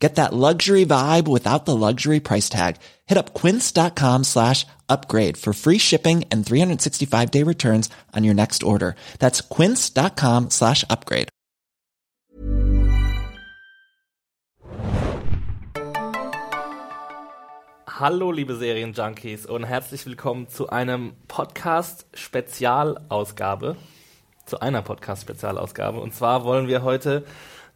Get that luxury vibe without the luxury price tag. Hit up quince.com slash upgrade for free shipping and 365 day returns on your next order. That's quince.com slash upgrade. Hallo liebe Serienjunkies und herzlich willkommen zu einem Podcast-Spezialausgabe. Zu einer Podcast-Spezialausgabe. Und zwar wollen wir heute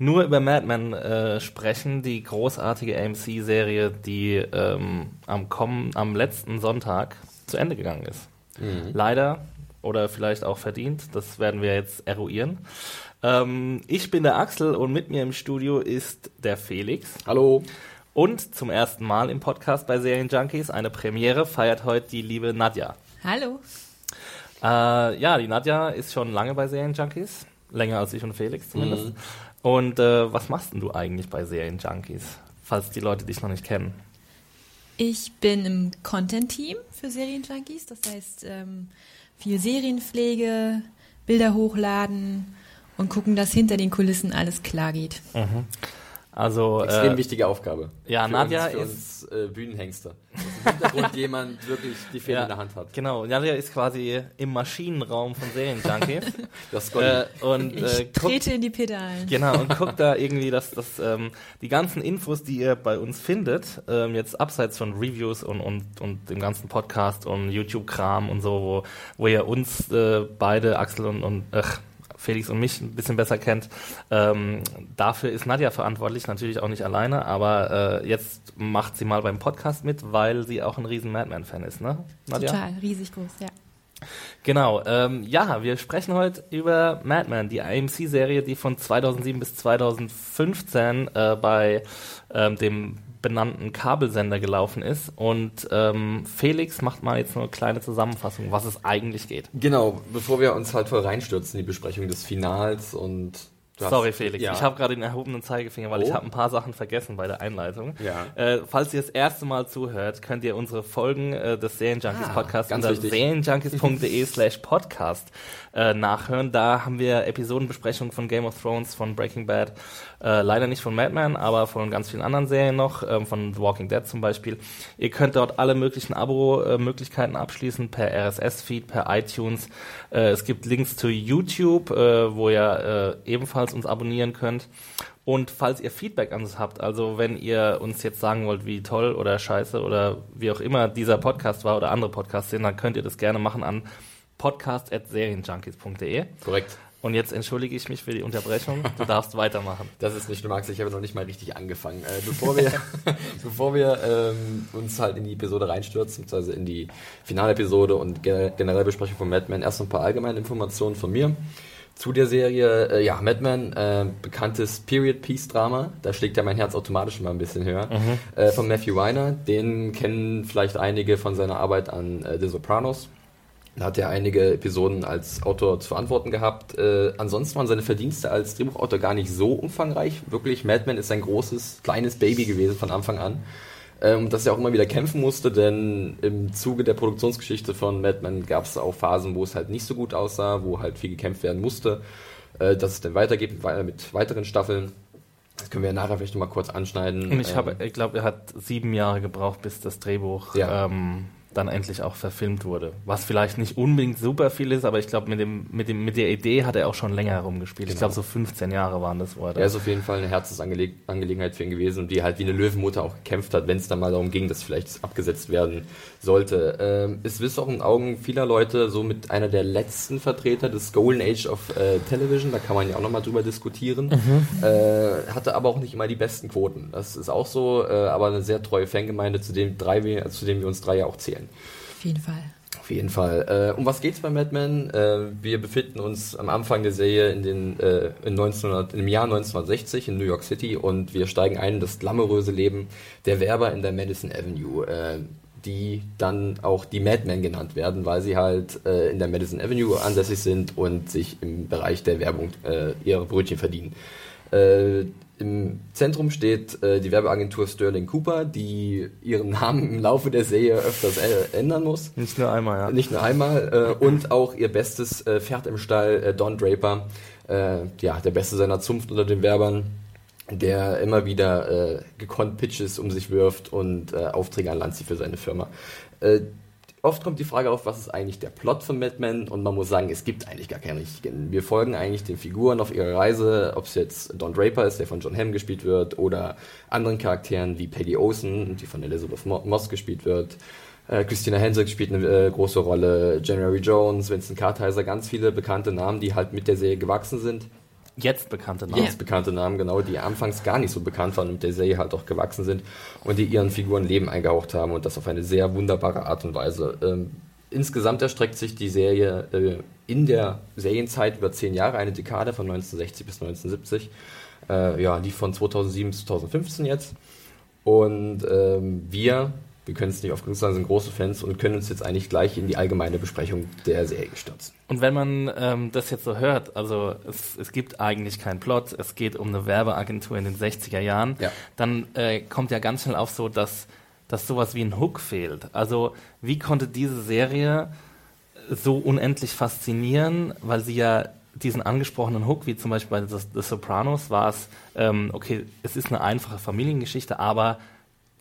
nur über Mad Men äh, sprechen, die großartige AMC-Serie, die ähm, am, kommen, am letzten Sonntag zu Ende gegangen ist. Mhm. Leider oder vielleicht auch verdient, das werden wir jetzt eruieren. Ähm, ich bin der Axel und mit mir im Studio ist der Felix. Hallo. Und zum ersten Mal im Podcast bei Serien Junkies, eine Premiere, feiert heute die liebe Nadja. Hallo. Äh, ja, die Nadja ist schon lange bei Serien Junkies. Länger als ich und Felix zumindest. Mhm. Und äh, was machst denn du eigentlich bei Serien Junkies, falls die Leute dich noch nicht kennen? Ich bin im Content-Team für Serien Junkies, das heißt ähm, viel Serienpflege, Bilder hochladen und gucken, dass hinter den Kulissen alles klar geht. Mhm. Also extrem äh, wichtige Aufgabe. Ja, für Nadja uns, für ist uns, äh, Bühnenhengste. Dass im Hintergrund jemand wirklich die Fäden ja, in der Hand hat. Genau, Nadja ist quasi im Maschinenraum von Serienjunkie. das äh, und ich äh, trete in die Pedalen. Genau und guckt da irgendwie, dass das ähm, die ganzen Infos, die ihr bei uns findet, ähm, jetzt abseits von Reviews und und und dem ganzen Podcast und YouTube-Kram und so, wo, wo ihr uns äh, beide Axel und und ach, Felix und mich ein bisschen besser kennt. Ähm, dafür ist Nadja verantwortlich, natürlich auch nicht alleine, aber äh, jetzt macht sie mal beim Podcast mit, weil sie auch ein riesen Madman-Fan ist, ne? Nadja? Total, riesig groß, ja. Genau, ähm, ja, wir sprechen heute über Madman, die AMC-Serie, die von 2007 bis 2015 äh, bei ähm, dem benannten Kabelsender gelaufen ist. Und ähm, Felix macht mal jetzt nur eine kleine Zusammenfassung, was es eigentlich geht. Genau, bevor wir uns halt voll reinstürzen in die Besprechung des Finals und Sorry, Felix. Ja. Ich habe gerade den erhobenen Zeigefinger, weil oh. ich habe ein paar Sachen vergessen bei der Einleitung. Ja. Äh, falls ihr das erste Mal zuhört, könnt ihr unsere Folgen äh, des Serienjunkies ah, Podcasts unter serienjunkies.de slash podcast äh, nachhören. Da haben wir Episodenbesprechungen von Game of Thrones, von Breaking Bad, äh, leider nicht von Madman, aber von ganz vielen anderen Serien noch, ähm, von The Walking Dead zum Beispiel. Ihr könnt dort alle möglichen Abo-Möglichkeiten abschließen, per RSS-Feed, per iTunes. Äh, es gibt Links zu YouTube, äh, wo ihr äh, ebenfalls uns abonnieren könnt. Und falls ihr Feedback an uns habt, also wenn ihr uns jetzt sagen wollt, wie toll oder scheiße oder wie auch immer dieser Podcast war oder andere Podcasts sind, dann könnt ihr das gerne machen an podcast.serienjunkies.de. Korrekt. Und jetzt entschuldige ich mich für die Unterbrechung. Du darfst weitermachen. Das ist nicht schlimm, Max. Ich habe noch nicht mal richtig angefangen. Äh, bevor wir, bevor wir ähm, uns halt in die Episode reinstürzen, beziehungsweise in die Finalepisode und generell Besprechung von Madman, erst ein paar allgemeine Informationen von mir. Zu der Serie, äh, ja, Madman, äh, bekanntes Period-Piece-Drama, da schlägt ja mein Herz automatisch mal ein bisschen höher, mhm. äh, von Matthew Weiner. Den kennen vielleicht einige von seiner Arbeit an äh, The Sopranos. Da hat er einige Episoden als Autor zu verantworten gehabt. Äh, ansonsten waren seine Verdienste als Drehbuchautor gar nicht so umfangreich. Wirklich, Mad Men ist ein großes, kleines Baby gewesen von Anfang an. Ähm, dass er auch immer wieder kämpfen musste, denn im Zuge der Produktionsgeschichte von Mad Men gab es auch Phasen, wo es halt nicht so gut aussah, wo halt viel gekämpft werden musste. Äh, dass es dann weitergeht mit weiteren Staffeln. Das können wir ja nachher vielleicht noch mal kurz anschneiden. Ich, ähm, ich glaube, er hat sieben Jahre gebraucht, bis das Drehbuch ja. ähm, dann endlich auch verfilmt wurde. Was vielleicht nicht unbedingt super viel ist, aber ich glaube, mit, dem, mit, dem, mit der Idee hat er auch schon länger herumgespielt. Genau. Ich glaube, so 15 Jahre waren das, wo er Er ist auf jeden Fall eine Herzensangelegenheit für ihn gewesen und die halt wie eine Löwenmutter auch gekämpft hat, wenn es dann mal darum ging, dass vielleicht abgesetzt werden sollte. Ähm, es ist auch in Augen vieler Leute so mit einer der letzten Vertreter des Golden Age of äh, Television, da kann man ja auch nochmal drüber diskutieren. Mhm. Äh, hatte aber auch nicht immer die besten Quoten. Das ist auch so, äh, aber eine sehr treue Fangemeinde, zu dem, drei, zu dem wir uns drei ja auch zählen. Auf jeden Fall. Auf jeden Fall. Äh, um was geht's bei Mad Men? Äh, wir befinden uns am Anfang der Serie in den, äh, in 1900, im Jahr 1960 in New York City und wir steigen ein in das glamouröse Leben der Werber in der Madison Avenue. Die dann auch die Madmen genannt werden, weil sie halt äh, in der Madison Avenue ansässig sind und sich im Bereich der Werbung äh, ihre Brötchen verdienen. Äh, Im Zentrum steht äh, die Werbeagentur Sterling Cooper, die ihren Namen im Laufe der Serie öfters äh, ändern muss. Nicht nur einmal, ja. Nicht nur einmal. Äh, und auch ihr bestes Pferd im Stall, Don Draper, ja, der Beste seiner Zunft unter den Werbern, der immer wieder äh, gekonnt Pitches um sich wirft und äh, Aufträge an Land zieht für seine Firma. Äh, oft kommt die Frage auf, was ist eigentlich der Plot von Mad Men? Und man muss sagen, es gibt eigentlich gar keinen richtigen. Wir folgen eigentlich den Figuren auf ihrer Reise, ob es jetzt Don Draper ist, der von John Hamm gespielt wird, oder anderen Charakteren wie Peggy Olsen, die von Elizabeth Moss gespielt wird. Äh, Christina Hendricks spielt eine äh, große Rolle, January Jones, Vincent Kartheiser, ganz viele bekannte Namen, die halt mit der Serie gewachsen sind. Jetzt bekannte Namen. Jetzt bekannte Namen, genau, die anfangs gar nicht so bekannt waren und der Serie halt auch gewachsen sind und die ihren Figuren Leben eingehaucht haben und das auf eine sehr wunderbare Art und Weise. Ähm, insgesamt erstreckt sich die Serie äh, in der Serienzeit über zehn Jahre, eine Dekade von 1960 bis 1970. Äh, ja, die von 2007 bis 2015 jetzt. Und ähm, wir wir können es nicht oft genug sagen, sind große Fans und können uns jetzt eigentlich gleich in die allgemeine Besprechung der Serie stürzen. Und wenn man ähm, das jetzt so hört, also es, es gibt eigentlich keinen Plot, es geht um eine Werbeagentur in den 60er Jahren, ja. dann äh, kommt ja ganz schnell auf so, dass, dass sowas wie ein Hook fehlt. Also wie konnte diese Serie so unendlich faszinieren, weil sie ja diesen angesprochenen Hook, wie zum Beispiel bei The, The Sopranos, war es, ähm, okay, es ist eine einfache Familiengeschichte, aber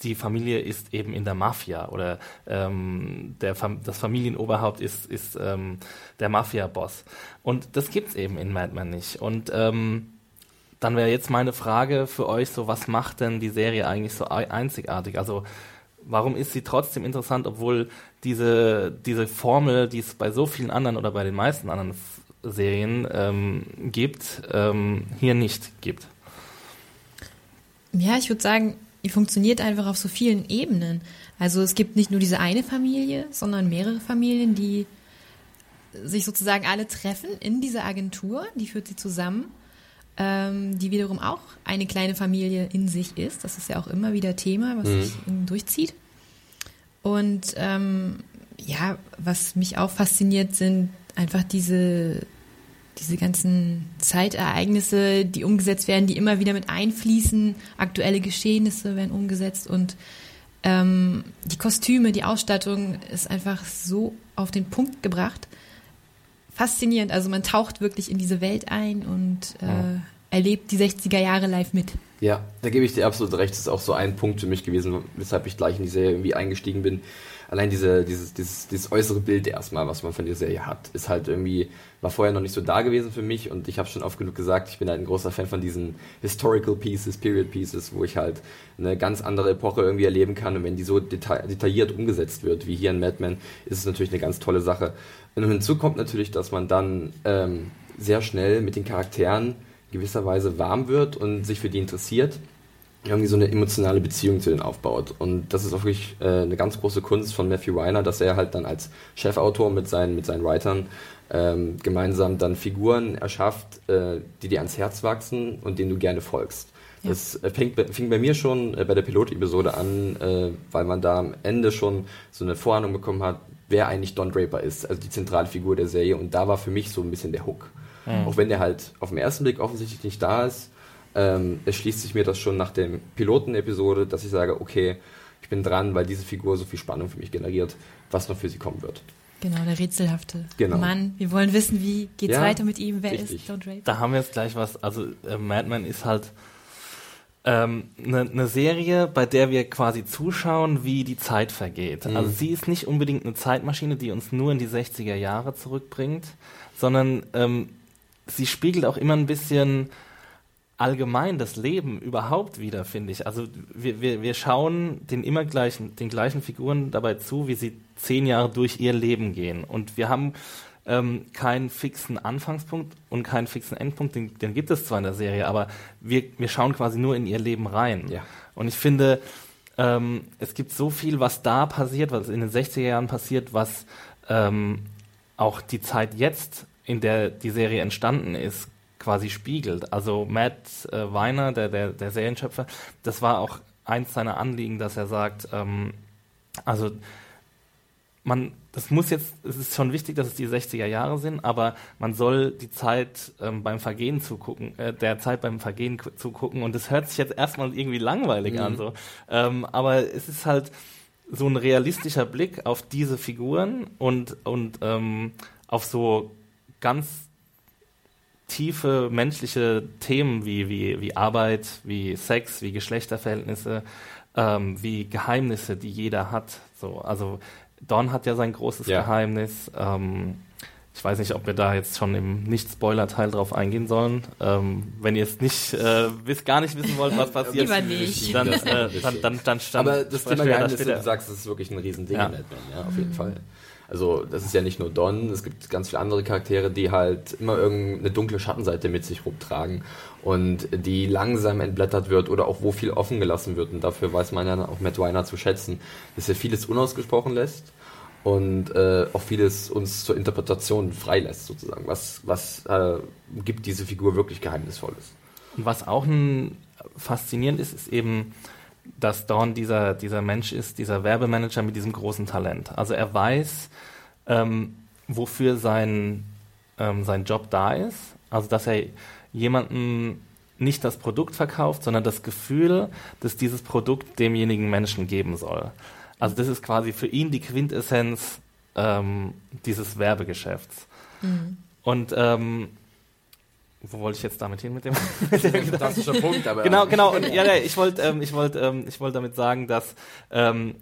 die Familie ist eben in der Mafia oder ähm, der, das Familienoberhaupt ist, ist ähm, der Mafia-Boss. Und das gibt es eben in Mad Men nicht. Und ähm, dann wäre jetzt meine Frage für euch so, was macht denn die Serie eigentlich so einzigartig? Also warum ist sie trotzdem interessant, obwohl diese, diese Formel, die es bei so vielen anderen oder bei den meisten anderen Serien ähm, gibt, ähm, hier nicht gibt? Ja, ich würde sagen, die funktioniert einfach auf so vielen Ebenen. Also es gibt nicht nur diese eine Familie, sondern mehrere Familien, die sich sozusagen alle treffen in dieser Agentur, die führt sie zusammen, ähm, die wiederum auch eine kleine Familie in sich ist. Das ist ja auch immer wieder Thema, was mhm. sich durchzieht. Und ähm, ja, was mich auch fasziniert, sind einfach diese diese ganzen Zeitereignisse, die umgesetzt werden, die immer wieder mit einfließen, aktuelle Geschehnisse werden umgesetzt und ähm, die Kostüme, die Ausstattung ist einfach so auf den Punkt gebracht. Faszinierend, also man taucht wirklich in diese Welt ein und äh, ja. erlebt die 60er Jahre live mit. Ja, da gebe ich dir absolut recht. Das ist auch so ein Punkt für mich gewesen, weshalb ich gleich in die Serie irgendwie eingestiegen bin. Allein diese, dieses, dieses, dieses äußere Bild erstmal, was man von der Serie hat, ist halt irgendwie, war vorher noch nicht so da gewesen für mich und ich habe schon oft genug gesagt, ich bin halt ein großer Fan von diesen Historical Pieces, Period Pieces, wo ich halt eine ganz andere Epoche irgendwie erleben kann und wenn die so deta detailliert umgesetzt wird, wie hier in Mad Men, ist es natürlich eine ganz tolle Sache. Und hinzu kommt natürlich, dass man dann ähm, sehr schnell mit den Charakteren gewisserweise warm wird und sich für die interessiert, irgendwie so eine emotionale Beziehung zu denen aufbaut. Und das ist auch wirklich äh, eine ganz große Kunst von Matthew Weiner, dass er halt dann als Chefautor mit seinen, mit seinen Writern ähm, gemeinsam dann Figuren erschafft, äh, die dir ans Herz wachsen und denen du gerne folgst. Ja. Das äh, fing, fing bei mir schon äh, bei der Pilot-Episode an, äh, weil man da am Ende schon so eine Vorahnung bekommen hat, wer eigentlich Don Draper ist, also die zentrale Figur der Serie. Und da war für mich so ein bisschen der Hook. Mhm. Auch wenn der halt auf den ersten Blick offensichtlich nicht da ist, ähm, erschließt sich mir das schon nach dem Piloten-Episode, dass ich sage, okay, ich bin dran, weil diese Figur so viel Spannung für mich generiert, was noch für sie kommen wird. Genau, der rätselhafte genau. Mann. Wir wollen wissen, wie geht's ja, weiter mit ihm, wer richtig. ist Don't Draper. Da haben wir jetzt gleich was, also äh, Madman ist halt eine ähm, ne, ne Serie, bei der wir quasi zuschauen, wie die Zeit vergeht. Mhm. Also sie ist nicht unbedingt eine Zeitmaschine, die uns nur in die 60er Jahre zurückbringt, sondern ähm, sie spiegelt auch immer ein bisschen allgemein das Leben überhaupt wieder, finde ich. Also wir, wir, wir schauen den immer gleichen, den gleichen Figuren dabei zu, wie sie zehn Jahre durch ihr Leben gehen. Und wir haben ähm, keinen fixen Anfangspunkt und keinen fixen Endpunkt, den, den, gibt es zwar in der Serie, aber wir, wir schauen quasi nur in ihr Leben rein. Ja. Und ich finde, ähm, es gibt so viel, was da passiert, was in den 60er Jahren passiert, was ähm, auch die Zeit jetzt, in der die Serie entstanden ist, quasi spiegelt. Also Matt äh, Weiner, der, der, der Serienschöpfer, das war auch eins seiner Anliegen, dass er sagt, ähm, also man, das muss jetzt, es ist schon wichtig, dass es die 60er Jahre sind, aber man soll die Zeit ähm, beim Vergehen zugucken, äh, der Zeit beim Vergehen zugucken und das hört sich jetzt erstmal irgendwie langweilig mhm. an, so. Ähm, aber es ist halt so ein realistischer Blick auf diese Figuren und, und ähm, auf so ganz tiefe menschliche Themen wie, wie, wie Arbeit, wie Sex, wie Geschlechterverhältnisse, ähm, wie Geheimnisse, die jeder hat. So, also Don hat ja sein großes ja. Geheimnis. Ähm, ich weiß nicht, ob wir da jetzt schon im Nicht-Spoiler-Teil drauf eingehen sollen. Ähm, wenn ihr es nicht, äh, wisst, gar nicht wissen wollt, was passiert, Lieber nicht. Dann, äh, dann, dann, dann stand Aber das Thema Geheimnis, du sagst, das ist wirklich ein Riesending ja. in Batman, ja, auf jeden mhm. Fall. Also das ist ja nicht nur Don, es gibt ganz viele andere Charaktere, die halt immer irgendeine dunkle Schattenseite mit sich rumtragen und die langsam entblättert wird oder auch wo viel offen gelassen wird. Und dafür weiß man ja auch Matt Weiner zu schätzen, dass er vieles unausgesprochen lässt und äh, auch vieles uns zur Interpretation freilässt sozusagen. Was, was äh, gibt diese Figur wirklich Geheimnisvolles? Und was auch faszinierend ist, ist eben, dass Dawn dieser, dieser Mensch ist, dieser Werbemanager mit diesem großen Talent. Also er weiß, ähm, wofür sein, ähm, sein Job da ist. Also dass er jemanden nicht das Produkt verkauft, sondern das Gefühl, dass dieses Produkt demjenigen Menschen geben soll. Also das ist quasi für ihn die Quintessenz ähm, dieses Werbegeschäfts. Mhm. Und ähm, wo wollte ich jetzt damit hin mit dem? mit dem fantastischer Punkt, aber genau, genau. Und, ja, ich wollte, ähm, ich wollte, ähm, ich wollte damit sagen, dass ähm,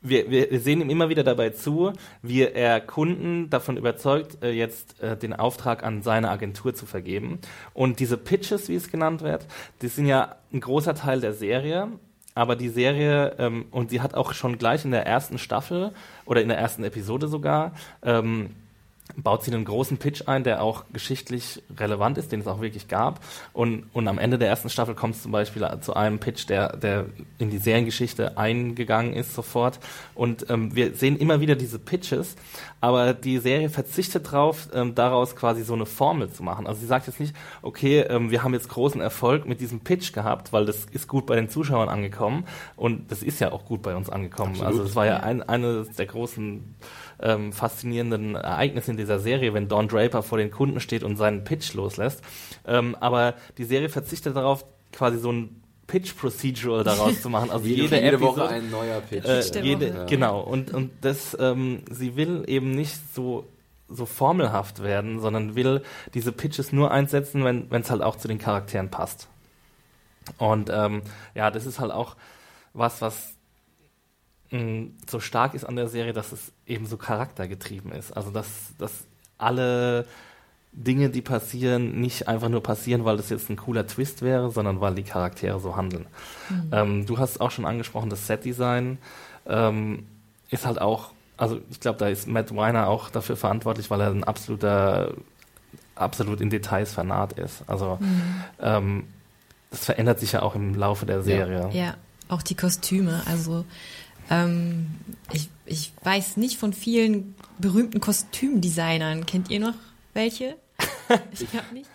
wir, wir, wir sehen ihm immer wieder dabei zu, wie er Kunden davon überzeugt, äh, jetzt äh, den Auftrag an seine Agentur zu vergeben. Und diese Pitches, wie es genannt wird, die sind ja ein großer Teil der Serie. Aber die Serie, ähm, und sie hat auch schon gleich in der ersten Staffel oder in der ersten Episode sogar ähm, baut sie einen großen Pitch ein, der auch geschichtlich relevant ist, den es auch wirklich gab. Und, und am Ende der ersten Staffel kommt es zum Beispiel zu einem Pitch, der, der in die Seriengeschichte eingegangen ist sofort. Und ähm, wir sehen immer wieder diese Pitches, aber die Serie verzichtet darauf, ähm, daraus quasi so eine Formel zu machen. Also sie sagt jetzt nicht, okay, ähm, wir haben jetzt großen Erfolg mit diesem Pitch gehabt, weil das ist gut bei den Zuschauern angekommen. Und das ist ja auch gut bei uns angekommen. Absolut. Also es war ja ein, eines der großen ähm, faszinierenden Ereignisse in dieser Serie, wenn Don Draper vor den Kunden steht und seinen Pitch loslässt. Ähm, aber die Serie verzichtet darauf, quasi so ein Pitch Procedural daraus zu machen. Also jede, jede Episode, Woche ein neuer Pitch. Äh, jede, ja. Genau. Und, und das, ähm, sie will eben nicht so so formelhaft werden, sondern will diese Pitches nur einsetzen, wenn es halt auch zu den Charakteren passt. Und ähm, ja, das ist halt auch was, was so stark ist an der Serie, dass es eben so charaktergetrieben ist. Also dass, dass alle Dinge, die passieren, nicht einfach nur passieren, weil das jetzt ein cooler Twist wäre, sondern weil die Charaktere so handeln. Mhm. Ähm, du hast auch schon angesprochen, das Setdesign ähm, ist halt auch, also ich glaube, da ist Matt Weiner auch dafür verantwortlich, weil er ein absoluter, absolut in Details vernarrt ist. Also mhm. ähm, das verändert sich ja auch im Laufe der Serie. Ja, ja. auch die Kostüme, also ähm, ich, ich weiß nicht von vielen berühmten Kostümdesignern. Kennt ihr noch welche? Ich glaube nicht.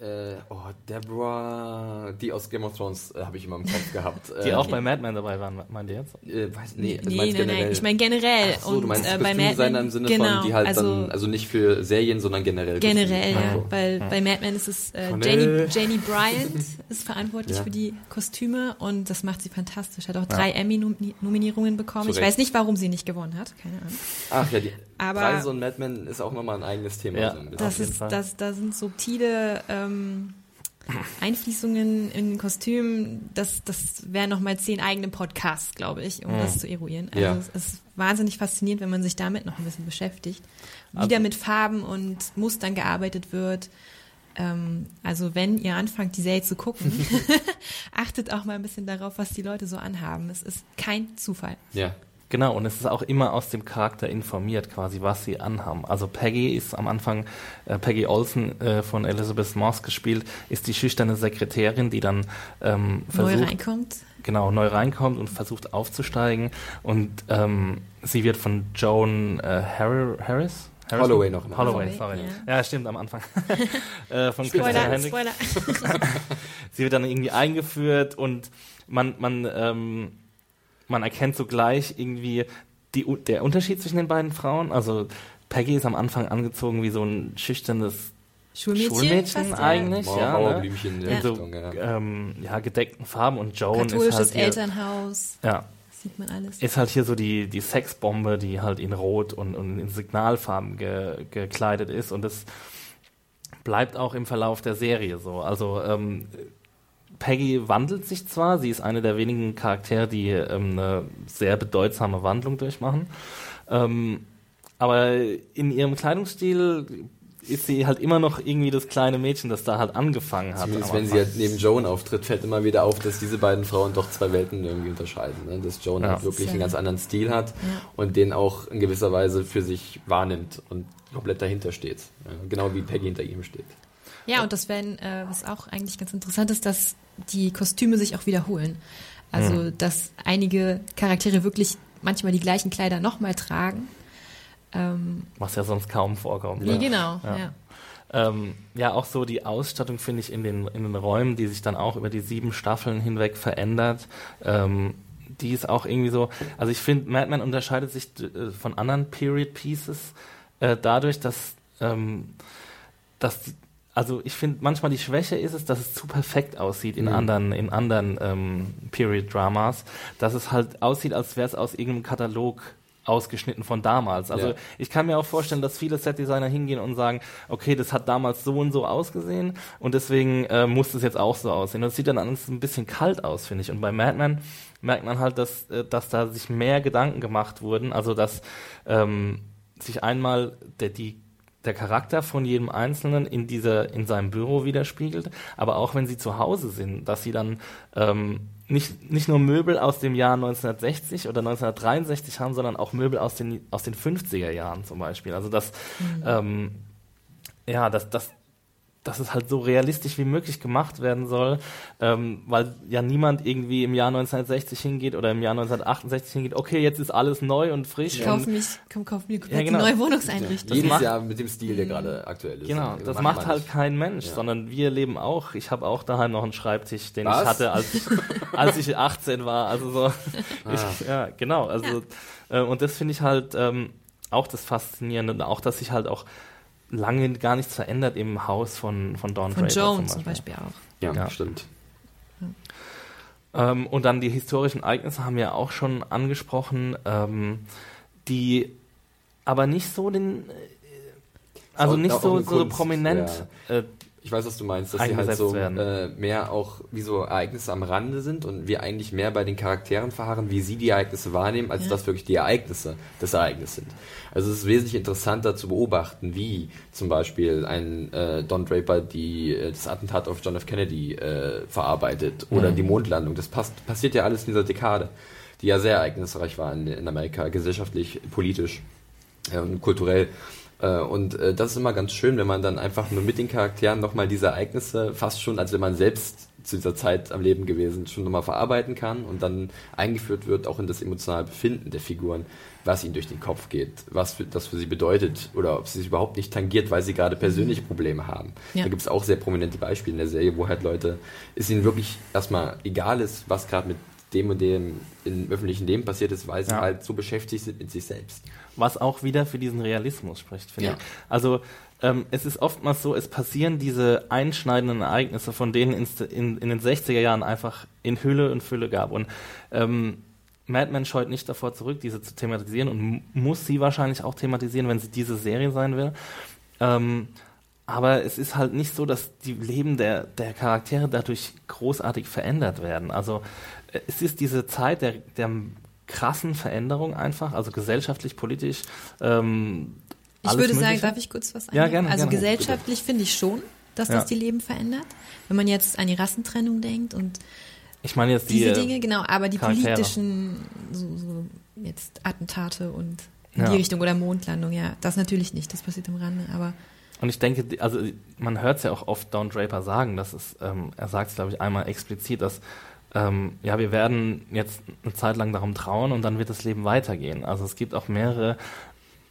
Äh, oh, Deborah, die aus Game of Thrones äh, habe ich immer im Kopf gehabt. Die äh, auch bei Mad Men dabei waren, meint ihr jetzt? Äh, weiß, nee, nee, nee, generell. nein, ich meine generell. Ach so, und, du meinst äh, bei Mad Men, im Sinne genau, von, die halt also, dann, also nicht für Serien, sondern generell. Generell, ja. Also. Weil ja. bei Mad Men ist es äh, Janie, Janie Bryant ist verantwortlich ja. für die Kostüme und das macht sie fantastisch. Hat auch drei Emmy-Nominierungen bekommen. Zurecht. Ich weiß nicht, warum sie nicht gewonnen hat, keine Ahnung. Ach ja, die aber Reise und Mad Men ist auch nochmal ein eigenes Thema. Ja, so das ist, das, da sind subtile ähm, Einfließungen in Kostümen, das, das wären nochmal zehn eigene Podcasts, glaube ich, um mhm. das zu eruieren. Also ja. es ist wahnsinnig faszinierend, wenn man sich damit noch ein bisschen beschäftigt. Wie also, mit Farben und Mustern gearbeitet wird. Ähm, also wenn ihr anfangt, die Serie zu gucken, achtet auch mal ein bisschen darauf, was die Leute so anhaben. Es ist kein Zufall. Ja. Genau, und es ist auch immer aus dem Charakter informiert, quasi, was sie anhaben. Also Peggy ist am Anfang, äh, Peggy Olsen äh, von Elizabeth Moss gespielt, ist die schüchterne Sekretärin, die dann ähm, versucht, neu reinkommt. Genau, neu reinkommt und versucht aufzusteigen. Und ähm, sie wird von Joan äh, Harris, Harrison? Holloway noch. Ne? Holloway, sorry. Ja. ja. stimmt, am Anfang. äh, von Spoiler, Spoiler. sie wird dann irgendwie eingeführt und man, man ähm, man erkennt sogleich irgendwie die, der Unterschied zwischen den beiden Frauen. Also Peggy ist am Anfang angezogen wie so ein schüchternes Schulmädchen, Schulmädchen eigentlich, ja. ja ne? in ja. so. Ähm, ja, gedeckten Farben und Joan Katholisches ist halt hier, Elternhaus. Ja. Sieht man alles. Ist halt hier so die, die Sexbombe, die halt in Rot und, und in Signalfarben ge, gekleidet ist und das bleibt auch im Verlauf der Serie so. Also ähm, Peggy wandelt sich zwar, sie ist eine der wenigen Charaktere, die ähm, eine sehr bedeutsame Wandlung durchmachen, ähm, aber in ihrem Kleidungsstil ist sie halt immer noch irgendwie das kleine Mädchen, das da halt angefangen hat. Zumindest wenn sie halt neben Joan auftritt, fällt immer wieder auf, dass diese beiden Frauen doch zwei Welten irgendwie unterscheiden. Ne? Dass Joan ja. halt wirklich einen ganz anderen Stil hat ja. und den auch in gewisser Weise für sich wahrnimmt und komplett dahinter steht. Ja? Genau wie Peggy hinter ihm steht. Ja, und das wäre, äh, was auch eigentlich ganz interessant ist, dass die Kostüme sich auch wiederholen. Also, mhm. dass einige Charaktere wirklich manchmal die gleichen Kleider nochmal tragen ähm, Was ja sonst kaum vorkommt. Nee, genau, ja. Ja. Ähm, ja, auch so die Ausstattung finde ich in den, in den Räumen, die sich dann auch über die sieben Staffeln hinweg verändert. Ähm, die ist auch irgendwie so, also ich finde, Mad Men unterscheidet sich äh, von anderen Period Pieces äh, dadurch, dass, ähm, dass die, also ich finde manchmal die Schwäche ist es, dass es zu perfekt aussieht in mhm. anderen, in anderen ähm, Period Dramas, dass es halt aussieht, als wäre es aus irgendeinem Katalog ausgeschnitten von damals. Also ja. ich kann mir auch vorstellen, dass viele Setdesigner hingehen und sagen, okay, das hat damals so und so ausgesehen und deswegen äh, muss es jetzt auch so aussehen. das sieht dann alles ein bisschen kalt aus, finde ich. Und bei Madman merkt man halt, dass, äh, dass da sich mehr Gedanken gemacht wurden, also dass ähm, sich einmal der, die der Charakter von jedem Einzelnen in dieser in seinem Büro widerspiegelt, aber auch wenn sie zu Hause sind, dass sie dann ähm, nicht, nicht nur Möbel aus dem Jahr 1960 oder 1963 haben, sondern auch Möbel aus den, aus den 50er Jahren zum Beispiel. Also das, mhm. ähm, ja, das, das, dass es halt so realistisch wie möglich gemacht werden soll, ähm, weil ja niemand irgendwie im Jahr 1960 hingeht oder im Jahr 1968 hingeht, okay, jetzt ist alles neu und frisch. Ich kaufe mich, komm, kauf mir ja, genau. die neue Wohnungseinrichtung. Ja, jedes Jahr mit dem Stil, der gerade aktuell ist. Genau, das macht, macht halt kein Mensch, ja. sondern wir leben auch. Ich habe auch daheim noch einen Schreibtisch, den Was? ich hatte, als, als ich 18 war. Also so, ah. ich, ja, genau. Also äh, und das finde ich halt ähm, auch das Faszinierende und auch, dass sich halt auch lange gar nichts verändert im Haus von, von Don von Draper Jones zum Beispiel. zum Beispiel, auch. Ja, ja. stimmt. Ähm, und dann die historischen Ereignisse haben wir auch schon angesprochen, ähm, die aber nicht so den, äh, also nicht so, so prominent ja. äh, ich weiß, was du meinst, dass sie halt so äh, mehr auch wie so Ereignisse am Rande sind und wir eigentlich mehr bei den Charakteren verharren, wie sie die Ereignisse wahrnehmen, als ja. dass wirklich die Ereignisse des Ereignisses sind. Also es ist wesentlich interessanter zu beobachten, wie zum Beispiel ein äh, Don Draper die, äh, das Attentat auf John F. Kennedy äh, verarbeitet oder mhm. die Mondlandung. Das passt, passiert ja alles in dieser Dekade, die ja sehr ereignisreich war in, in Amerika, gesellschaftlich, politisch äh, und kulturell. Äh, und äh, das ist immer ganz schön, wenn man dann einfach nur mit den Charakteren nochmal diese Ereignisse fast schon, als wenn man selbst zu dieser Zeit am Leben gewesen schon nochmal verarbeiten kann und dann eingeführt wird auch in das emotionale Befinden der Figuren, was ihnen durch den Kopf geht, was für, das für sie bedeutet oder ob sie sich überhaupt nicht tangiert, weil sie gerade persönliche Probleme haben. Ja. Da gibt es auch sehr prominente Beispiele in der Serie, wo halt Leute, es ihnen wirklich erstmal egal ist, was gerade mit dem und dem im öffentlichen Leben passiert ist, weil sie ja. halt so beschäftigt sind mit sich selbst. Was auch wieder für diesen Realismus spricht, finde ja. ich. Also ähm, es ist oftmals so, es passieren diese einschneidenden Ereignisse, von denen es in, in, den 60er Jahren einfach in Hülle und Fülle gab. Und ähm, Madman scheut nicht davor zurück, diese zu thematisieren und muss sie wahrscheinlich auch thematisieren, wenn sie diese Serie sein will. Ähm, aber es ist halt nicht so, dass die Leben der, der Charaktere dadurch großartig verändert werden. Also es ist diese Zeit der, der krassen Veränderung einfach, also gesellschaftlich, politisch. Ähm, ich würde mögliche. sagen, darf ich kurz was sagen? Ja, gerne. Also gerne. gesellschaftlich finde ich schon, dass ja. das die Leben verändert. Wenn man jetzt an die Rassentrennung denkt und ich meine jetzt diese die, Dinge, genau, aber die Charaktere. politischen so, so jetzt Attentate und in ja. die Richtung oder Mondlandung, ja, das natürlich nicht, das passiert am Rande, aber und ich denke, also man hört es ja auch oft Don Draper sagen, dass es, ähm, er sagt es glaube ich einmal explizit, dass ähm, ja, wir werden jetzt eine Zeit lang darum trauen und dann wird das Leben weitergehen. Also es gibt auch mehrere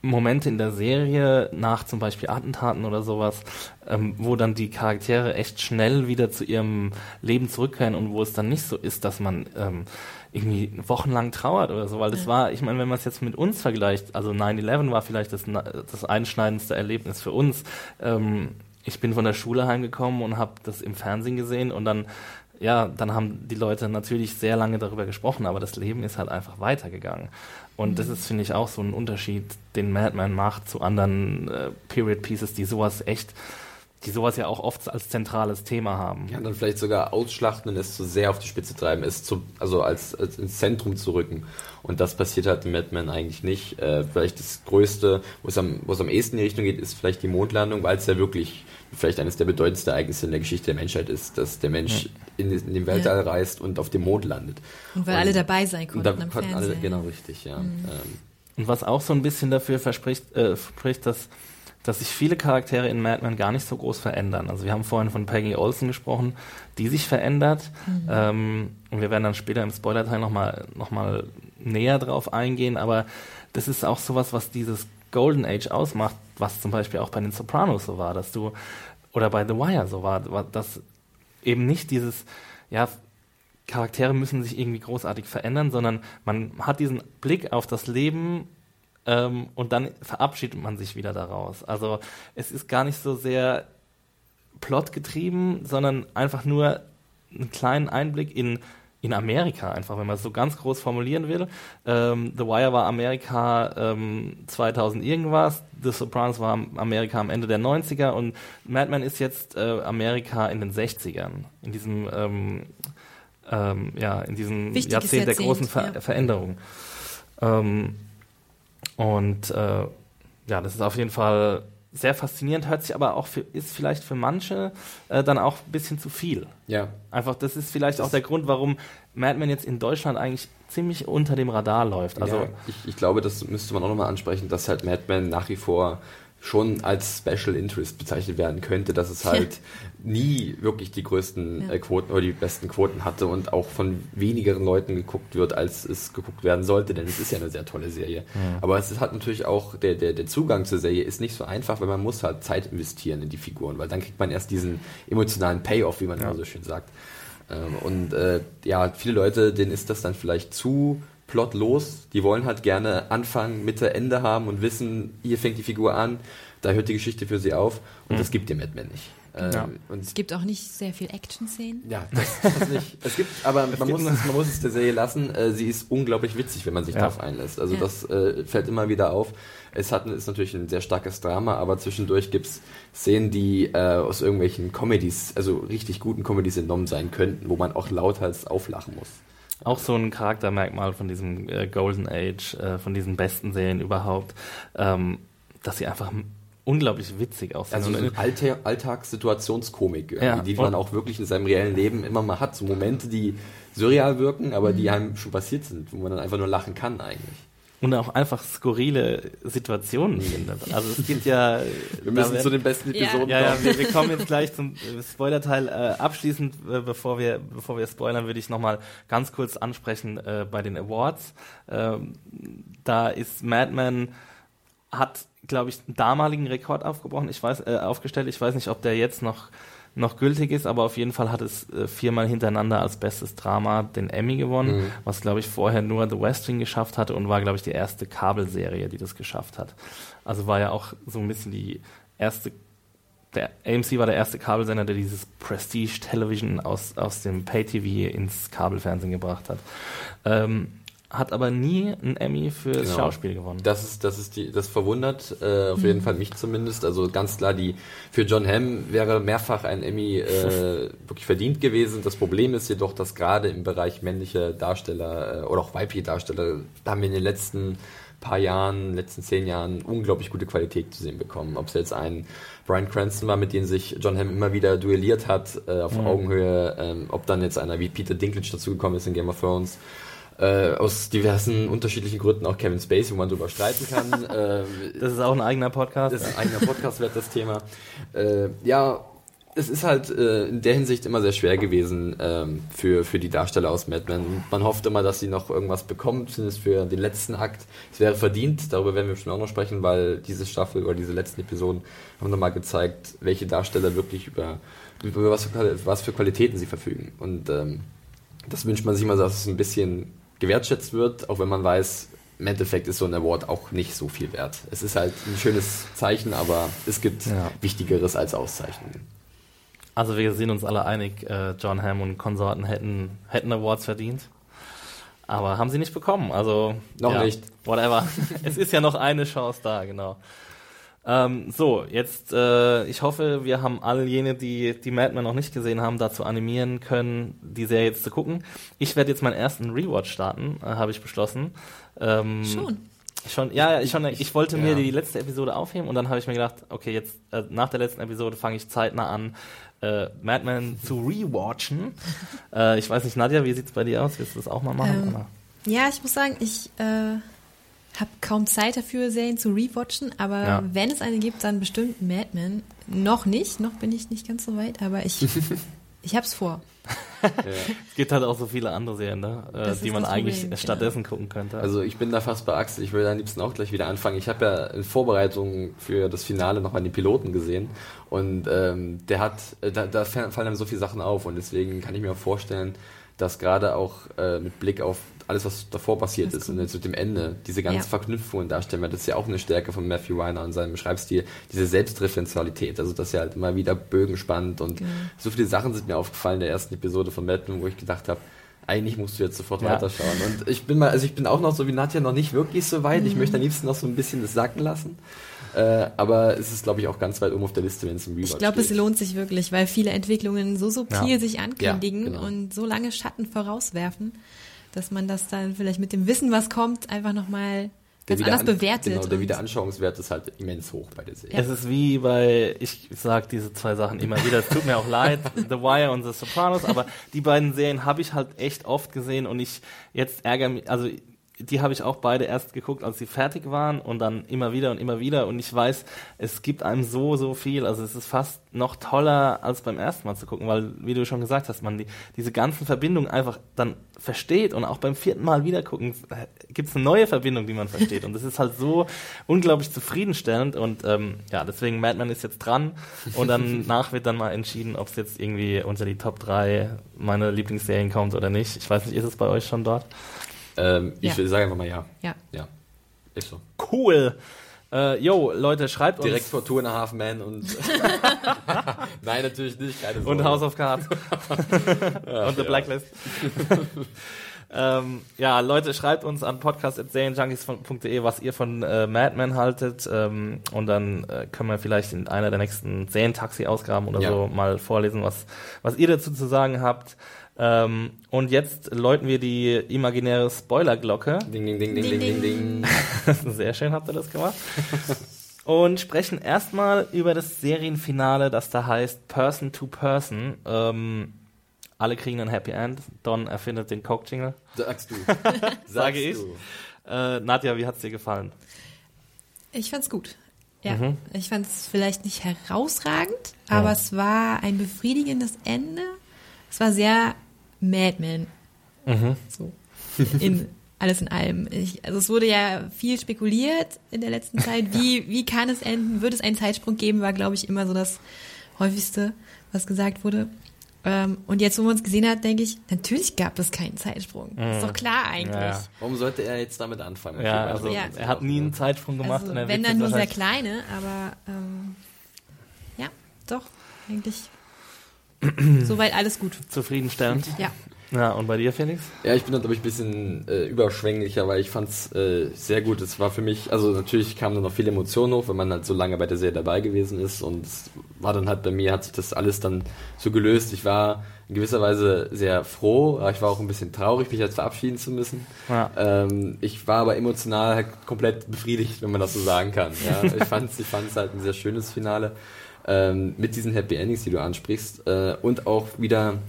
Momente in der Serie, nach zum Beispiel Attentaten oder sowas, ähm, wo dann die Charaktere echt schnell wieder zu ihrem Leben zurückkehren und wo es dann nicht so ist, dass man ähm, irgendwie wochenlang trauert oder so, weil das war, ich meine, wenn man es jetzt mit uns vergleicht, also 9-11 war vielleicht das, das einschneidendste Erlebnis für uns. Ähm, ich bin von der Schule heimgekommen und habe das im Fernsehen gesehen und dann ja, dann haben die Leute natürlich sehr lange darüber gesprochen, aber das Leben ist halt einfach weitergegangen. Und mhm. das ist, finde ich, auch so ein Unterschied, den Madman macht zu anderen äh, Period Pieces, die sowas echt die sowas ja auch oft als zentrales Thema haben. Ja, dann vielleicht sogar ausschlachten und es zu sehr auf die Spitze treiben, es zu, also als, als ins Zentrum zu rücken. Und das passiert halt im Madman eigentlich nicht. Äh, vielleicht das Größte, wo es am, wo es am ehesten in die Richtung geht, ist vielleicht die Mondlandung, weil es ja wirklich vielleicht eines der bedeutendsten Ereignisse in der Geschichte der Menschheit ist, dass der Mensch ja. in, in den Weltall ja. reist und auf dem Mond landet. Und weil und, alle dabei sein konnten. Und da konnten alle, genau richtig, ja. Mhm. Ähm. Und was auch so ein bisschen dafür verspricht, äh, spricht, dass dass sich viele Charaktere in Mad Men gar nicht so groß verändern. Also wir haben vorhin von Peggy Olsen gesprochen, die sich verändert. Mhm. Ähm, und wir werden dann später im Spoiler-Teil nochmal noch mal näher drauf eingehen. Aber das ist auch sowas, was dieses Golden Age ausmacht, was zum Beispiel auch bei den Sopranos so war, dass du, oder bei The Wire so war, dass eben nicht dieses, ja, Charaktere müssen sich irgendwie großartig verändern, sondern man hat diesen Blick auf das Leben ähm, und dann verabschiedet man sich wieder daraus. Also es ist gar nicht so sehr plotgetrieben, sondern einfach nur einen kleinen Einblick in, in Amerika, einfach, wenn man es so ganz groß formulieren will. Ähm, The Wire war Amerika ähm, 2000 irgendwas, The Sopranos war Amerika am Ende der 90er und Mad Men ist jetzt äh, Amerika in den 60ern, in diesem, ähm, ähm, ja, in diesem Jahrzehnt, Jahrzehnt, der großen Ver ja. Veränderung. Ähm, und äh, ja, das ist auf jeden Fall sehr faszinierend, hört sich aber auch für, ist vielleicht für manche äh, dann auch ein bisschen zu viel. Ja. Einfach, das ist vielleicht das auch der Grund, warum Mad Men jetzt in Deutschland eigentlich ziemlich unter dem Radar läuft. Also ja, ich, ich glaube, das müsste man auch nochmal ansprechen, dass halt Mad Men nach wie vor schon als Special Interest bezeichnet werden könnte, dass es halt ja. nie wirklich die größten ja. äh, Quoten oder die besten Quoten hatte und auch von wenigeren Leuten geguckt wird, als es geguckt werden sollte, denn es ist ja eine sehr tolle Serie. Ja. Aber es ist halt natürlich auch, der, der, der Zugang zur Serie ist nicht so einfach, weil man muss halt Zeit investieren in die Figuren, weil dann kriegt man erst diesen emotionalen Payoff, wie man immer so schön sagt. Ähm, und äh, ja, viele Leute, denen ist das dann vielleicht zu plotlos. Die wollen halt gerne Anfang, Mitte, Ende haben und wissen, hier fängt die Figur an, da hört die Geschichte für sie auf und mhm. das gibt dir Mad Men nicht. Ähm, ja. es gibt auch nicht sehr viel Action-Szenen. Ja, das, das, nicht. Es gibt, aber man, gibt muss es, man muss es der Serie lassen. Äh, sie ist unglaublich witzig, wenn man sich ja. darauf einlässt. Also ja. das äh, fällt immer wieder auf. Es hat, ist natürlich ein sehr starkes Drama, aber zwischendurch gibt es Szenen, die äh, aus irgendwelchen Comedies, also richtig guten Comedies entnommen sein könnten, wo man auch lauthals auflachen muss. Auch so ein Charaktermerkmal von diesem äh, Golden Age, äh, von diesen besten Serien überhaupt, ähm, dass sie einfach unglaublich witzig aussehen. Also so eine Alltag Alltagssituationskomik, ja, die man auch wirklich in seinem reellen Leben immer mal hat. So Momente, die surreal wirken, aber die mhm. einem schon passiert sind, wo man dann einfach nur lachen kann eigentlich und auch einfach skurrile Situationen. Also es gibt ja... Wir müssen werden, zu den besten Episoden ja, kommen. Ja, wir, wir kommen jetzt gleich zum Spoilerteil. Äh, abschließend, äh, bevor wir bevor wir spoilern, würde ich nochmal ganz kurz ansprechen äh, bei den Awards. Ähm, da ist Madman hat, glaube ich, einen damaligen Rekord aufgebrochen. Ich weiß, äh, aufgestellt. Ich weiß nicht, ob der jetzt noch noch gültig ist, aber auf jeden Fall hat es äh, viermal hintereinander als bestes Drama den Emmy gewonnen, mhm. was glaube ich vorher nur The West Wing geschafft hatte und war glaube ich die erste Kabelserie, die das geschafft hat. Also war ja auch so ein bisschen die erste der AMC war der erste Kabelsender, der dieses Prestige Television aus, aus dem Pay-TV ins Kabelfernsehen gebracht hat. Ähm, hat aber nie einen Emmy fürs genau. Schauspiel gewonnen. Das ist, das ist die, das verwundert äh, auf mhm. jeden Fall mich zumindest. Also ganz klar, die für John Hamm wäre mehrfach ein Emmy äh, wirklich verdient gewesen. Das Problem ist jedoch, dass gerade im Bereich männliche Darsteller äh, oder auch weibliche Darsteller haben wir in den letzten paar Jahren, letzten zehn Jahren unglaublich gute Qualität zu sehen bekommen. Ob es jetzt ein Brian Cranston war, mit dem sich John Hamm immer wieder duelliert hat äh, auf mhm. Augenhöhe, ähm, ob dann jetzt einer wie Peter Dinklage dazugekommen ist in Game of Thrones äh, aus diversen unterschiedlichen Gründen auch Kevin Spacey, wo man drüber streiten kann. äh, das ist auch ein eigener Podcast. Das ist ein eigener Podcast, wird das Thema. Äh, ja, es ist halt äh, in der Hinsicht immer sehr schwer gewesen ähm, für, für die Darsteller aus Mad Men. Man hofft immer, dass sie noch irgendwas bekommen, zumindest für den letzten Akt. Es wäre verdient, darüber werden wir schon auch noch sprechen, weil diese Staffel oder diese letzten Episoden haben nochmal gezeigt, welche Darsteller wirklich über, über was, für, was für Qualitäten sie verfügen. Und ähm, das wünscht man sich immer, dass es ein bisschen gewertschätzt wird, auch wenn man weiß, im Endeffekt ist so ein Award auch nicht so viel wert. Es ist halt ein schönes Zeichen, aber es gibt ja. Wichtigeres als Auszeichnungen. Also wir sind uns alle einig, äh, John Hamm und Konsorten hätten, hätten Awards verdient. Aber haben sie nicht bekommen. Also noch ja, nicht. Whatever. es ist ja noch eine Chance da, genau. Ähm, so, jetzt, äh, ich hoffe, wir haben all jene, die die Mad Men noch nicht gesehen haben, dazu animieren können, die Serie jetzt zu gucken. Ich werde jetzt meinen ersten Rewatch starten, äh, habe ich beschlossen. Ähm, Schon. Schon, ja, ich, schon, ich wollte mir die letzte Episode aufheben und dann habe ich mir gedacht, okay, jetzt äh, nach der letzten Episode fange ich zeitnah an, äh, Mad Men zu rewatchen. äh, ich weiß nicht, Nadja, wie sieht es bei dir aus? Willst du das auch mal machen? Ähm, ja, ich muss sagen, ich äh, habe kaum Zeit dafür, Serien zu rewatchen, aber ja. wenn es eine gibt, dann bestimmt Mad Men. Noch nicht, noch bin ich nicht ganz so weit, aber ich, ich hab's vor. ja. Es gibt halt auch so viele andere Serien, ne? Äh, die man eigentlich Problem, stattdessen genau. gucken könnte. Also ich bin da fast bei Axel. Ich will am liebsten auch gleich wieder anfangen. Ich habe ja in Vorbereitung für das Finale nochmal den Piloten gesehen und ähm, der hat, äh, da, da fallen einem so viele Sachen auf und deswegen kann ich mir auch vorstellen, dass gerade auch äh, mit Blick auf alles, was davor passiert ist, und jetzt mit dem Ende, diese ganzen ja. Verknüpfungen darstellen, weil das ist ja auch eine Stärke von Matthew Weiner und seinem Schreibstil, diese Selbstreferenzialität, also dass er halt immer wieder Bögen spannt und genau. so viele Sachen sind mir aufgefallen in der ersten Episode von Madden, wo ich gedacht habe, eigentlich musst du jetzt sofort ja. weiterschauen. Und ich bin mal, also ich bin auch noch so wie Nadja noch nicht wirklich so weit. Mhm. Ich möchte am liebsten noch so ein bisschen das sacken lassen. Äh, aber es ist, glaube ich, auch ganz weit oben auf der Liste, wenn es im Rewatch Ich glaube, es lohnt sich wirklich, weil viele Entwicklungen so subtil ja. sich ankündigen ja, genau. und so lange Schatten vorauswerfen dass man das dann vielleicht mit dem Wissen, was kommt, einfach nochmal ganz anders bewertet. Genau, der Wiederanschauungswert ist halt immens hoch bei der Serie. Ja. Es ist wie bei, ich sag diese zwei Sachen immer wieder, es tut mir auch leid, The Wire und The Sopranos, aber die beiden Serien habe ich halt echt oft gesehen und ich jetzt ärgere mich, also die habe ich auch beide erst geguckt, als sie fertig waren und dann immer wieder und immer wieder. Und ich weiß, es gibt einem so, so viel. Also es ist fast noch toller, als beim ersten Mal zu gucken, weil, wie du schon gesagt hast, man die, diese ganzen Verbindungen einfach dann versteht und auch beim vierten Mal wieder gucken, äh, gibt es eine neue Verbindung, die man versteht. Und das ist halt so unglaublich zufriedenstellend. Und ähm, ja, deswegen Madman ist jetzt dran und danach wird dann mal entschieden, ob es jetzt irgendwie unter die Top 3 meine Lieblingsserien kommt oder nicht. Ich weiß nicht, ist es bei euch schon dort? Ähm, ich ja. sage einfach mal ja. Ja. Ja. Ist so. Cool. Äh, yo, Leute, schreibt Direkt uns. Direkt vor Two and a Half Men und. Nein, natürlich nicht. Keine und House of Cards. ja, und The Blacklist. ähm, ja, Leute, schreibt uns an podcast.serienjunkies.de, was ihr von äh, Mad Men haltet. Ähm, und dann äh, können wir vielleicht in einer der nächsten Serientaxi-Ausgaben oder ja. so mal vorlesen, was, was ihr dazu zu sagen habt. Ähm, und jetzt läuten wir die imaginäre Spoilerglocke. Ding, ding, ding, ding, ding, ding, ding. Sehr schön habt ihr das gemacht. und sprechen erstmal über das Serienfinale, das da heißt Person to Person. Ähm, alle kriegen ein Happy End. Don erfindet den Coke-Jingle. Sagst du. Sage ich. Äh, Nadja, wie hat's dir gefallen? Ich fand's gut. Ja, mhm. ich fand's vielleicht nicht herausragend, aber ja. es war ein befriedigendes Ende. Es war sehr Madman. Mhm. So. In, alles in allem. Ich, also es wurde ja viel spekuliert in der letzten Zeit. Wie, wie kann es enden? Wird es einen Zeitsprung geben? War, glaube ich, immer so das häufigste, was gesagt wurde. Ähm, und jetzt, wo man es gesehen hat, denke ich, natürlich gab es keinen Zeitsprung. Mhm. Ist doch klar eigentlich. Ja. Warum sollte er jetzt damit anfangen? Ja, also ja. er hat nie einen Zeitsprung gemacht. Also, wenn dann nur sehr kleine, aber ähm, ja, doch, eigentlich Soweit alles gut. Zufriedenstellend. Ja. Ja, und bei dir, Felix? Ja, ich bin da, glaube ich, ein bisschen äh, überschwänglicher, weil ich fand es äh, sehr gut. Es war für mich, also natürlich kamen da noch viele Emotionen hoch, wenn man halt so lange bei der Serie dabei gewesen ist. Und es war dann halt bei mir, hat sich das alles dann so gelöst. Ich war in gewisser Weise sehr froh, aber ich war auch ein bisschen traurig, mich jetzt verabschieden zu müssen. Ja. Ähm, ich war aber emotional halt komplett befriedigt, wenn man das so sagen kann. Ja? ich fand es ich fand's halt ein sehr schönes Finale ähm, mit diesen Happy Endings, die du ansprichst, äh, und auch wieder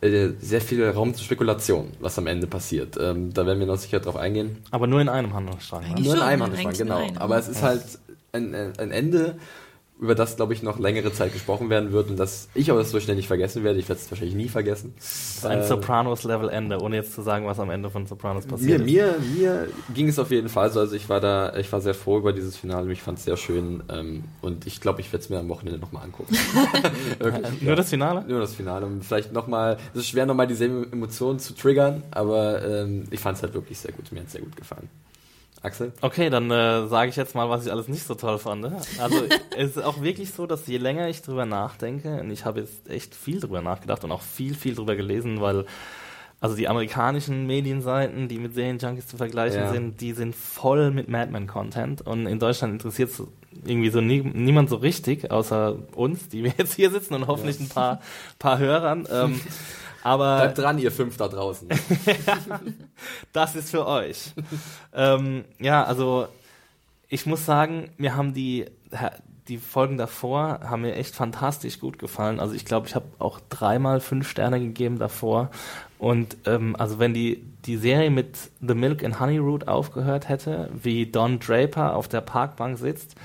äh, sehr viel Raum zur Spekulation, was am Ende passiert. Ähm, da werden wir noch sicher drauf eingehen. Aber nur in einem Handlungsstrang. Ne? Nur in einem Handlungsstrang, genau. Aber es ist halt ein, ein Ende, über das, glaube ich, noch längere Zeit gesprochen werden wird und dass ich auch das so schnell nicht vergessen werde. Ich werde es wahrscheinlich nie vergessen. Das ist ein äh, Sopranos-Level-Ende, ohne jetzt zu sagen, was am Ende von Sopranos passiert mir, ist. Mir, mir ging es auf jeden Fall so. Also ich war da, ich war sehr froh über dieses Finale. Ich fand es sehr schön ähm, und ich glaube, ich werde es mir am Wochenende nochmal angucken. Wirklich, Nur das Finale? Nur das Finale. Und vielleicht nochmal, es ist schwer, nochmal dieselben Emotionen zu triggern, aber ähm, ich fand es halt wirklich sehr gut. Mir hat es sehr gut gefallen. Axel? Okay, dann äh, sage ich jetzt mal, was ich alles nicht so toll fand. Also es ist auch wirklich so, dass je länger ich drüber nachdenke, und ich habe jetzt echt viel drüber nachgedacht und auch viel, viel drüber gelesen, weil also die amerikanischen Medienseiten, die mit Serienjunkies zu vergleichen ja. sind, die sind voll mit Madman-Content und in Deutschland interessiert es irgendwie so nie, niemand so richtig, außer uns, die wir jetzt hier sitzen und hoffentlich ja. ein paar, paar Hörern. Ähm, Aber Bleibt dran, ihr fünf da draußen. das ist für euch. ähm, ja, also ich muss sagen, mir haben die, die Folgen davor haben mir echt fantastisch gut gefallen. Also ich glaube, ich habe auch dreimal fünf Sterne gegeben davor. Und ähm, also wenn die, die Serie mit The Milk and Honey Root aufgehört hätte, wie Don Draper auf der Parkbank sitzt,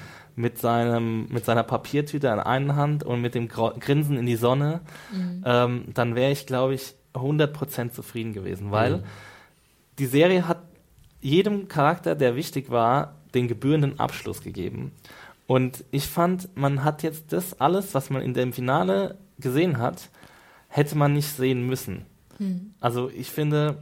mit, seinem, mit seiner Papiertüte in einer Hand und mit dem Grinsen in die Sonne, mhm. ähm, dann wäre ich, glaube ich, 100% zufrieden gewesen, weil mhm. die Serie hat jedem Charakter, der wichtig war, den gebührenden Abschluss gegeben. Und ich fand, man hat jetzt das alles, was man in dem Finale gesehen hat, hätte man nicht sehen müssen. Mhm. Also ich finde,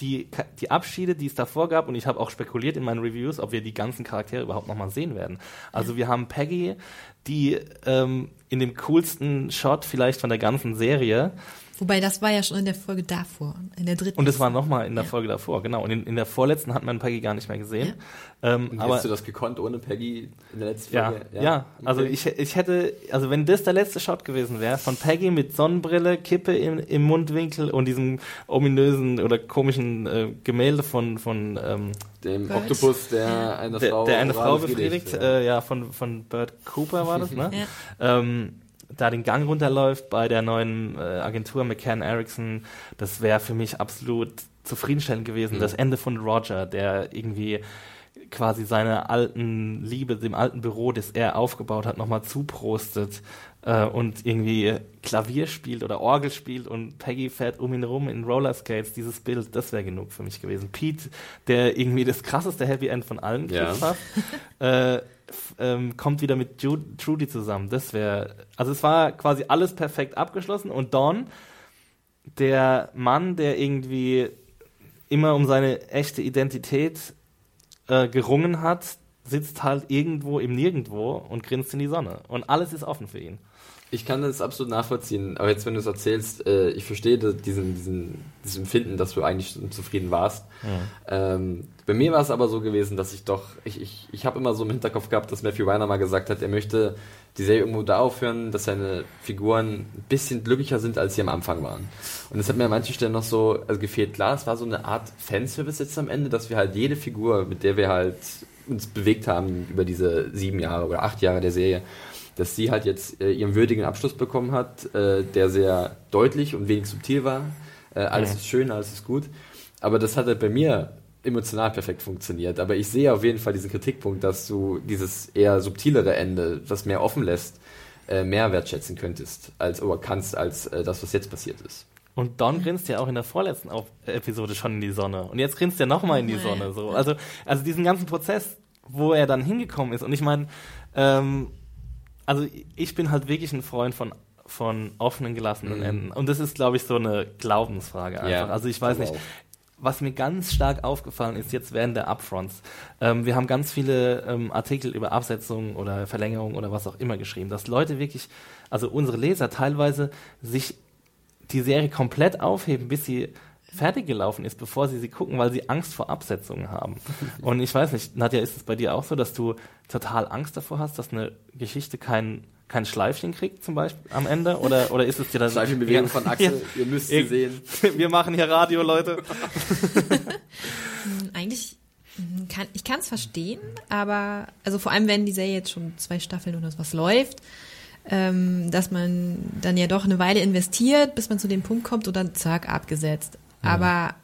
die, die Abschiede, die es davor gab, und ich habe auch spekuliert in meinen Reviews, ob wir die ganzen Charaktere überhaupt nochmal sehen werden. Also wir haben Peggy, die ähm, in dem coolsten Shot vielleicht von der ganzen Serie Wobei das war ja schon in der Folge davor, in der dritten. Und das war nochmal in der ja. Folge davor, genau. Und in, in, der vorletzten hat man Peggy gar nicht mehr gesehen. Ja. Ähm, aber, hättest du das gekonnt ohne Peggy in der letzten Folge? Ja, ja. ja. also ich, ich hätte, also wenn das der letzte Shot gewesen wäre, von Peggy mit Sonnenbrille, Kippe im, im Mundwinkel und diesem ominösen oder komischen äh, Gemälde von, von ähm, dem Bird. Oktopus, der eine der, Frau, der eine Frau befriedigt, ja. Äh, ja, von, von Bert Cooper war das, ne? ja. ähm, da den Gang runterläuft bei der neuen äh, Agentur McCann Erickson, das wäre für mich absolut zufriedenstellend gewesen. Mhm. Das Ende von Roger, der irgendwie quasi seine alten Liebe, dem alten Büro, das er aufgebaut hat, nochmal zuprostet äh, und irgendwie Klavier spielt oder Orgel spielt und Peggy fährt um ihn rum in Rollerskates. Dieses Bild, das wäre genug für mich gewesen. Pete, der irgendwie das krasseste Happy End von allen ja. äh, ähm, kommt wieder mit Jude, Trudy zusammen. Das wäre, also es war quasi alles perfekt abgeschlossen und Dawn, der Mann, der irgendwie immer um seine echte Identität äh, gerungen hat, sitzt halt irgendwo im Nirgendwo und grinst in die Sonne. Und alles ist offen für ihn. Ich kann das absolut nachvollziehen, aber jetzt, wenn du es erzählst, äh, ich verstehe diesen, diesen, dieses Empfinden, dass du eigentlich zufrieden warst. Ja. Ähm, bei mir war es aber so gewesen, dass ich doch, ich, ich, ich habe immer so im Hinterkopf gehabt, dass Matthew Weiner mal gesagt hat, er möchte die Serie irgendwo da aufhören, dass seine Figuren ein bisschen glücklicher sind, als sie am Anfang waren. Und das hat mir an manchen Stellen noch so also gefehlt. Klar, es war so eine Art Fanservice jetzt am Ende, dass wir halt jede Figur, mit der wir halt uns bewegt haben über diese sieben Jahre oder acht Jahre der Serie, dass sie halt jetzt äh, ihren würdigen Abschluss bekommen hat, äh, der sehr deutlich und wenig subtil war. Äh, alles ja. ist schön, alles ist gut. Aber das hat halt bei mir emotional perfekt funktioniert. Aber ich sehe auf jeden Fall diesen Kritikpunkt, dass du dieses eher subtilere Ende, das mehr offen lässt, äh, mehr wertschätzen könntest, als oder kannst, als äh, das, was jetzt passiert ist. Und Don grinst ja auch in der vorletzten Episode schon in die Sonne. Und jetzt grinst er nochmal in die Sonne. So. Also, also diesen ganzen Prozess, wo er dann hingekommen ist. Und ich meine, ähm, also ich bin halt wirklich ein Freund von von offenen, gelassenen mhm. Enden. Und das ist, glaube ich, so eine Glaubensfrage einfach. Ja, also ich weiß nicht. Auch. Was mir ganz stark aufgefallen ist jetzt während der Upfronts, ähm, wir haben ganz viele ähm, Artikel über Absetzungen oder Verlängerungen oder was auch immer geschrieben, dass Leute wirklich, also unsere Leser teilweise sich die Serie komplett aufheben, bis sie fertig gelaufen ist, bevor sie sie gucken, weil sie Angst vor Absetzungen haben. Und ich weiß nicht, Nadja, ist es bei dir auch so, dass du total Angst davor hast, dass eine Geschichte kein, kein Schleifchen kriegt zum Beispiel am Ende? Oder, oder ist es dir dann... Schleifchenbewegung von Axel, ja, ihr müsst sie sehen. Wir machen hier Radio, Leute. Hm, eigentlich hm, kann, ich kann es verstehen, aber also vor allem, wenn die Serie jetzt schon zwei Staffeln oder was läuft, ähm, dass man dann ja doch eine Weile investiert, bis man zu dem Punkt kommt und dann zack, abgesetzt. Aber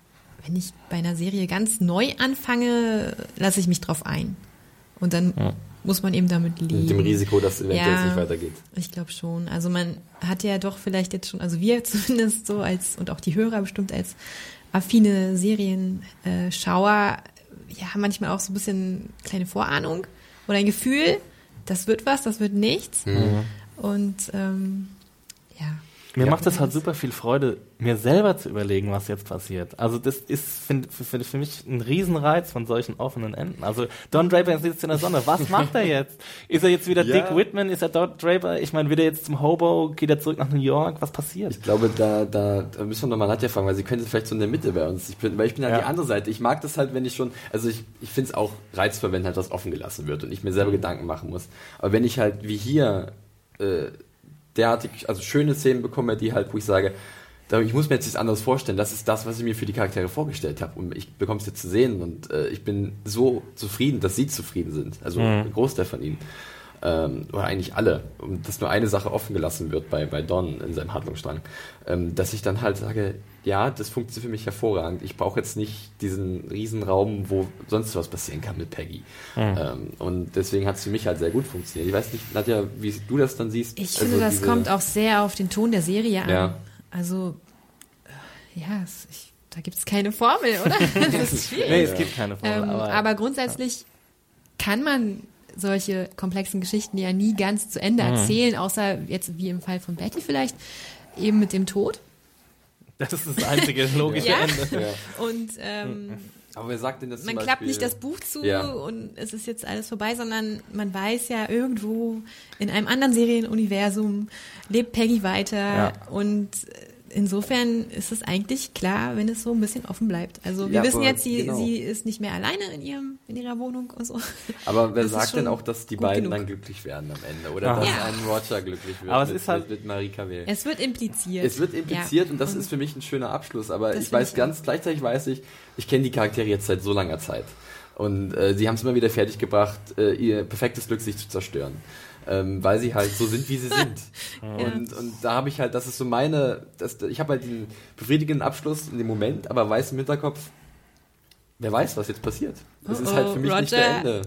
wenn ich bei einer Serie ganz neu anfange, lasse ich mich drauf ein. Und dann ja. muss man eben damit leben. Mit dem Risiko, dass es eventuell ja, nicht weitergeht. Ich glaube schon. Also man hat ja doch vielleicht jetzt schon, also wir zumindest so als und auch die Hörer bestimmt als affine Serienschauer, ja, manchmal auch so ein bisschen kleine Vorahnung oder ein Gefühl, das wird was, das wird nichts. Mhm. Und ähm, ja. Mir ja. macht das halt super viel Freude, mir selber zu überlegen, was jetzt passiert. Also das ist find, für, für mich ein Riesenreiz von solchen offenen Enden. Also Don Draper sitzt in der Sonne. Was macht er jetzt? Ist er jetzt wieder ja. Dick Whitman? Ist er Don Draper? Ich meine, wird er jetzt zum Hobo? Geht er zurück nach New York? Was passiert? Ich glaube, da, da, da müssen wir nochmal Nadja fragen, weil sie könnte vielleicht so in der Mitte bei uns. Ich bin, weil ich bin ja. an die andere Seite. Ich mag das halt, wenn ich schon, also ich, ich finde es auch reizvoll, wenn halt was offen gelassen wird und ich mir selber. Gedanken machen muss. Aber wenn ich halt wie hier äh, derartig, also schöne Szenen bekomme, die halt, wo ich sage, ich muss mir jetzt nichts anderes vorstellen. Das ist das, was ich mir für die Charaktere vorgestellt habe. Und ich bekomme es jetzt zu sehen und äh, ich bin so zufrieden, dass sie zufrieden sind. Also mhm. ein Großteil von ihnen ähm, oder eigentlich alle, und dass nur eine Sache offen gelassen wird bei, bei Don in seinem Handlungsstrang, ähm, dass ich dann halt sage, ja, das funktioniert für mich hervorragend. Ich brauche jetzt nicht diesen Riesenraum, wo sonst was passieren kann mit Peggy. Mhm. Ähm, und deswegen hat es für mich halt sehr gut funktioniert. Ich weiß nicht, Nadja, wie du das dann siehst. Ich also finde, das kommt auch sehr auf den Ton der Serie an. Ja. Also, äh, ja, ich, da gibt es keine Formel, oder? das ist schwierig. Nee, es gibt keine Formel. Ähm, aber, aber, grundsätzlich ja. kann man solche komplexen Geschichten ja nie ganz zu Ende mhm. erzählen, außer jetzt wie im Fall von Betty vielleicht, eben mit dem Tod. Das ist das einzige logische ja. Ende. Ja. Und ähm, aber wer sagt denn das Man klappt nicht das Buch zu ja. und es ist jetzt alles vorbei, sondern man weiß ja irgendwo in einem anderen Serienuniversum lebt Peggy weiter ja. und insofern ist es eigentlich klar, wenn es so ein bisschen offen bleibt. Also wir ja, wissen jetzt, sie, genau. sie ist nicht mehr alleine in ihrem in ihrer Wohnung und so. Aber wer das sagt denn auch, dass die beiden genug. dann glücklich werden am Ende oder Aha. dass ja. ein Roger glücklich wird aber es mit, ist halt mit, mit Marie Cavell. Es wird impliziert. Es wird impliziert ja. und das und ist für mich ein schöner Abschluss. Aber ich weiß ich ganz gleichzeitig weiß ich, ich kenne die Charaktere jetzt seit so langer Zeit. Und äh, sie haben es immer wieder fertiggebracht, äh, ihr perfektes Glück sich zu zerstören ähm, weil sie halt so sind, wie sie sind. und, und da habe ich halt, das ist so meine, das, ich habe halt den befriedigenden Abschluss in dem Moment, aber weiß im Hinterkopf, wer weiß, was jetzt passiert. Das oh ist halt für mich Roger. nicht der Ende.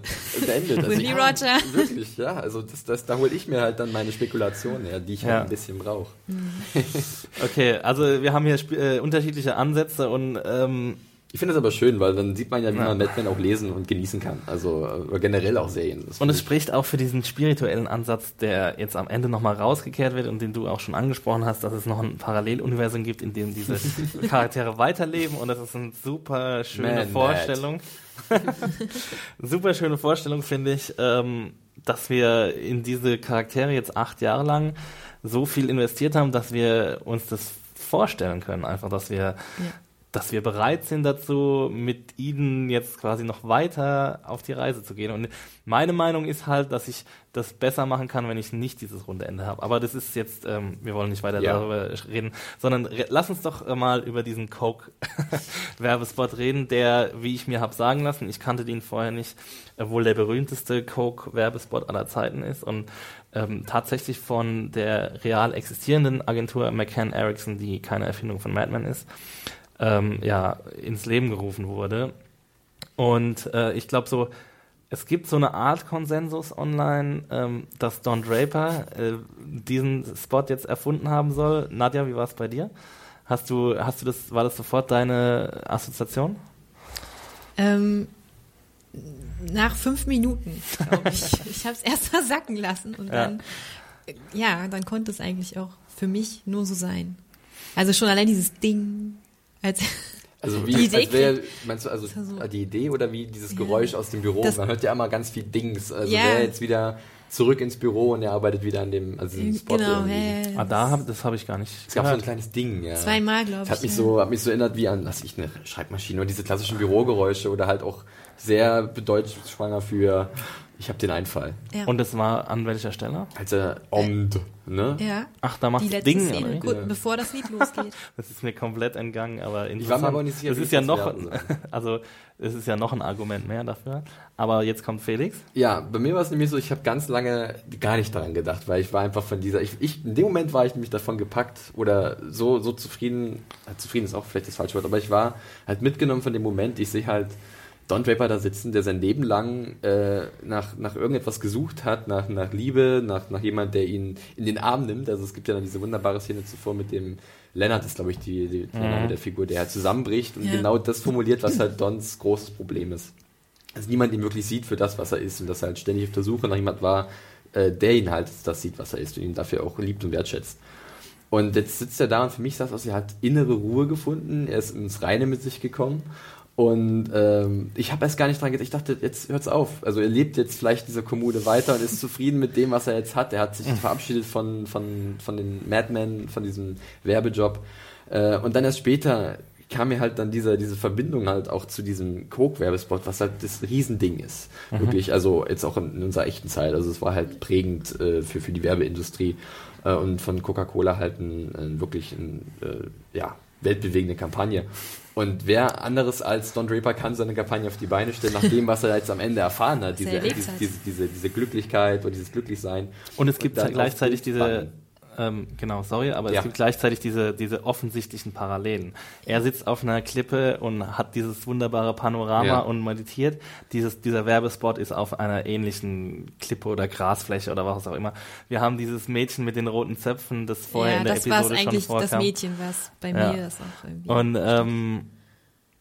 Der Ende. Also, ja, Roger. Wirklich, ja. Also das, das, da hole ich mir halt dann meine Spekulationen her, die ich halt ja. halt ein bisschen brauche. Mhm. okay, also wir haben hier äh, unterschiedliche Ansätze und ähm, ich finde es aber schön, weil dann sieht man ja, wie man Mad Men auch lesen und genießen kann. Also äh, generell auch Serien. Und es spricht auch für diesen spirituellen Ansatz, der jetzt am Ende nochmal rausgekehrt wird und den du auch schon angesprochen hast, dass es noch ein Paralleluniversum gibt, in dem diese Charaktere weiterleben und das ist eine super schöne Man Vorstellung. super schöne Vorstellung, finde ich, ähm, dass wir in diese Charaktere jetzt acht Jahre lang so viel investiert haben, dass wir uns das vorstellen können. Einfach, dass wir ja dass wir bereit sind dazu, mit ihnen jetzt quasi noch weiter auf die Reise zu gehen. Und meine Meinung ist halt, dass ich das besser machen kann, wenn ich nicht dieses runde Ende habe. Aber das ist jetzt, ähm, wir wollen nicht weiter ja. darüber reden, sondern re lass uns doch mal über diesen Coke-Werbespot reden, der, wie ich mir habe sagen lassen, ich kannte den vorher nicht, äh, wohl der berühmteste Coke-Werbespot aller Zeiten ist und ähm, tatsächlich von der real existierenden Agentur McCann Erickson, die keine Erfindung von Madman ist ähm, ja, ins Leben gerufen wurde. Und äh, ich glaube so, es gibt so eine Art Konsensus online, ähm, dass Don Draper äh, diesen Spot jetzt erfunden haben soll. Nadja, wie war es bei dir? Hast du, hast du das, war das sofort deine Assoziation? Ähm, nach fünf Minuten, glaube ich. ich habe es erst mal sacken lassen und ja. dann, ja, dann konnte es eigentlich auch für mich nur so sein. Also schon allein dieses Ding, als also wie, die Idee als wär, meinst du also so die Idee oder wie dieses Geräusch ja, aus dem Büro? Man hört ja immer ganz viel Dings. Also ja. wer jetzt wieder zurück ins Büro und er arbeitet wieder an dem, also diesem Spot. Genau, irgendwie. ah, da hab, das habe ich gar nicht. Es gab so ein kleines Ding, ja. Zweimal, glaube ich. Hat mich ja. so, hat mich so erinnert wie an, was ich, eine Schreibmaschine oder diese klassischen Bürogeräusche oder halt auch sehr bedeutungsschwanger für ich habe den Einfall. Ja. Und das war an welcher Stelle? Als er omd, ne? Ja. Ach, da macht das Ding. Szene, gut, ja. bevor das Lied losgeht. das ist mir komplett entgangen, aber Ich war mir aber nicht sicher, das ist ja noch, also es ist ja noch ein Argument mehr dafür. Aber jetzt kommt Felix. Ja, bei mir war es nämlich so, ich habe ganz lange gar nicht daran gedacht, weil ich war einfach von dieser, ich, ich in dem Moment war ich nämlich davon gepackt oder so so zufrieden, zufrieden ist auch vielleicht das falsche Wort, aber ich war halt mitgenommen von dem Moment. Ich sehe halt Don Draper da sitzen, der sein Leben lang äh, nach, nach irgendetwas gesucht hat, nach, nach Liebe, nach, nach jemand, der ihn in den Arm nimmt. Also es gibt ja dann diese wunderbare Szene zuvor mit dem Lennart ist, glaube ich, die, die, der Name mhm. der Figur, der halt zusammenbricht und ja. genau das formuliert, was halt Dons großes Problem ist. Also niemand ihn wirklich sieht für das, was er ist und dass er halt ständig auf der Suche nach jemand war, äh, der ihn halt das sieht, was er ist und ihn dafür auch liebt und wertschätzt. Und jetzt sitzt er da und für mich sagt aus, er hat innere Ruhe gefunden, er ist ins Reine mit sich gekommen und ähm, ich habe erst gar nicht dran gedacht. Ich dachte, jetzt hört's auf. Also er lebt jetzt vielleicht diese Kommune weiter und ist zufrieden mit dem, was er jetzt hat. Er hat sich mhm. verabschiedet von, von, von den Madmen, von diesem Werbejob. Äh, und dann erst später kam mir halt dann diese, diese Verbindung halt auch zu diesem Coke-Werbespot, was halt das Riesending ist. Mhm. Wirklich, also jetzt auch in, in, unserer echten Zeit. Also es war halt prägend äh, für, für die Werbeindustrie äh, und von Coca-Cola halt ein, ein wirklich ein, äh, ja, weltbewegende Kampagne. Und wer anderes als Don Draper kann seine Kampagne auf die Beine stellen, nach dem, was er jetzt am Ende erfahren hat. Diese, diese, diese, diese, Glücklichkeit und dieses Glücklichsein. Und es gibt und gleichzeitig diese, ähm, genau, sorry, aber ja. es gibt gleichzeitig diese, diese offensichtlichen Parallelen. Er sitzt auf einer Klippe und hat dieses wunderbare Panorama ja. und meditiert. Dieses, dieser Werbespot ist auf einer ähnlichen Klippe oder Grasfläche oder was auch immer. Wir haben dieses Mädchen mit den roten Zöpfen, das vorher ja, in der Episode schon vorkam. das war eigentlich das Mädchen, was bei mir ist auch irgendwie. Und ähm,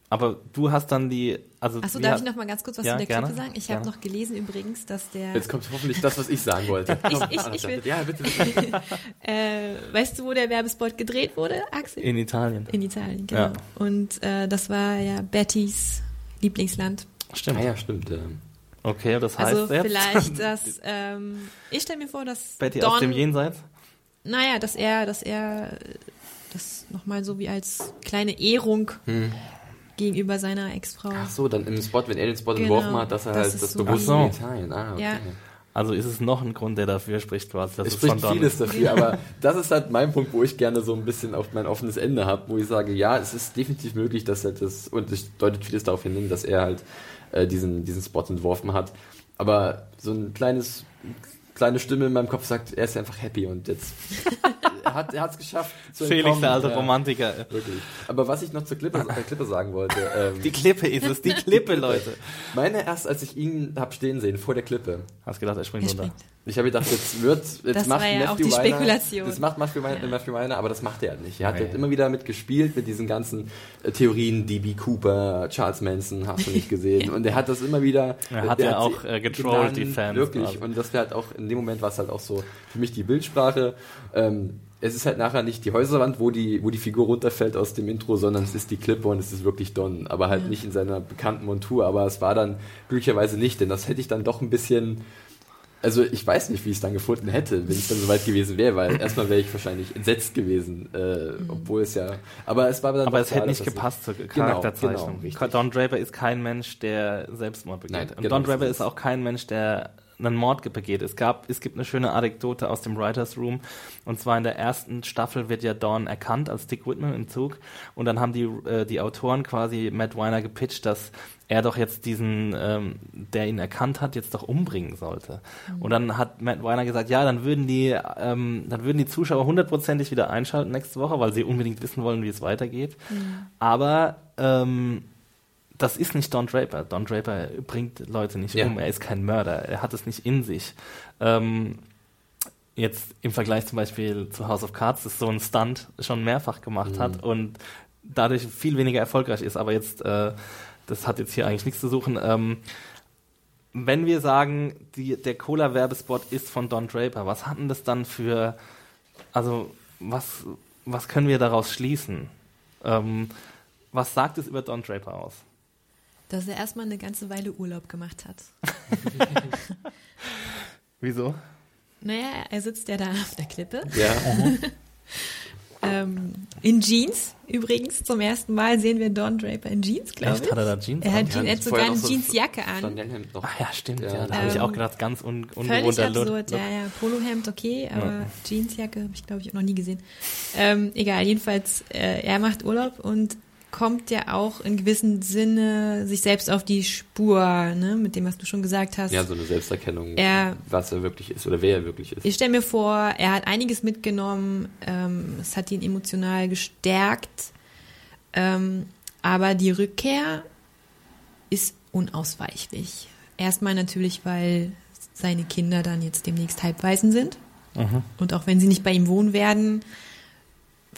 aber du hast dann die, also. Achso, darf ich noch mal ganz kurz was ja, zu der gerne, Klippe sagen? Ich habe noch gelesen übrigens, dass der. Jetzt kommt hoffentlich das, was ich sagen wollte. ich, ich, ich will. Ja, bitte. bitte. äh, weißt du, wo der Werbespot gedreht wurde, Axel? In Italien. In Italien, genau. Ja. Und äh, das war ja Bettys Lieblingsland. Stimmt. Ah, ja, stimmt. Okay, das heißt also jetzt. vielleicht, dass ähm, ich stelle mir vor, dass Betty Don, aus dem Jenseits. Naja, dass er, dass er das nochmal so wie als kleine Ehrung hm gegenüber seiner Ex-Frau. Ach so, dann im Spot, wenn er den Spot genau, entworfen hat, dass er das halt das so bewusst in Italien. Ah, okay. Ja. Also ist es noch ein Grund, der dafür spricht, quasi. Das es spricht vieles dafür, aber das ist halt mein Punkt, wo ich gerne so ein bisschen auf mein offenes Ende habe, wo ich sage, ja, es ist definitiv möglich, dass er das, und es deutet vieles darauf hin, dass er halt äh, diesen, diesen Spot entworfen hat. Aber so ein kleines, kleine Stimme in meinem Kopf sagt, er ist einfach happy und jetzt hat es geschafft zu Felix, der alte Romantiker. Wirklich. Aber was ich noch zur Klippe, äh, Klippe sagen wollte. Ähm, die Klippe ist es, die Klippe, Leute. Meine erst, als ich ihn hab stehen sehen, vor der Klippe. Hast gedacht, er springt er runter. Ich habe gedacht, jetzt wird, jetzt das macht war ja Matthew auch die Spekulation. das macht Matthew Weiner, ja. Matthew Weiner, aber das macht er halt nicht. Er hat Nein. halt immer wieder mit gespielt, mit diesen ganzen äh, Theorien, DB Cooper, Charles Manson, hast du nicht gesehen. Und er hat das immer wieder. Er hat ja auch äh, getrollt, die Fans. Wirklich. Also. Und das wäre halt auch, in dem Moment war es halt auch so, für mich die Bildsprache, ähm, es ist halt nachher nicht die Häuserwand, wo die, wo die Figur runterfällt aus dem Intro, sondern es ist die Klippe und es ist wirklich Don. Aber halt ja. nicht in seiner bekannten Montur. Aber es war dann glücklicherweise nicht, denn das hätte ich dann doch ein bisschen. Also ich weiß nicht, wie ich es dann gefunden hätte, wenn es dann soweit gewesen wäre, weil erstmal wäre ich wahrscheinlich entsetzt gewesen, äh, mhm. obwohl es ja. Aber es war dann. Aber es hätte nicht gepasst zur Charakterzeichnung. Genau, genau, Don Draper ist kein Mensch, der Selbstmord begeht. Nein, und genau, Don Draper ist auch kein Mensch, der einen Mord begeht. Es gab, es gibt eine schöne Anekdote aus dem Writers Room. Und zwar in der ersten Staffel wird ja Dawn erkannt als Dick Whitman im Zug. Und dann haben die, äh, die Autoren quasi Matt Weiner gepitcht, dass er doch jetzt diesen, ähm, der ihn erkannt hat, jetzt doch umbringen sollte. Mhm. Und dann hat Matt Weiner gesagt, ja, dann würden die, ähm, dann würden die Zuschauer hundertprozentig wieder einschalten nächste Woche, weil sie unbedingt wissen wollen, wie es weitergeht. Mhm. Aber ähm, das ist nicht Don Draper. Don Draper bringt Leute nicht ja. um. Er ist kein Mörder. Er hat es nicht in sich. Ähm, jetzt im Vergleich zum Beispiel zu House of Cards, das so ein Stunt schon mehrfach gemacht mhm. hat und dadurch viel weniger erfolgreich ist. Aber jetzt, äh, das hat jetzt hier eigentlich nichts zu suchen. Ähm, wenn wir sagen, die, der Cola-Werbespot ist von Don Draper, was hatten das dann für, also was, was können wir daraus schließen? Ähm, was sagt es über Don Draper aus? dass er erstmal eine ganze Weile Urlaub gemacht hat. Wieso? Naja, er sitzt ja da auf der Klippe. Ja. ähm, in Jeans übrigens. Zum ersten Mal sehen wir Don Draper in Jeans, glaube ich. Echt, hat er da Jeans Er hat, ja, hat sogar eine Jeansjacke an. Ach ja, stimmt. Ja, ja da ähm, habe ich auch gedacht, ganz un ungewohnter absurd, Look. Ja, ja, Polohemd, okay, aber ja. Jeansjacke habe ich, glaube ich, noch nie gesehen. Ähm, egal, jedenfalls, äh, er macht Urlaub und kommt ja auch in gewissem Sinne sich selbst auf die Spur, ne, mit dem, was du schon gesagt hast. Ja, so eine Selbsterkennung, er, was er wirklich ist oder wer er wirklich ist. Ich stelle mir vor, er hat einiges mitgenommen, ähm, es hat ihn emotional gestärkt, ähm, aber die Rückkehr ist unausweichlich. Erstmal natürlich, weil seine Kinder dann jetzt demnächst halbweisen sind. Mhm. Und auch wenn sie nicht bei ihm wohnen werden,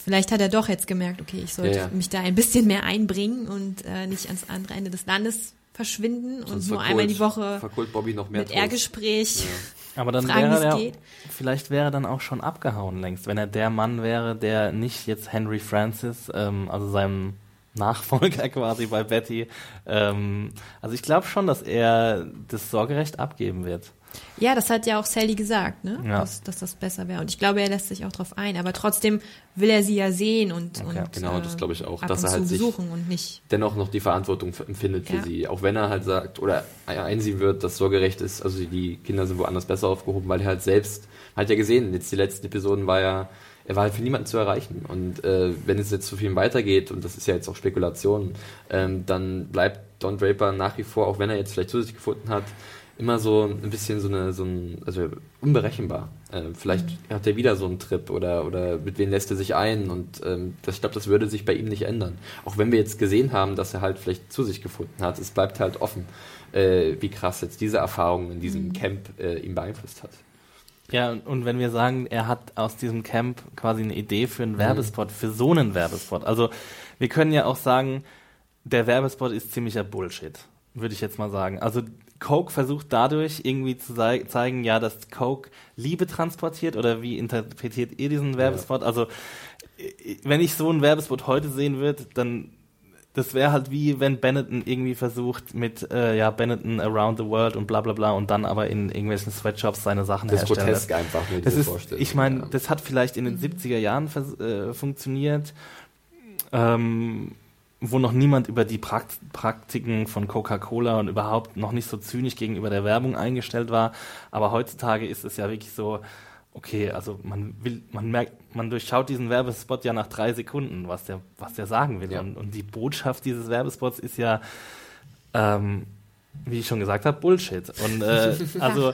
vielleicht hat er doch jetzt gemerkt, okay, ich sollte ja, ja. mich da ein bisschen mehr einbringen und äh, nicht ans andere Ende des Landes verschwinden Sonst und nur einmal die Woche Bobby noch mehr mit R-Gespräch. Ja. Aber dann fragen, wäre er, geht. vielleicht wäre er dann auch schon abgehauen längst, wenn er der Mann wäre, der nicht jetzt Henry Francis, ähm, also seinem Nachfolger quasi bei Betty. Ähm, also ich glaube schon, dass er das Sorgerecht abgeben wird. Ja, das hat ja auch Sally gesagt, ne? Ja. Dass, dass das besser wäre. Und ich glaube, er lässt sich auch darauf ein. Aber trotzdem will er sie ja sehen und, okay. und genau, das glaube ich auch, dass er halt sich und nicht dennoch noch die Verantwortung empfindet für ja. sie, auch wenn er halt sagt oder einsehen wird, dass Sorgerecht ist. Also die Kinder sind woanders besser aufgehoben, weil er halt selbst hat ja gesehen. Jetzt die letzten Episoden war ja er war halt für niemanden zu erreichen. Und äh, wenn es jetzt zu viel weitergeht, und das ist ja jetzt auch Spekulation, ähm, dann bleibt Don Draper nach wie vor, auch wenn er jetzt vielleicht zu sich gefunden hat, immer so ein bisschen so eine, so ein, also unberechenbar. Äh, vielleicht mhm. hat er wieder so einen Trip oder, oder mit wem lässt er sich ein und ähm, das, ich glaube, das würde sich bei ihm nicht ändern. Auch wenn wir jetzt gesehen haben, dass er halt vielleicht zu sich gefunden hat, es bleibt halt offen, äh, wie krass jetzt diese Erfahrung in diesem mhm. Camp äh, ihn beeinflusst hat. Ja, und wenn wir sagen, er hat aus diesem Camp quasi eine Idee für einen mhm. Werbespot, für so einen Werbespot. Also wir können ja auch sagen, der Werbespot ist ziemlicher Bullshit, würde ich jetzt mal sagen. Also Coke versucht dadurch irgendwie zu zeigen, ja, dass Coke Liebe transportiert oder wie interpretiert ihr diesen Werbespot? Ja. Also wenn ich so einen Werbespot heute sehen würde, dann das wäre halt wie wenn Benetton irgendwie versucht mit äh, ja Benetton Around the World und bla bla bla und dann aber in irgendwelchen Sweatshops seine Sachen das herstellen. Das ist grotesk einfach, mir das ist, vorstellen. Ich meine, ja. das hat vielleicht in den 70er Jahren äh, funktioniert. Ähm, wo noch niemand über die Prakt Praktiken von Coca-Cola und überhaupt noch nicht so zynisch gegenüber der Werbung eingestellt war. Aber heutzutage ist es ja wirklich so, okay, also man will, man merkt, man durchschaut diesen Werbespot ja nach drei Sekunden, was der, was der sagen will. Ja. Und, und, die Botschaft dieses Werbespots ist ja, ähm, wie ich schon gesagt habe, Bullshit. Und äh, also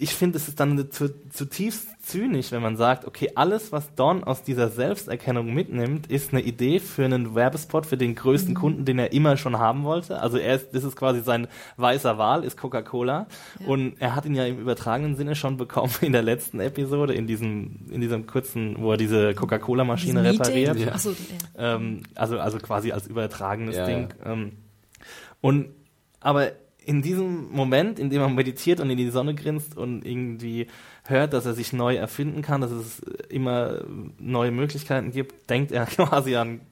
ich finde, es ist dann zu, zutiefst zynisch, wenn man sagt, okay, alles, was Don aus dieser Selbsterkennung mitnimmt, ist eine Idee für einen Werbespot für den größten mhm. Kunden, den er immer schon haben wollte. Also er ist, das ist quasi sein weißer Wahl, ist Coca-Cola. Ja. Und er hat ihn ja im übertragenen Sinne schon bekommen in der letzten Episode, in diesem, in diesem kurzen, wo er diese Coca-Cola-Maschine repariert. Ja. So, ja. Ähm, also, also quasi als übertragenes Ding. Ähm, und, aber in diesem Moment, in dem er meditiert und in die Sonne grinst und irgendwie hört, dass er sich neu erfinden kann, dass es immer neue Möglichkeiten gibt, denkt er quasi an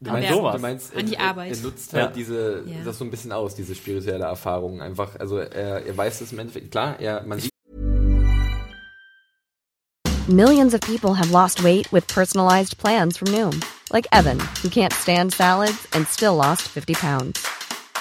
Du meinst, sowas. Du meinst, an die Arbeit. Er, er nutzt halt ja. diese, ja. das so ein bisschen aus, diese spirituelle Erfahrung. Einfach, also er, er weiß das im Endeffekt, klar, er, man sieht. Millions of people have lost weight with personalized plans from Noom. Like Evan, who can't stand salads and still lost 50 pounds.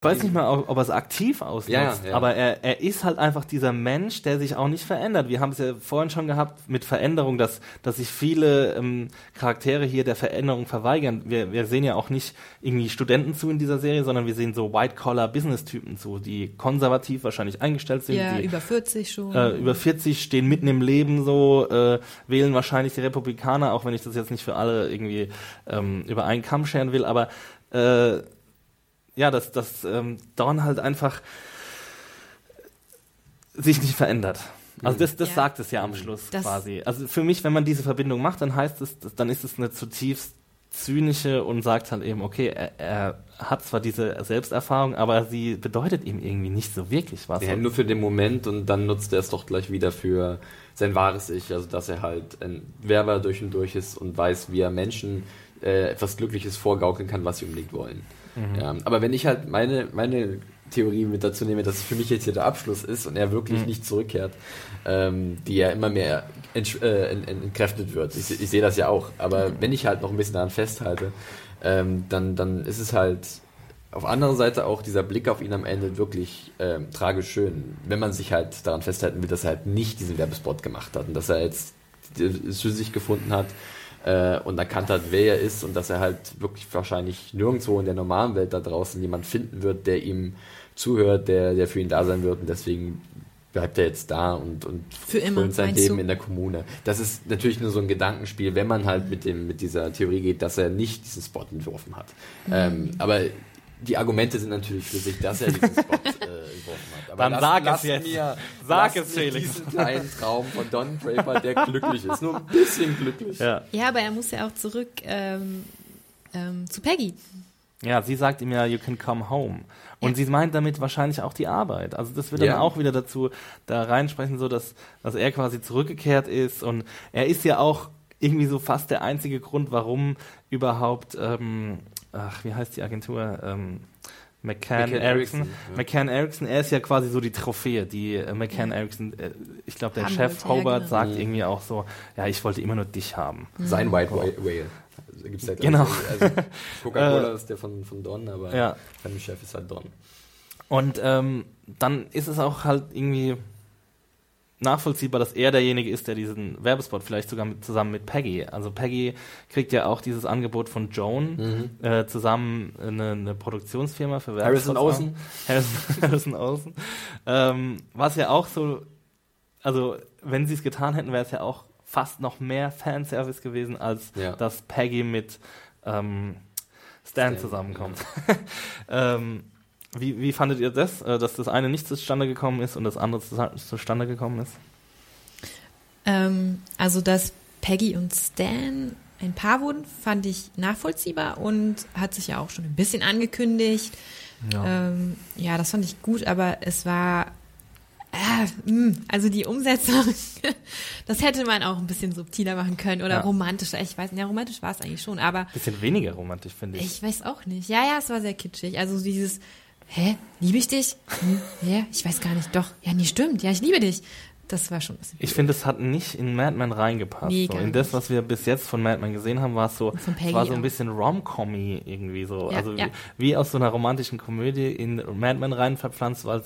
Ich weiß nicht mal, ob, er es aktiv ausnutzt, ja, ja. aber er, er ist halt einfach dieser Mensch, der sich auch nicht verändert. Wir haben es ja vorhin schon gehabt mit Veränderung, dass, dass sich viele ähm, Charaktere hier der Veränderung verweigern. Wir, wir sehen ja auch nicht irgendwie Studenten zu in dieser Serie, sondern wir sehen so White-Collar-Business-Typen zu, die konservativ wahrscheinlich eingestellt sind. Ja, die, über 40 schon. Äh, über 40 stehen mitten im Leben so, äh, wählen wahrscheinlich die Republikaner, auch wenn ich das jetzt nicht für alle irgendwie ähm, über einen Kamm scheren will, aber äh, ja, dass, dass ähm, Dawn halt einfach sich nicht verändert. Also das, das ja. sagt es ja am Schluss das quasi. Also für mich, wenn man diese Verbindung macht, dann heißt es, dann ist es eine zutiefst zynische und sagt halt eben, okay, er, er hat zwar diese Selbsterfahrung, aber sie bedeutet ihm irgendwie nicht so wirklich was. Ja, nur für den Moment und dann nutzt er es doch gleich wieder für sein wahres Ich, also dass er halt ein Werber durch und durch ist und weiß, wie er Menschen äh, etwas Glückliches vorgaukeln kann, was sie unbedingt wollen. Mhm. Ja, aber wenn ich halt meine, meine Theorie mit dazu nehme, dass es für mich jetzt hier der Abschluss ist und er wirklich mhm. nicht zurückkehrt, ähm, die ja immer mehr ent, äh, entkräftet wird. Ich, ich sehe das ja auch. Aber wenn ich halt noch ein bisschen daran festhalte, ähm, dann, dann ist es halt auf anderer Seite auch dieser Blick auf ihn am Ende wirklich ähm, tragisch schön, wenn man sich halt daran festhalten will, dass er halt nicht diesen Werbespot gemacht hat und dass er jetzt es für sich gefunden hat äh, und erkannt hat, wer er ist und dass er halt wirklich wahrscheinlich nirgendwo in der normalen Welt da draußen jemand finden wird, der ihm zuhört, der, der für ihn da sein wird und deswegen bleibt er jetzt da und, und für immer sein Leben du? in der Kommune. Das ist natürlich nur so ein Gedankenspiel, wenn man halt mit dem mit dieser Theorie geht, dass er nicht diesen Spot entworfen hat. Mhm. Ähm, aber die Argumente sind natürlich für sich, dass er diesen Spot äh, entworfen hat. Aber Dann lass, sag lass es jetzt. Mir, sag es, Felix. diesen kleinen Traum von Don Draper, der glücklich ist. Nur ein bisschen glücklich. Ja, ja aber er muss ja auch zurück ähm, ähm, zu Peggy. Ja, sie sagt ihm ja, you can come home. Und ja. sie meint damit wahrscheinlich auch die Arbeit. Also das wird dann ja. auch wieder dazu da reinsprechen, so dass, dass er quasi zurückgekehrt ist. Und er ist ja auch irgendwie so fast der einzige Grund, warum überhaupt ähm, ach, wie heißt die Agentur? Ähm, McCann, McCann Erickson. Ja. McCann Erickson, er ist ja quasi so die Trophäe, die äh, McCann. Erickson, äh, ich glaube, der Haben Chef Hobart genau. sagt mhm. irgendwie auch so, ja, ich wollte immer nur dich haben. Mhm. Sein White Whale. Also gibt's halt genau. Also, Coca-Cola ist der von, von Don, aber ja. sein Chef ist halt Don. Und ähm, dann ist es auch halt irgendwie nachvollziehbar, dass er derjenige ist, der diesen Werbespot vielleicht sogar mit, zusammen mit Peggy. Also Peggy kriegt ja auch dieses Angebot von Joan mhm. äh, zusammen eine, eine, Produktionsfirma für Werbespots. Harrison Außen. Harrison, Harrison Außen. Ähm, was ja auch so, also wenn sie es getan hätten, wäre es ja auch fast noch mehr Fanservice gewesen, als ja. dass Peggy mit ähm, Stan, Stan zusammenkommt. Ja. ähm, wie, wie fandet ihr das, äh, dass das eine nicht zustande gekommen ist und das andere zustande gekommen ist? Ähm, also, dass Peggy und Stan ein Paar wurden, fand ich nachvollziehbar und hat sich ja auch schon ein bisschen angekündigt. Ja, ähm, ja das fand ich gut, aber es war äh, also die Umsetzung, das hätte man auch ein bisschen subtiler machen können oder ja. romantischer. Ich weiß nicht, ja, romantisch war es eigentlich schon, aber. Bisschen weniger romantisch, finde ich. Ich weiß auch nicht. Ja, ja, es war sehr kitschig. Also dieses, hä, liebe ich dich? Hm, ja, ich weiß gar nicht. Doch, ja, nee, stimmt. Ja, ich liebe dich. Das war schon ein bisschen. Ich finde, es hat nicht in Mad Men reingepasst. Nee, so. In das, was wir bis jetzt von Mad Men gesehen haben, war es so, war so ein bisschen rom-commy irgendwie so. Ja, also ja. Wie, wie, aus so einer romantischen Komödie in Mad Men rein verpflanzt, weil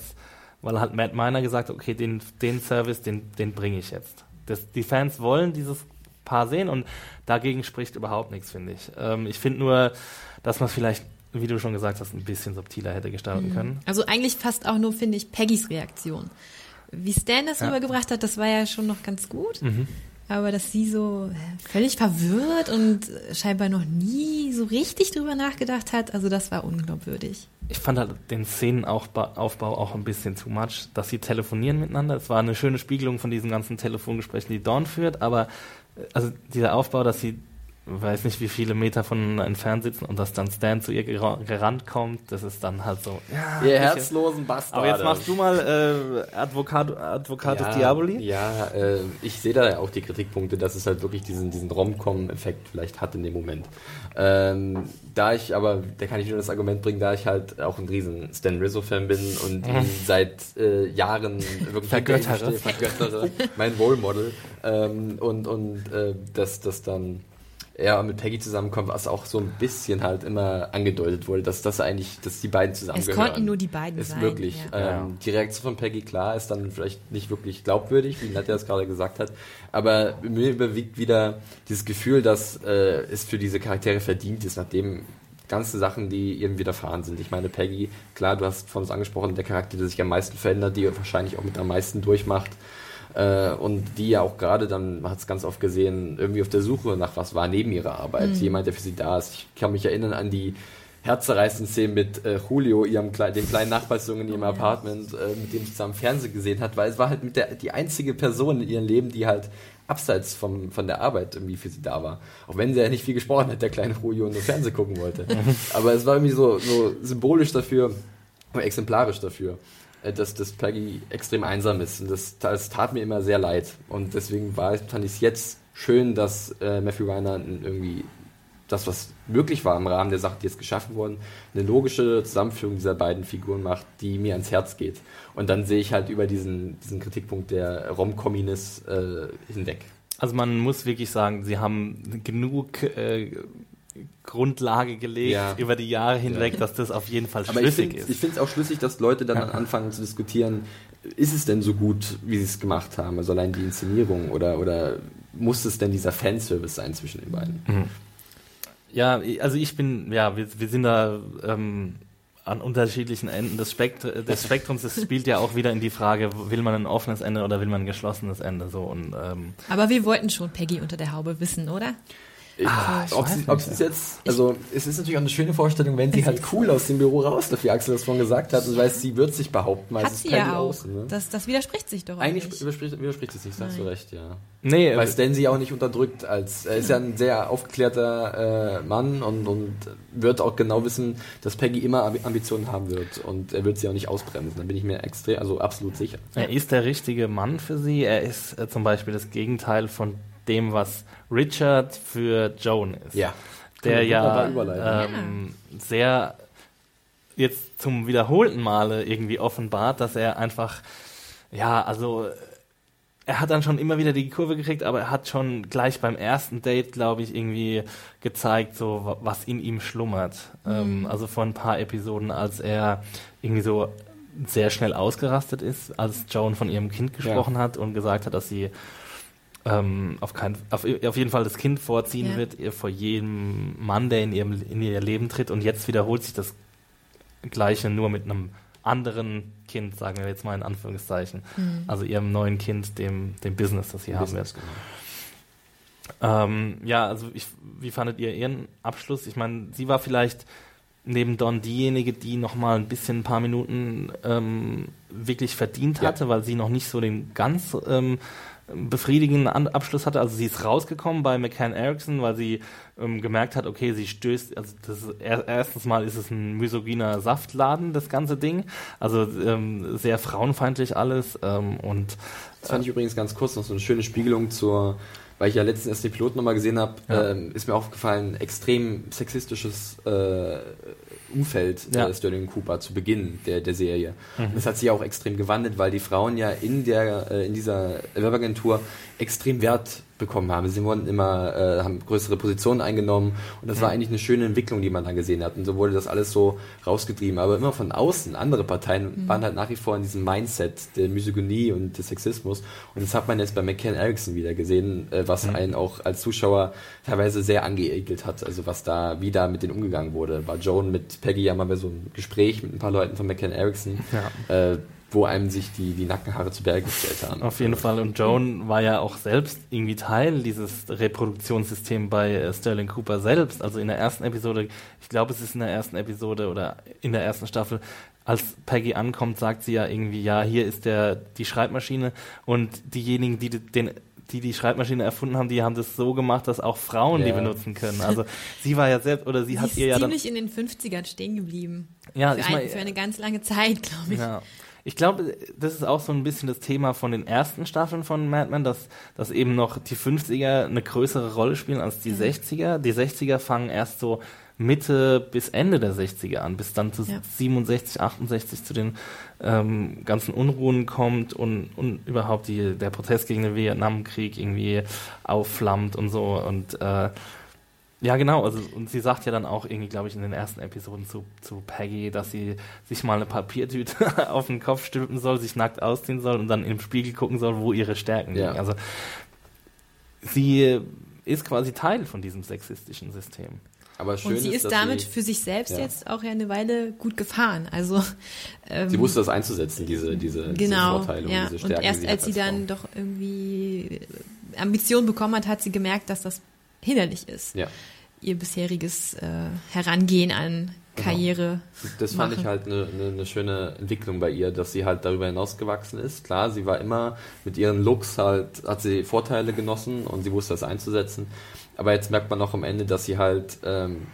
weil halt Matt Miner gesagt hat, okay, den, den Service, den, den bringe ich jetzt. Das, die Fans wollen dieses Paar sehen und dagegen spricht überhaupt nichts, finde ich. Ähm, ich finde nur, dass man vielleicht wie du schon gesagt hast, ein bisschen subtiler hätte gestalten mhm. können. Also eigentlich fast auch nur, finde ich, Peggys Reaktion. Wie Stan das ja. rübergebracht hat, das war ja schon noch ganz gut. Mhm. Aber dass sie so völlig verwirrt und scheinbar noch nie so richtig drüber nachgedacht hat, also das war unglaubwürdig. Ich fand halt den Szenenaufbau auch ein bisschen too much, dass sie telefonieren miteinander. Es war eine schöne Spiegelung von diesen ganzen Telefongesprächen, die Dawn führt, aber äh, also dieser Aufbau, dass sie weiß nicht wie viele Meter von entfernt sitzen und dass dann Stan zu ihr gerannt kommt, das ist dann halt so. Ja, ihr herzlosen Bastard. Aber jetzt machst du mal äh, Advocat, Advocatus ja, Diaboli. Ja, äh, ich sehe da ja auch die Kritikpunkte, dass es halt wirklich diesen, diesen Rom-Com-Effekt vielleicht hat in dem Moment. Ähm, da ich aber, da kann ich nur das Argument bringen, da ich halt auch ein riesen Stan Rizzo-Fan bin und ihn seit äh, Jahren wirklich vergöttere. vergöttere mein Role Model ähm, und, und äh, dass das dann er mit Peggy zusammenkommt, was auch so ein bisschen halt immer angedeutet wurde, dass das eigentlich, dass die beiden zusammengehören. Es konnten nur die beiden ist sein. Wirklich. Ja. Ähm, die Reaktion von Peggy, klar, ist dann vielleicht nicht wirklich glaubwürdig, wie Nadja es gerade gesagt hat, aber mir überwiegt wieder dieses Gefühl, dass äh, es für diese Charaktere verdient ist, nachdem ganze Sachen, die ihm widerfahren sind. Ich meine, Peggy, klar, du hast von uns angesprochen, der Charakter, der sich am meisten verändert, die wahrscheinlich auch mit am meisten durchmacht. Äh, und die ja auch gerade dann, man hat es ganz oft gesehen, irgendwie auf der Suche nach was war neben ihrer Arbeit. Mhm. Jemand, der für sie da ist. Ich kann mich erinnern an die herzzerreißenden Szenen mit äh, Julio, ihrem dem kleinen Nachbarsjungen in ihrem Apartment, äh, mit dem sie zusammen Fernsehen gesehen hat, weil es war halt mit der, die einzige Person in ihrem Leben, die halt abseits vom, von der Arbeit irgendwie für sie da war. Auch wenn sie ja nicht viel gesprochen hat, der kleine Julio, und nur Fernsehen gucken wollte. Aber es war irgendwie so, so symbolisch dafür, exemplarisch dafür. Äh, dass, dass Peggy extrem einsam ist. Und das, das tat mir immer sehr leid. Und deswegen war, fand ich es jetzt schön, dass äh, Matthew Weiner irgendwie das, was möglich war im Rahmen der Sachen, die jetzt geschaffen wurden, eine logische Zusammenführung dieser beiden Figuren macht, die mir ans Herz geht. Und dann sehe ich halt über diesen, diesen Kritikpunkt der Rom-Comminess äh, hinweg. Also man muss wirklich sagen, sie haben genug äh, Grundlage gelegt ja. über die Jahre hinweg, ja. dass das auf jeden Fall schlüssig ist. Ich finde es auch schlüssig, dass Leute dann anfangen zu diskutieren, ist es denn so gut, wie sie es gemacht haben? Also allein die Inszenierung oder, oder muss es denn dieser Fanservice sein zwischen den beiden? Mhm. Ja, also ich bin, ja, wir, wir sind da ähm, an unterschiedlichen Enden des, Spekt des Spektrums. Es spielt ja auch wieder in die Frage, will man ein offenes Ende oder will man ein geschlossenes Ende? So und, ähm, Aber wir wollten schon Peggy unter der Haube wissen, oder? Ah, ob sie, ob sie jetzt, also es ist natürlich auch eine schöne Vorstellung, wenn sie halt cool aus dem Büro rausläuft, wie Axel das vorhin gesagt hat, und weiß, sie wird sich behaupten, weil hat sie ja auch. Außen, ne? das, das widerspricht sich doch Eigentlich nicht. widerspricht, widerspricht es nicht, sagst du recht, ja. Nee, weil Stan sie auch nicht unterdrückt, als er ist ja ein sehr aufgeklärter äh, Mann und, und wird auch genau wissen, dass Peggy immer Ambitionen haben wird und er wird sie auch nicht ausbremsen. Da bin ich mir extrem, also absolut sicher. Er ist der richtige Mann für sie. Er ist äh, zum Beispiel das Gegenteil von dem, was Richard für Joan ist. Ja. Der ja ähm, sehr jetzt zum wiederholten Male irgendwie offenbart, dass er einfach, ja, also er hat dann schon immer wieder die Kurve gekriegt, aber er hat schon gleich beim ersten Date, glaube ich, irgendwie gezeigt, so was in ihm schlummert. Mhm. Ähm, also vor ein paar Episoden, als er irgendwie so sehr schnell ausgerastet ist, als Joan von ihrem Kind gesprochen ja. hat und gesagt hat, dass sie ähm, auf, kein, auf, auf jeden Fall das Kind vorziehen ja. wird, ihr vor jedem Mann, der in, ihrem, in ihr Leben tritt. Und jetzt wiederholt sich das Gleiche nur mit einem anderen Kind, sagen wir jetzt mal in Anführungszeichen. Mhm. Also ihrem neuen Kind, dem, dem Business, das sie haben wird. Genau. Ähm, ja, also ich, wie fandet ihr ihren Abschluss? Ich meine, sie war vielleicht neben Don diejenige, die noch mal ein bisschen ein paar Minuten ähm, wirklich verdient hatte, ja. weil sie noch nicht so den ganz ähm, befriedigenden Abschluss hatte. Also sie ist rausgekommen bei McCann Erickson, weil sie ähm, gemerkt hat, okay, sie stößt, also das ist, erstens mal ist es ein misogyner Saftladen, das ganze Ding. Also ähm, sehr frauenfeindlich alles. Ähm, und Das fand ich übrigens ganz kurz noch so eine schöne Spiegelung zur weil ich ja letztens erst den Piloten nochmal gesehen habe, ja. ähm, ist mir aufgefallen, extrem sexistisches äh, Umfeld ja. äh, Sterling Cooper zu Beginn der, der Serie. Mhm. das hat sich auch extrem gewandelt, weil die Frauen ja in der äh, in dieser Werbeagentur extrem Wert bekommen haben. Sie wurden immer, äh, haben größere Positionen eingenommen und das mhm. war eigentlich eine schöne Entwicklung, die man dann gesehen hat. Und so wurde das alles so rausgetrieben. Aber immer von außen, andere Parteien mhm. waren halt nach wie vor in diesem Mindset der Misogynie und des Sexismus. Und das hat man jetzt bei McCann Erickson wieder gesehen, äh, was mhm. einen auch als Zuschauer teilweise sehr angeekelt hat. Also was da, wie da mit denen umgegangen wurde. War Joan mit Peggy ja mal bei so einem Gespräch mit ein paar Leuten von McCann Erickson. Ja. Äh, wo einem sich die, die Nackenhaare zu Berge gestellt haben. Auf jeden Fall. Und Joan war ja auch selbst irgendwie Teil dieses Reproduktionssystems bei äh, Sterling Cooper selbst. Also in der ersten Episode, ich glaube, es ist in der ersten Episode oder in der ersten Staffel, als Peggy ankommt, sagt sie ja irgendwie, ja, hier ist der, die Schreibmaschine und diejenigen, die den die die Schreibmaschine erfunden haben, die haben das so gemacht, dass auch Frauen ja. die benutzen können. Also sie war ja selbst, oder sie, sie hat ihr ja dann... ziemlich in den 50ern stehen geblieben. Ja, für, ich mein, für eine ganz lange Zeit, glaube ich. Ja. Ich glaube, das ist auch so ein bisschen das Thema von den ersten Staffeln von Mad Men, dass, dass eben noch die 50er eine größere Rolle spielen als die mhm. 60er. Die 60er fangen erst so Mitte bis Ende der 60er an, bis dann zu ja. 67, 68 zu den ähm, ganzen Unruhen kommt und, und überhaupt die, der Protest gegen den Vietnamkrieg irgendwie aufflammt und so. Und äh, ja, genau. Also, und sie sagt ja dann auch irgendwie, glaube ich, in den ersten Episoden zu, zu Peggy, dass sie sich mal eine Papiertüte auf den Kopf stülpen soll, sich nackt ausziehen soll und dann im Spiegel gucken soll, wo ihre Stärken ja. liegen. Also, sie ist quasi Teil von diesem sexistischen System. Aber schön und sie ist, ist damit sie, für sich selbst ja. jetzt auch ja eine Weile gut gefahren. Also ähm, sie wusste das einzusetzen, diese diese, genau, diese Vorteile ja. und diese Stärken. Und erst als sie dann Frau. doch irgendwie Ambitionen bekommen hat, hat sie gemerkt, dass das hinderlich ist. Ja ihr bisheriges äh, Herangehen an genau. Karriere. Genau. Das fand machen. ich halt eine ne, ne schöne Entwicklung bei ihr, dass sie halt darüber hinausgewachsen ist. Klar, sie war immer mit ihren Looks halt, hat sie Vorteile genossen und sie wusste das einzusetzen. Aber jetzt merkt man auch am Ende, dass sie halt ähm,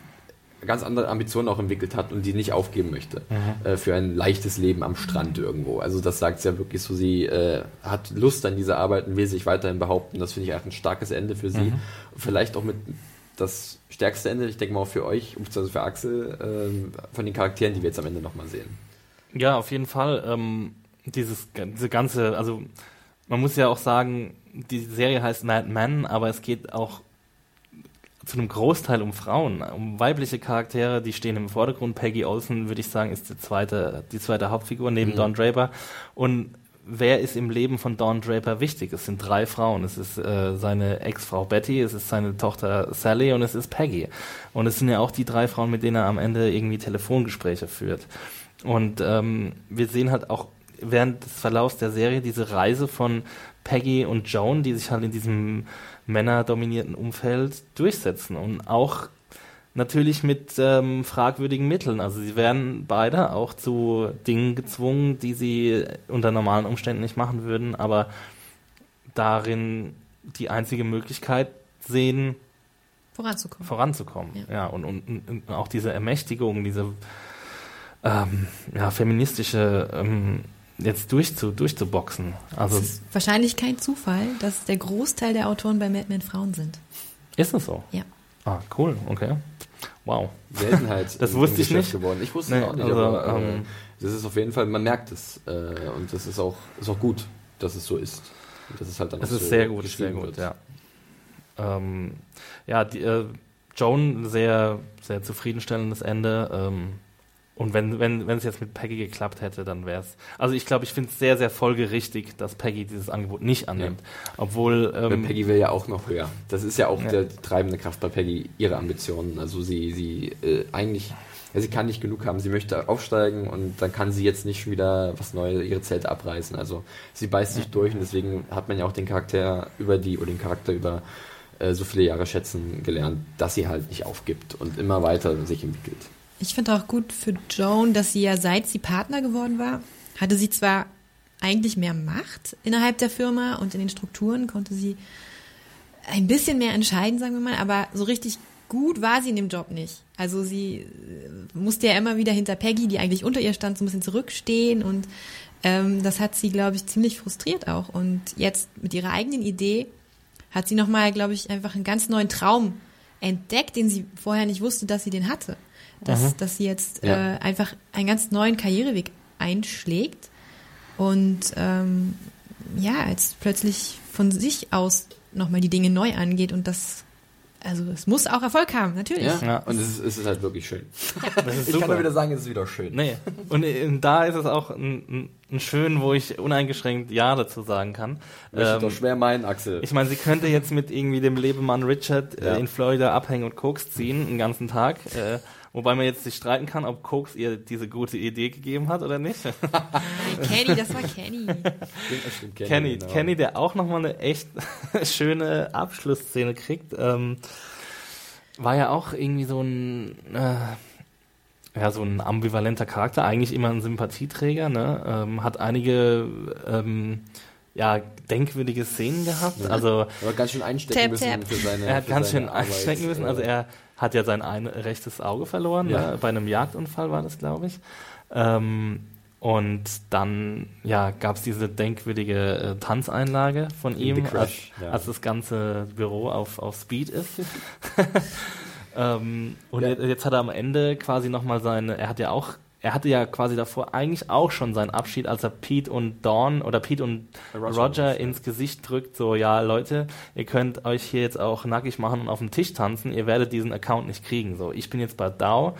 ganz andere Ambitionen auch entwickelt hat und die nicht aufgeben möchte mhm. äh, für ein leichtes Leben am Strand irgendwo. Also das sagt sie ja wirklich so, sie äh, hat Lust an dieser Arbeit und will sich weiterhin behaupten. Das finde ich einfach ein starkes Ende für sie. Mhm. Vielleicht auch mit das stärkste Ende, ich denke mal auch für euch, beziehungsweise für Axel, ähm, von den Charakteren, die wir jetzt am Ende nochmal sehen. Ja, auf jeden Fall. Ähm, dieses diese ganze, also man muss ja auch sagen, die Serie heißt Mad Men, aber es geht auch zu einem Großteil um Frauen, um weibliche Charaktere, die stehen im Vordergrund. Peggy Olsen, würde ich sagen, ist die zweite, die zweite Hauptfigur neben mhm. Don Draper. Und wer ist im Leben von Don Draper wichtig? Es sind drei Frauen. Es ist äh, seine Ex-Frau Betty, es ist seine Tochter Sally und es ist Peggy. Und es sind ja auch die drei Frauen, mit denen er am Ende irgendwie Telefongespräche führt. Und ähm, wir sehen halt auch während des Verlaufs der Serie diese Reise von Peggy und Joan, die sich halt in diesem männerdominierten Umfeld durchsetzen und auch natürlich mit ähm, fragwürdigen Mitteln. Also sie werden beide auch zu Dingen gezwungen, die sie unter normalen Umständen nicht machen würden, aber darin die einzige Möglichkeit sehen, voranzukommen. Voranzukommen, ja. ja und, und, und, auch diese Ermächtigung, diese ähm, ja, feministische ähm, jetzt durchzu, durchzuboxen. Also es ist wahrscheinlich kein Zufall, dass der Großteil der Autoren bei Mad Men Frauen sind. Ist das so? Ja. Ah, cool, okay. Wow. Seltenheit. das wusste ich nicht. Geworden. Ich wusste es nee, auch nicht, also, aber äh, ähm, das ist auf jeden Fall, man merkt es. Äh, und das ist auch, ist auch gut, dass es so ist. Und das ist halt dann Es ist so sehr gut, sehr gut, wird. ja. Ähm, ja, die, äh, Joan, sehr, sehr zufriedenstellendes Ende. Ähm, und wenn, wenn, wenn es jetzt mit Peggy geklappt hätte, dann wäre es. Also ich glaube, ich finde es sehr, sehr folgerichtig, dass Peggy dieses Angebot nicht annimmt. Ja. Obwohl. Ähm, Peggy will ja auch noch höher. Das ist ja auch ja. der treibende Kraft bei Peggy, ihre Ambitionen. Also sie, sie äh, eigentlich, ja, sie kann nicht genug haben. Sie möchte aufsteigen und dann kann sie jetzt nicht schon wieder was Neues, ihre Zelte abreißen. Also sie beißt sich durch und deswegen hat man ja auch den Charakter über die, oder den Charakter über äh, so viele Jahre schätzen gelernt, dass sie halt nicht aufgibt und immer weiter sich entwickelt. Ich finde auch gut für Joan, dass sie ja seit sie Partner geworden war, hatte sie zwar eigentlich mehr Macht innerhalb der Firma und in den Strukturen konnte sie ein bisschen mehr entscheiden, sagen wir mal, aber so richtig gut war sie in dem Job nicht. Also sie äh, musste ja immer wieder hinter Peggy, die eigentlich unter ihr stand, so ein bisschen zurückstehen und ähm, das hat sie, glaube ich, ziemlich frustriert auch. Und jetzt mit ihrer eigenen Idee hat sie nochmal, glaube ich, einfach einen ganz neuen Traum entdeckt, den sie vorher nicht wusste, dass sie den hatte dass, mhm. dass sie jetzt ja. äh, einfach einen ganz neuen Karriereweg einschlägt und ähm, ja, jetzt plötzlich von sich aus nochmal die Dinge neu angeht und das also es muss auch Erfolg haben, natürlich. Ja, ja. und es ist, es ist halt wirklich schön. Ja. ich super. kann nur wieder sagen, es ist wieder schön. Nee. Und, und da ist es auch ein, ein, schön, wo ich uneingeschränkt Ja dazu sagen kann. Möchte ähm, doch schwer meinen, Axel. Ich meine, sie könnte jetzt mit irgendwie dem Lebemann Richard äh, in Florida abhängen und Koks ziehen, den ganzen Tag. Äh, Wobei man jetzt sich streiten kann, ob Koks ihr diese gute Idee gegeben hat oder nicht. Kenny, das war Kenny. Stimmt, Kenny, Kenny, genau. Kenny, der auch nochmal eine echt schöne Abschlussszene kriegt. Ähm, war ja auch irgendwie so ein, äh, ja, so ein ambivalenter Charakter, eigentlich immer ein Sympathieträger, ne? Ähm, hat einige ähm, ja, denkwürdige Szenen gehabt. Ja. Also, er hat ganz schön einstecken tap, müssen tap. für seine Er hat ganz schön einstecken müssen. Also er hat ja sein ein rechtes Auge verloren. Ja. Ne? Bei einem Jagdunfall war das, glaube ich. Ähm, und dann ja, gab es diese denkwürdige äh, Tanzeinlage von ihm, als, ja. als, das ganze Büro auf, auf Speed ist. ähm, und ja. jetzt hat er am Ende quasi nochmal seine, er hat ja auch er hatte ja quasi davor eigentlich auch schon seinen Abschied, als er Pete und Dawn oder Pete und Roger, Roger ins Gesicht drückt, so, ja, Leute, ihr könnt euch hier jetzt auch nackig machen und auf dem Tisch tanzen, ihr werdet diesen Account nicht kriegen. So, ich bin jetzt bei Dow,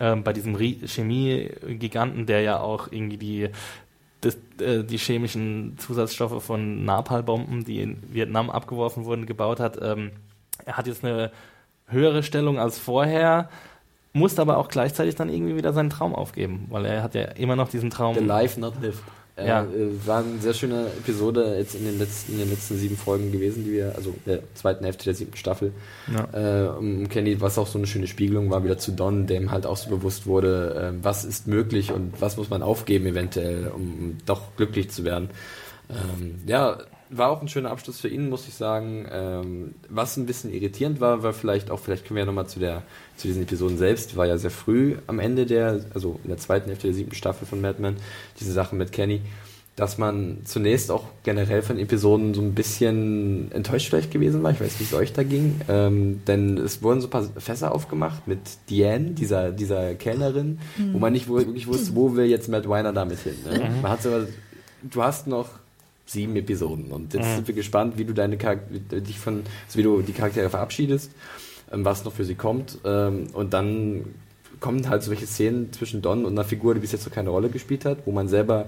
ähm, bei diesem Chemie-Giganten, der ja auch irgendwie die, das, äh, die chemischen Zusatzstoffe von Napalmbomben, die in Vietnam abgeworfen wurden, gebaut hat. Ähm, er hat jetzt eine höhere Stellung als vorher musste aber auch gleichzeitig dann irgendwie wieder seinen Traum aufgeben, weil er hat ja immer noch diesen Traum. The life not lived. Äh, ja. War eine sehr schöne Episode jetzt in den letzten, in den letzten sieben Folgen gewesen, die wir, also der zweiten Hälfte der siebten Staffel, ja. äh, um Kenny, was auch so eine schöne Spiegelung war wieder zu Don, dem halt auch so bewusst wurde, äh, was ist möglich und was muss man aufgeben eventuell, um doch glücklich zu werden. Ähm, ja, war auch ein schöner Abschluss für ihn, muss ich sagen. Ähm, was ein bisschen irritierend war, war vielleicht auch, vielleicht können wir ja nochmal zu der, zu diesen Episoden selbst, war ja sehr früh am Ende der, also in der zweiten Hälfte der siebten Staffel von Mad Men, diese Sachen mit Kenny, dass man zunächst auch generell von Episoden so ein bisschen enttäuscht vielleicht gewesen war. Ich weiß nicht, wie es euch da ging. Ähm, denn es wurden so ein paar Fässer aufgemacht mit Diane, dieser, dieser Kellnerin, mhm. wo man nicht wirklich wusste, wo will jetzt Matt Weiner damit hin. Ne? Mhm. Man hat so, du hast noch sieben Episoden. Und jetzt mhm. sind wir gespannt, wie du deine Charakter dich von, also wie du die Charaktere verabschiedest. Ähm, was noch für sie kommt. Ähm, und dann kommen halt solche Szenen zwischen Don und einer Figur, die bis jetzt noch keine Rolle gespielt hat, wo man selber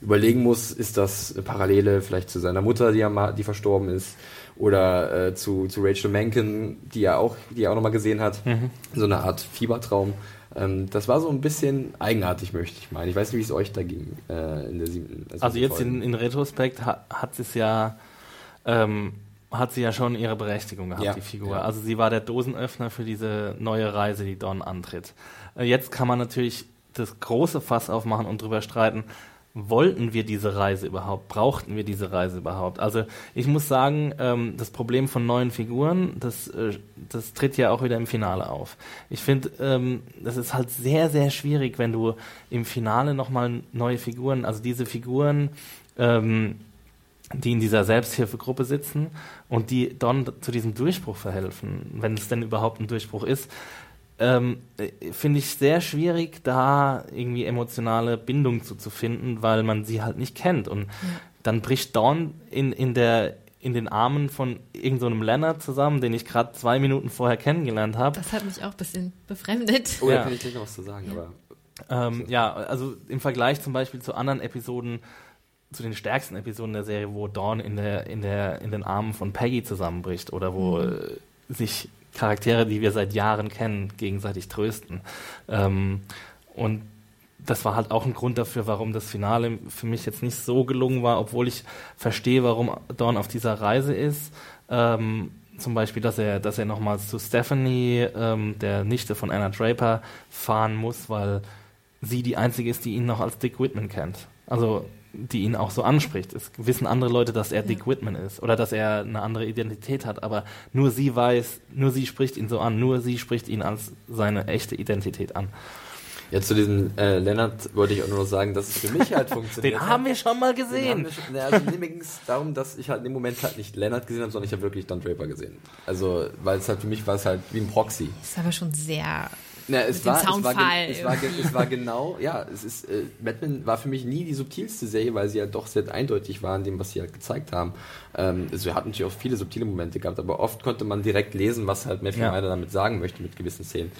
überlegen muss, ist das Parallele vielleicht zu seiner Mutter, die, ja die verstorben ist, oder äh, zu, zu Rachel Menken, die er auch, die er auch nochmal gesehen hat. Mhm. So eine Art Fiebertraum. Ähm, das war so ein bisschen eigenartig, möchte ich meinen. Ich weiß nicht, wie es euch da ging äh, in der siebten. Also, also jetzt in, in, Retrospekt hat, hat es ja ähm, hat sie ja schon ihre Berechtigung gehabt, ja, die Figur. Ja. Also sie war der Dosenöffner für diese neue Reise, die Don antritt. Äh, jetzt kann man natürlich das große Fass aufmachen und drüber streiten, wollten wir diese Reise überhaupt? Brauchten wir diese Reise überhaupt? Also ich muss sagen, ähm, das Problem von neuen Figuren, das, äh, das tritt ja auch wieder im Finale auf. Ich finde, ähm, das ist halt sehr, sehr schwierig, wenn du im Finale nochmal neue Figuren, also diese Figuren, ähm, die in dieser Selbsthilfegruppe sitzen und die dann zu diesem Durchbruch verhelfen, wenn es denn überhaupt ein Durchbruch ist, ähm, äh, finde ich sehr schwierig, da irgendwie emotionale Bindung zu, zu finden, weil man sie halt nicht kennt. Und ja. dann bricht Dawn in, in, der, in den Armen von irgendeinem so Leonard zusammen, den ich gerade zwei Minuten vorher kennengelernt habe. Das hat mich auch ein bisschen befremdet. Oh, da ja. kann ich gleich noch was zu sagen. Ja. Aber ähm, ja, also im Vergleich zum Beispiel zu anderen Episoden, zu den stärksten Episoden der Serie, wo Dawn in, der, in, der, in den Armen von Peggy zusammenbricht oder wo mhm. Äh, sich Charaktere, die wir seit Jahren kennen, gegenseitig trösten. Ähm, und das war halt auch ein Grund dafür, warum das Finale für mich jetzt nicht so gelungen war, obwohl ich verstehe, warum Dawn auf dieser Reise ist. Ähm, zum Beispiel, dass er, dass er nochmals zu Stephanie, ähm, der Nichte von Anna Draper, fahren muss, weil sie die einzige ist, die ihn noch als Dick Whitman kennt. Also die ihn auch so anspricht. Es wissen andere Leute, dass er Dick Whitman ist oder dass er eine andere Identität hat, aber nur sie weiß, nur sie spricht ihn so an, nur sie spricht ihn als seine echte Identität an. Ja, zu diesem äh, Lennart wollte ich auch nur noch sagen, dass es für mich halt funktioniert. Den haben wir schon mal gesehen. Schon, also mir ging es darum, dass ich halt in dem Moment halt nicht Lennart gesehen habe, sondern ich habe wirklich Don Draper gesehen. Also, weil es halt für mich war es halt wie ein Proxy. Das ist aber schon sehr na, es, war, es, war, es, war, es war genau, ja, es ist, äh, Batman war für mich nie die subtilste Serie, weil sie ja doch sehr eindeutig war in dem, was sie halt gezeigt haben. Ähm, also wir hatten natürlich auch viele subtile Momente gehabt, aber oft konnte man direkt lesen, was halt Matthew ja. damit sagen möchte mit gewissen Szenen.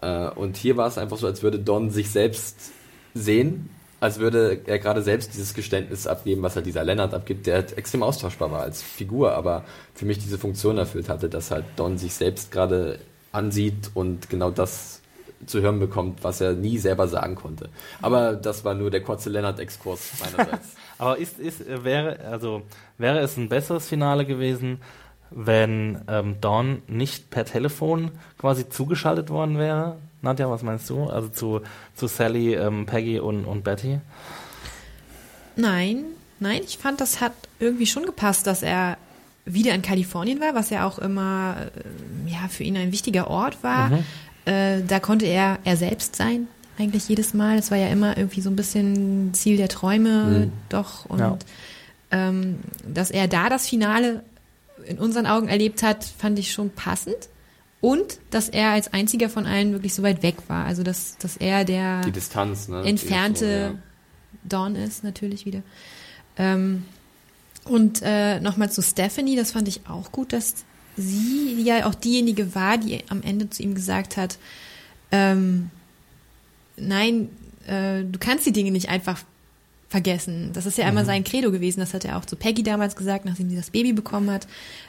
Äh, und hier war es einfach so, als würde Don sich selbst sehen, als würde er gerade selbst dieses Geständnis abgeben, was halt dieser Lennart abgibt, der halt extrem austauschbar war als Figur, aber für mich diese Funktion erfüllt hatte, dass halt Don sich selbst gerade ansieht und genau das zu hören bekommt, was er nie selber sagen konnte. Aber das war nur der kurze Lennart-Exkurs meinerseits. Aber ist, ist, wäre, also, wäre es ein besseres Finale gewesen, wenn ähm, Dawn nicht per Telefon quasi zugeschaltet worden wäre? Nadja, was meinst du? Also zu, zu Sally, ähm, Peggy und, und Betty? Nein, nein, ich fand, das hat irgendwie schon gepasst, dass er wieder in Kalifornien war, was ja auch immer äh, ja, für ihn ein wichtiger Ort war. Mhm. Äh, da konnte er er selbst sein, eigentlich jedes Mal. Es war ja immer irgendwie so ein bisschen Ziel der Träume, mhm. doch. Und ja. ähm, dass er da das Finale in unseren Augen erlebt hat, fand ich schon passend. Und dass er als einziger von allen wirklich so weit weg war. Also dass, dass er der Die Distanz, ne? entfernte so, ja. Dawn ist, natürlich wieder. Ähm, und äh, nochmal zu Stephanie, das fand ich auch gut, dass sie ja auch diejenige war, die am Ende zu ihm gesagt hat, ähm, nein, äh, du kannst die Dinge nicht einfach vergessen. Das ist ja einmal mhm. sein Credo gewesen. Das hat er auch zu Peggy damals gesagt, nachdem sie das Baby bekommen hat.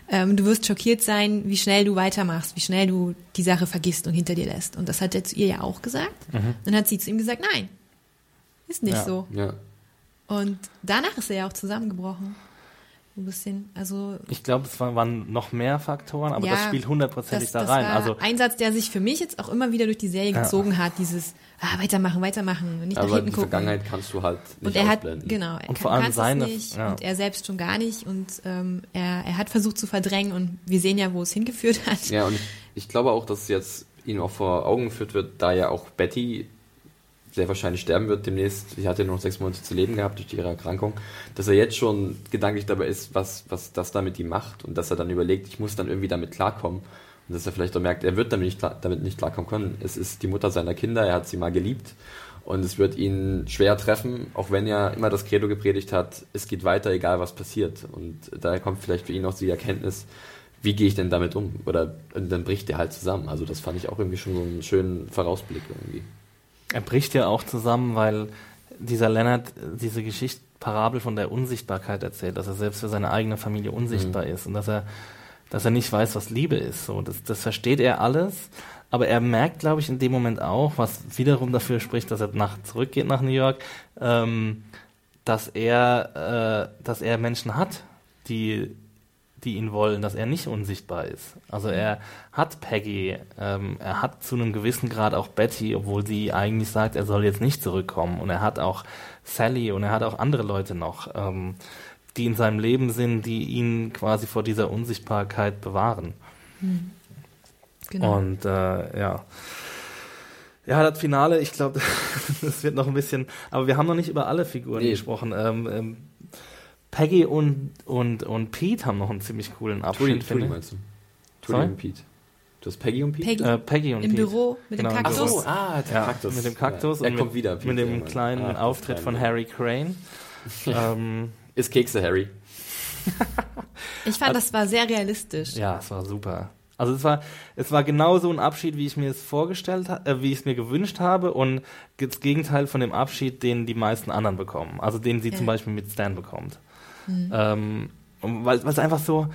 Ähm, du wirst schockiert sein, wie schnell du weitermachst, wie schnell du die Sache vergisst und hinter dir lässt. Und das hat er zu ihr ja auch gesagt. Mhm. Dann hat sie zu ihm gesagt, nein, ist nicht ja. so. Ja. Und danach ist er ja auch zusammengebrochen ein bisschen. Also ich glaube, es waren noch mehr Faktoren, aber ja, das spielt hundertprozentig da rein. also ein Satz, der sich für mich jetzt auch immer wieder durch die Serie gezogen ja. hat, dieses ah, weitermachen, weitermachen, nicht aber nach hinten die gucken. Vergangenheit kannst du halt nicht und er ausblenden. hat genau, er und vor allem seine nicht ja. und er selbst schon gar nicht und ähm, er er hat versucht zu verdrängen und wir sehen ja, wo es hingeführt hat. Ja und ich glaube auch, dass jetzt ihnen auch vor Augen geführt wird, da ja auch Betty sehr wahrscheinlich sterben wird demnächst. Sie hat ja noch sechs Monate zu leben gehabt durch ihre Erkrankung, dass er jetzt schon gedanklich dabei ist, was, was das da mit ihm macht und dass er dann überlegt, ich muss dann irgendwie damit klarkommen. Und dass er vielleicht auch merkt, er wird damit nicht, damit nicht klarkommen können. Es ist die Mutter seiner Kinder, er hat sie mal geliebt und es wird ihn schwer treffen, auch wenn er immer das Credo gepredigt hat, es geht weiter, egal was passiert. Und da kommt vielleicht für ihn auch die Erkenntnis, wie gehe ich denn damit um? Oder dann bricht der halt zusammen. Also das fand ich auch irgendwie schon so einen schönen Vorausblick irgendwie. Er bricht ja auch zusammen, weil dieser Lennart diese Geschichte Parabel von der Unsichtbarkeit erzählt, dass er selbst für seine eigene Familie unsichtbar mhm. ist und dass er, dass er nicht weiß, was Liebe ist. So, das, das versteht er alles, aber er merkt, glaube ich, in dem Moment auch, was wiederum dafür spricht, dass er nach, zurückgeht nach New York, ähm, dass er, äh, dass er Menschen hat, die die ihn wollen, dass er nicht unsichtbar ist. Also er hat Peggy, ähm, er hat zu einem gewissen Grad auch Betty, obwohl sie eigentlich sagt, er soll jetzt nicht zurückkommen. Und er hat auch Sally und er hat auch andere Leute noch, ähm, die in seinem Leben sind, die ihn quasi vor dieser Unsichtbarkeit bewahren. Mhm. Genau. Und äh, ja. Ja, das Finale, ich glaube, das wird noch ein bisschen, aber wir haben noch nicht über alle Figuren nee. gesprochen. Ähm, ähm, Peggy und, und, und Pete haben noch einen ziemlich coolen Abschnitt. Trudy, meinst du? Trudy und Pete. Du hast Peggy und Pete? Peggy, äh, Peggy und Im Pete. Büro mit genau, dem Kaktus. Ach so, ah, der ja, Kaktus. Mit dem Kaktus ja, und mit, wieder, Pete, mit dem kleinen ah, Auftritt von Harry Crane. ähm, Ist Kekse Harry. ich fand, das war sehr realistisch. Ja, es war super. Also es war, es war genau so ein Abschied, wie ich mir es vorgestellt habe, äh, wie ich es mir gewünscht habe und das Gegenteil von dem Abschied, den die meisten anderen bekommen. Also den sie ja. zum Beispiel mit Stan bekommt. Mhm. Ähm, weil es einfach so,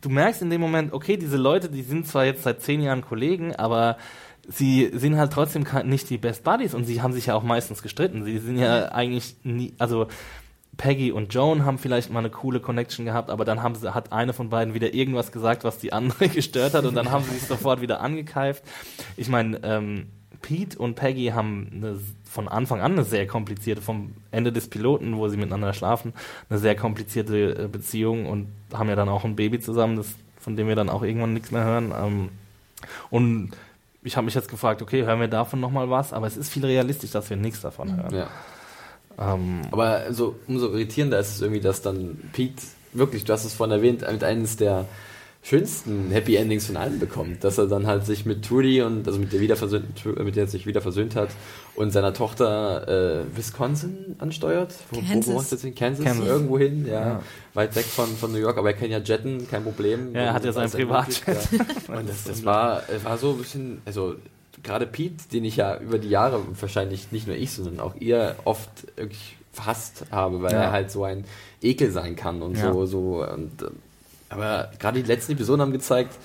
du merkst in dem Moment, okay, diese Leute, die sind zwar jetzt seit zehn Jahren Kollegen, aber sie sind halt trotzdem nicht die Best Buddies und sie haben sich ja auch meistens gestritten. Sie sind ja eigentlich nie, also Peggy und Joan haben vielleicht mal eine coole Connection gehabt, aber dann haben sie, hat eine von beiden wieder irgendwas gesagt, was die andere gestört hat und dann haben sie sich sofort wieder angekeift. Ich meine, ähm, Pete und Peggy haben eine, von Anfang an eine sehr komplizierte, vom Ende des Piloten, wo sie miteinander schlafen, eine sehr komplizierte äh, Beziehung und haben ja dann auch ein Baby zusammen, das, von dem wir dann auch irgendwann nichts mehr hören. Ähm, und ich habe mich jetzt gefragt, okay, hören wir davon nochmal was? Aber es ist viel realistisch, dass wir nichts davon hören. Ja. Ähm, Aber also, umso irritierender ist es irgendwie, dass dann Pete, wirklich, du hast es vorhin erwähnt, mit eines der schönsten Happy Endings von allen bekommt, dass er dann halt sich mit Trudy und also mit der wieder mit der er sich wieder versöhnt hat und seiner Tochter äh, Wisconsin ansteuert. Wo, Kansas. wo, wo das hin? Kansas, Kansas. irgendwo hin, ja, ja, weit weg von, von New York, aber er kann ja jetten, kein Problem. Ja, er hat ja sein Privatjet. Ja. Und das, das war, war so ein bisschen, also gerade Pete, den ich ja über die Jahre wahrscheinlich nicht nur ich, sondern auch ihr oft wirklich verhasst habe, weil ja. er halt so ein Ekel sein kann und ja. so, so und aber gerade die letzten Episoden haben gezeigt,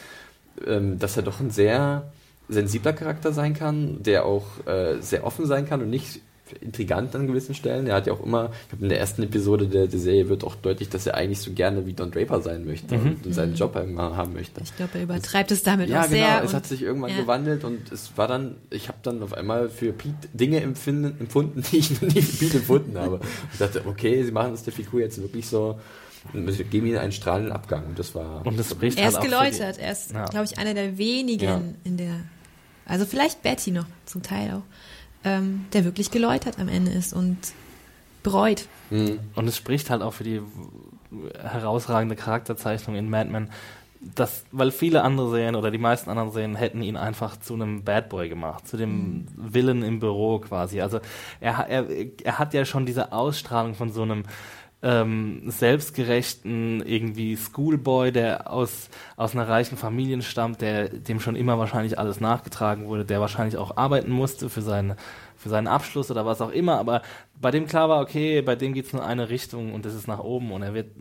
ähm, dass er doch ein sehr sensibler Charakter sein kann, der auch äh, sehr offen sein kann und nicht intrigant an gewissen Stellen. Er hat ja auch immer, ich glaube in der ersten Episode der, der, Serie wird auch deutlich, dass er eigentlich so gerne wie Don Draper sein möchte mhm. und, und, seinen Job irgendwann haben möchte. Ich glaube, er übertreibt es damit ja, auch sehr. Ja, genau. Es hat sich irgendwann ja. gewandelt und es war dann, ich habe dann auf einmal für Pete Dinge empfinden, empfunden, die ich noch nie für Pete empfunden habe. Ich dachte, okay, sie machen es der Figur jetzt wirklich so wir geben ihnen einen strahlenden Abgang. Und das war. Und das spricht er ist halt geläutert. Er ist, ja. glaube ich, einer der wenigen ja. in der. Also vielleicht Betty noch zum Teil auch, ähm, der wirklich geläutert am Ende ist und bereut. Mhm. Und es spricht halt auch für die herausragende Charakterzeichnung in Mad Men, das, weil viele andere Serien oder die meisten anderen Serien hätten ihn einfach zu einem Bad Boy gemacht, zu dem mhm. Villain im Büro quasi. Also er, er, er hat ja schon diese Ausstrahlung von so einem ähm, selbstgerechten irgendwie Schoolboy, der aus, aus einer reichen Familie stammt, der dem schon immer wahrscheinlich alles nachgetragen wurde, der wahrscheinlich auch arbeiten musste für seine für seinen Abschluss oder was auch immer, aber bei dem klar war, okay, bei dem geht's nur eine Richtung und das ist nach oben und er wird,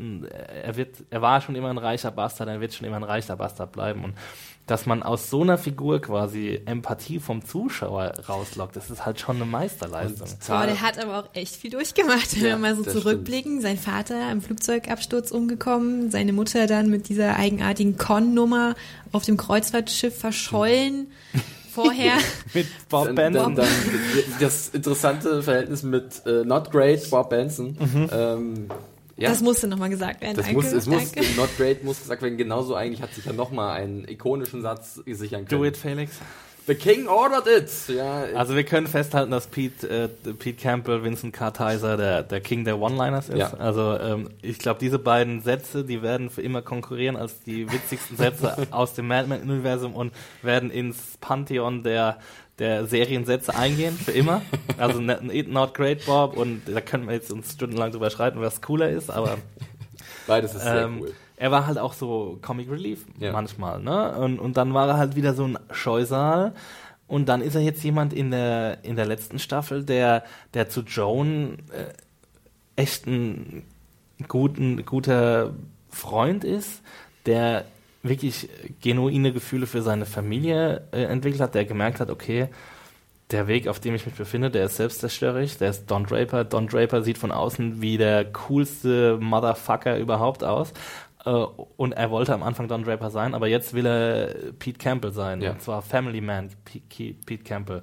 er wird, er war schon immer ein reicher Bastard, er wird schon immer ein reicher Bastard bleiben. Und dass man aus so einer Figur quasi Empathie vom Zuschauer rauslockt, das ist halt schon eine Meisterleistung. Aber der hat aber auch echt viel durchgemacht, wenn ja, wir mal so zurückblicken. Stimmt. Sein Vater im Flugzeugabsturz umgekommen, seine Mutter dann mit dieser eigenartigen Con-Nummer auf dem Kreuzfahrtschiff verschollen. Vorher. mit Bob Benson. Dann, dann, das interessante Verhältnis mit äh, Not Great Bob Benson. Mhm. Ähm, ja. Das musste nochmal gesagt werden. Das danke, muss, es muss, not great muss gesagt werden. Genauso eigentlich hat sich ja nochmal einen ikonischen Satz sichern können. Do it, Felix. The King ordered it. Ja, also wir können festhalten, dass Pete, äh, Pete Campbell, Vincent Kartheiser der, der King der One-Liners ist. Ja. Also ähm, ich glaube, diese beiden Sätze, die werden für immer konkurrieren als die witzigsten Sätze aus dem Madman-Universum und werden ins Pantheon der der Seriensätze eingehen, für immer. Also Not Great Bob und da können wir jetzt uns stundenlang drüber schreiten, was cooler ist, aber Beides ist sehr ähm, cool. Er war halt auch so Comic Relief ja. manchmal, ne? Und, und dann war er halt wieder so ein Scheusal. Und dann ist er jetzt jemand in der, in der letzten Staffel, der, der zu Joan äh, echt ein guten, guter Freund ist, der wirklich genuine Gefühle für seine Familie äh, entwickelt hat, der gemerkt hat, okay, der Weg, auf dem ich mich befinde, der ist selbstzerstörerisch, der ist Don Draper. Don Draper sieht von außen wie der coolste Motherfucker überhaupt aus. Äh, und er wollte am Anfang Don Draper sein, aber jetzt will er Pete Campbell sein. Ja. Und zwar Family Man Pete, Pete Campbell.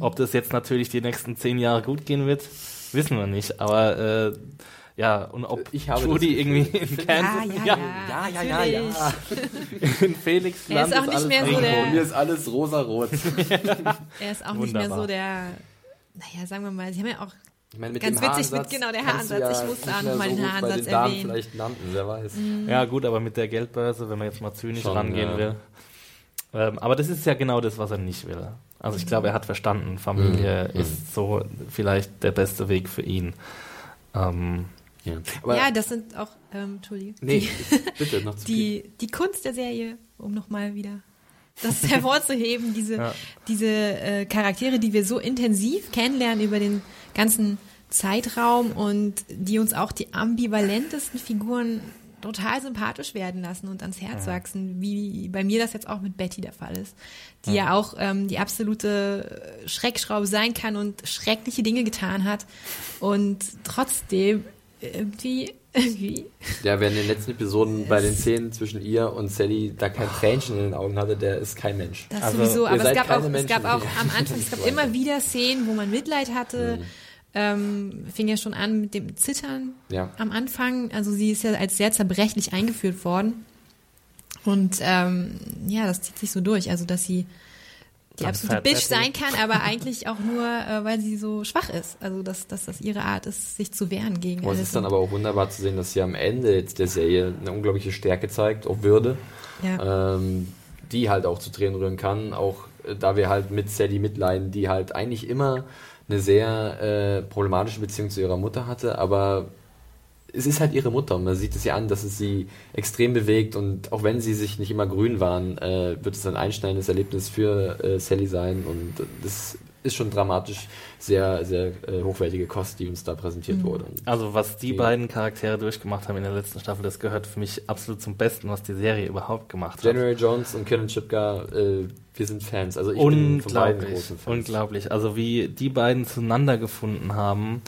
Ob das jetzt natürlich die nächsten zehn Jahre gut gehen wird, wissen wir nicht. Aber äh, ja, und ob ich habe Judy irgendwie in Kansas. Ja, ja, ja, ja, ja, ja, In Felix Land er ist, auch nicht mehr so der. Mir ist alles rosa-rot. er ist auch Wunderbar. nicht mehr so der. Naja, sagen wir mal, sie haben ja auch ich meine, mit Ganz dem witzig, mit, genau, der Haaransatz. Ja ich musste auch nochmal so den Haaransatz erwähnen. vielleicht landen, wer weiß. Mhm. Ja, gut, aber mit der Geldbörse, wenn man jetzt mal zynisch Schon, rangehen ja. will. Ähm, aber das ist ja genau das, was er nicht will. Also ich glaube, er hat verstanden, Familie mhm. ist so vielleicht der beste Weg für ihn. Ähm, ja, ja das sind auch, ähm, Entschuldigung. Nee, die, bitte, noch zu die, die Kunst der Serie, um nochmal wieder das hervorzuheben, diese, ja. diese äh, Charaktere, die wir so intensiv kennenlernen über den ganzen Zeitraum und die uns auch die ambivalentesten Figuren total sympathisch werden lassen und ans Herz ja. wachsen, wie bei mir das jetzt auch mit Betty der Fall ist, die ja, ja auch ähm, die absolute Schreckschraube sein kann und schreckliche Dinge getan hat und trotzdem irgendwie irgendwie. Ja, wer in den letzten Episoden bei den Szenen zwischen ihr und Sally da kein Tränchen in den Augen hatte, der ist kein Mensch. Das also, sowieso, aber es gab, auch, es gab auch am Anfang, es gab immer wieder Szenen, wo man Mitleid hatte. Mhm. Ähm, fing ja schon an mit dem Zittern ja. am Anfang. Also sie ist ja als sehr zerbrechlich eingeführt worden. Und ähm, ja, das zieht sich so durch. Also dass sie die absolute Bitch sein kann, aber eigentlich auch nur, äh, weil sie so schwach ist. Also dass, dass das ihre Art ist, sich zu wehren gegen alles. Es ist dann aber auch wunderbar zu sehen, dass sie am Ende jetzt der Serie eine unglaubliche Stärke zeigt, auch Würde, ja. ähm, die halt auch zu Tränen rühren kann, auch äh, da wir halt mit Sally mitleiden, die halt eigentlich immer eine sehr äh, problematische Beziehung zu ihrer Mutter hatte, aber es ist halt ihre Mutter und man sieht es ja an, dass es sie extrem bewegt und auch wenn sie sich nicht immer grün waren, äh, wird es ein einschneidendes Erlebnis für äh, Sally sein und das ist schon dramatisch sehr, sehr äh, hochwertige Kost, die uns da präsentiert mhm. wurde. Also was die, beiden Charaktere durchgemacht haben in der letzten Staffel, das gehört für mich absolut zum Besten, was die Serie überhaupt gemacht hat. General Jones und Killen Chipka, äh, wir sind Fans. Also ich bin von beiden großen Fans. Unglaublich. Also wie die beiden zueinander gefunden haben,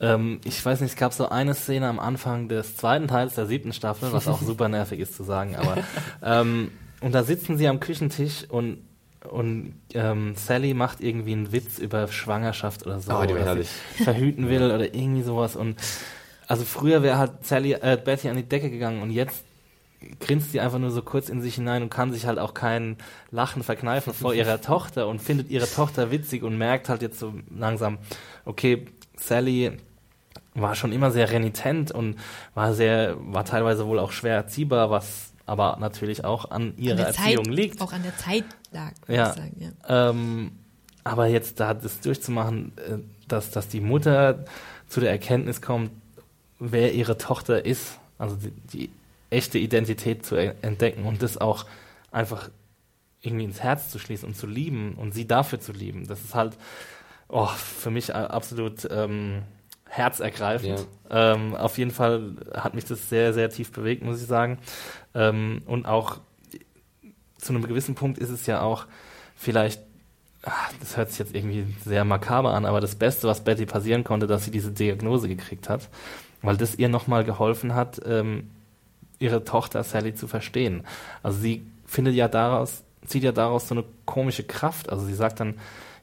ähm, ich weiß nicht, es gab so eine Szene am Anfang des zweiten Teils der siebten Staffel, was auch super nervig ist zu sagen, aber ähm, und da sitzen sie am Küchentisch und und ähm, Sally macht irgendwie einen Witz über Schwangerschaft oder so, oh, oder verhüten will oder irgendwie sowas und also früher wäre halt Sally, äh, Betty an die Decke gegangen und jetzt grinst sie einfach nur so kurz in sich hinein und kann sich halt auch kein Lachen verkneifen vor ihrer Tochter und findet ihre Tochter witzig und merkt halt jetzt so langsam, okay, Sally war schon immer sehr renitent und war sehr, war teilweise wohl auch schwer erziehbar, was aber natürlich auch an ihrer an Erziehung Zeit, liegt. Auch an der Zeit lag, ja. ich sagen, ja. Ähm, aber jetzt da das durchzumachen, äh, dass, dass die Mutter zu der Erkenntnis kommt, wer ihre Tochter ist, also die, die echte Identität zu entdecken und das auch einfach irgendwie ins Herz zu schließen und zu lieben und sie dafür zu lieben, das ist halt oh, für mich absolut ähm, herzergreifend. Ja. Ähm, auf jeden Fall hat mich das sehr, sehr tief bewegt, muss ich sagen. Ähm, und auch zu einem gewissen Punkt ist es ja auch vielleicht, ach, das hört sich jetzt irgendwie sehr makaber an, aber das Beste, was Betty passieren konnte, dass sie diese Diagnose gekriegt hat, weil das ihr nochmal geholfen hat, ähm, ihre Tochter Sally zu verstehen. Also sie findet ja daraus, zieht ja daraus so eine komische Kraft. Also sie sagt dann,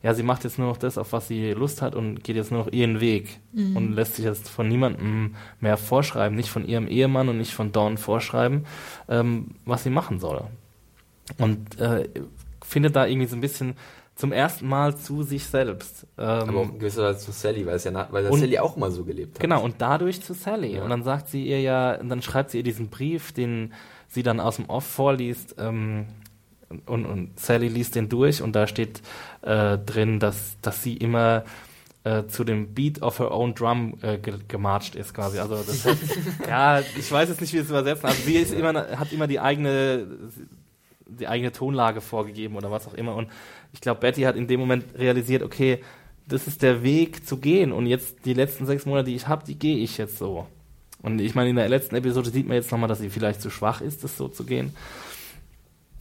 ja, sie macht jetzt nur noch das, auf was sie Lust hat und geht jetzt nur noch ihren Weg mhm. und lässt sich jetzt von niemandem mehr vorschreiben, nicht von ihrem Ehemann und nicht von Dawn vorschreiben, ähm, was sie machen soll. Und äh, findet da irgendwie so ein bisschen zum ersten Mal zu sich selbst. Ähm, Aber auch gewisserweise zu Sally, weil es ja weil und, Sally auch mal so gelebt hat. Genau, und dadurch zu Sally. Ja. Und dann sagt sie ihr ja, dann schreibt sie ihr diesen Brief, den sie dann aus dem Off vorliest, ähm, und, und Sally liest den durch und da steht äh, drin, dass, dass sie immer äh, zu dem Beat of her own drum äh, ge gemarcht ist quasi. Also das heißt, ja, ich weiß jetzt nicht, wie es übersetzen. Also sie ist immer, hat immer die eigene die eigene Tonlage vorgegeben oder was auch immer. Und ich glaube, Betty hat in dem Moment realisiert, okay, das ist der Weg zu gehen und jetzt die letzten sechs Monate, die ich habe, die gehe ich jetzt so. Und ich meine, in der letzten Episode sieht man jetzt nochmal, dass sie vielleicht zu schwach ist, das so zu gehen.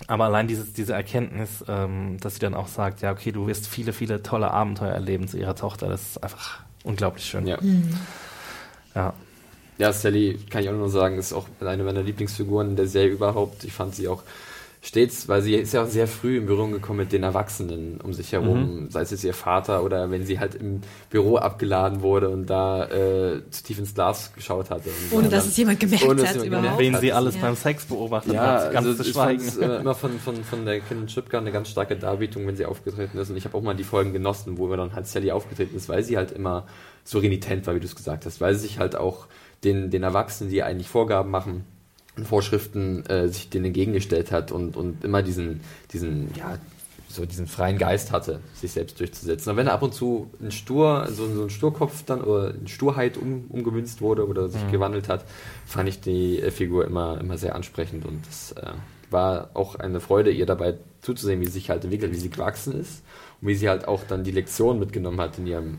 Aber allein dieses, diese Erkenntnis, ähm, dass sie dann auch sagt, ja, okay, du wirst viele, viele tolle Abenteuer erleben zu ihrer Tochter, das ist einfach unglaublich schön. Ja. Mhm. Ja. Ja, Sally, kann ich auch nur sagen, ist auch eine meiner Lieblingsfiguren in der Serie überhaupt. Ich fand sie auch stets, weil sie ist ja auch sehr früh in Berührung gekommen mit den Erwachsenen um sich herum, mhm. sei es jetzt ihr Vater oder wenn sie halt im Büro abgeladen wurde und da äh, zu tief ins Glas geschaut hatte. Ohne dass es jemand gemerkt ohne, hat überhaupt. Wen sie alles ja. beim Sex beobachtet ja, hat, ganz also zu schweigen. Äh, immer von, von, von der Kim Chipka eine ganz starke Darbietung, wenn sie aufgetreten ist und ich habe auch mal die Folgen genossen, wo wir dann halt Sally aufgetreten ist, weil sie halt immer so renitent war, wie du es gesagt hast, weil sie sich halt auch den, den Erwachsenen, die eigentlich Vorgaben machen, Vorschriften äh, sich denen entgegengestellt hat und, und immer diesen, diesen, ja, so diesen freien Geist hatte, sich selbst durchzusetzen. Und wenn er ab und zu ein Stur, so, so ein Sturkopf dann oder in Sturheit um, umgemünzt wurde oder sich mhm. gewandelt hat, fand ich die äh, Figur immer, immer sehr ansprechend und es äh, war auch eine Freude, ihr dabei zuzusehen, wie sie sich halt entwickelt, wie sie gewachsen ist und wie sie halt auch dann die Lektion mitgenommen hat in ihrem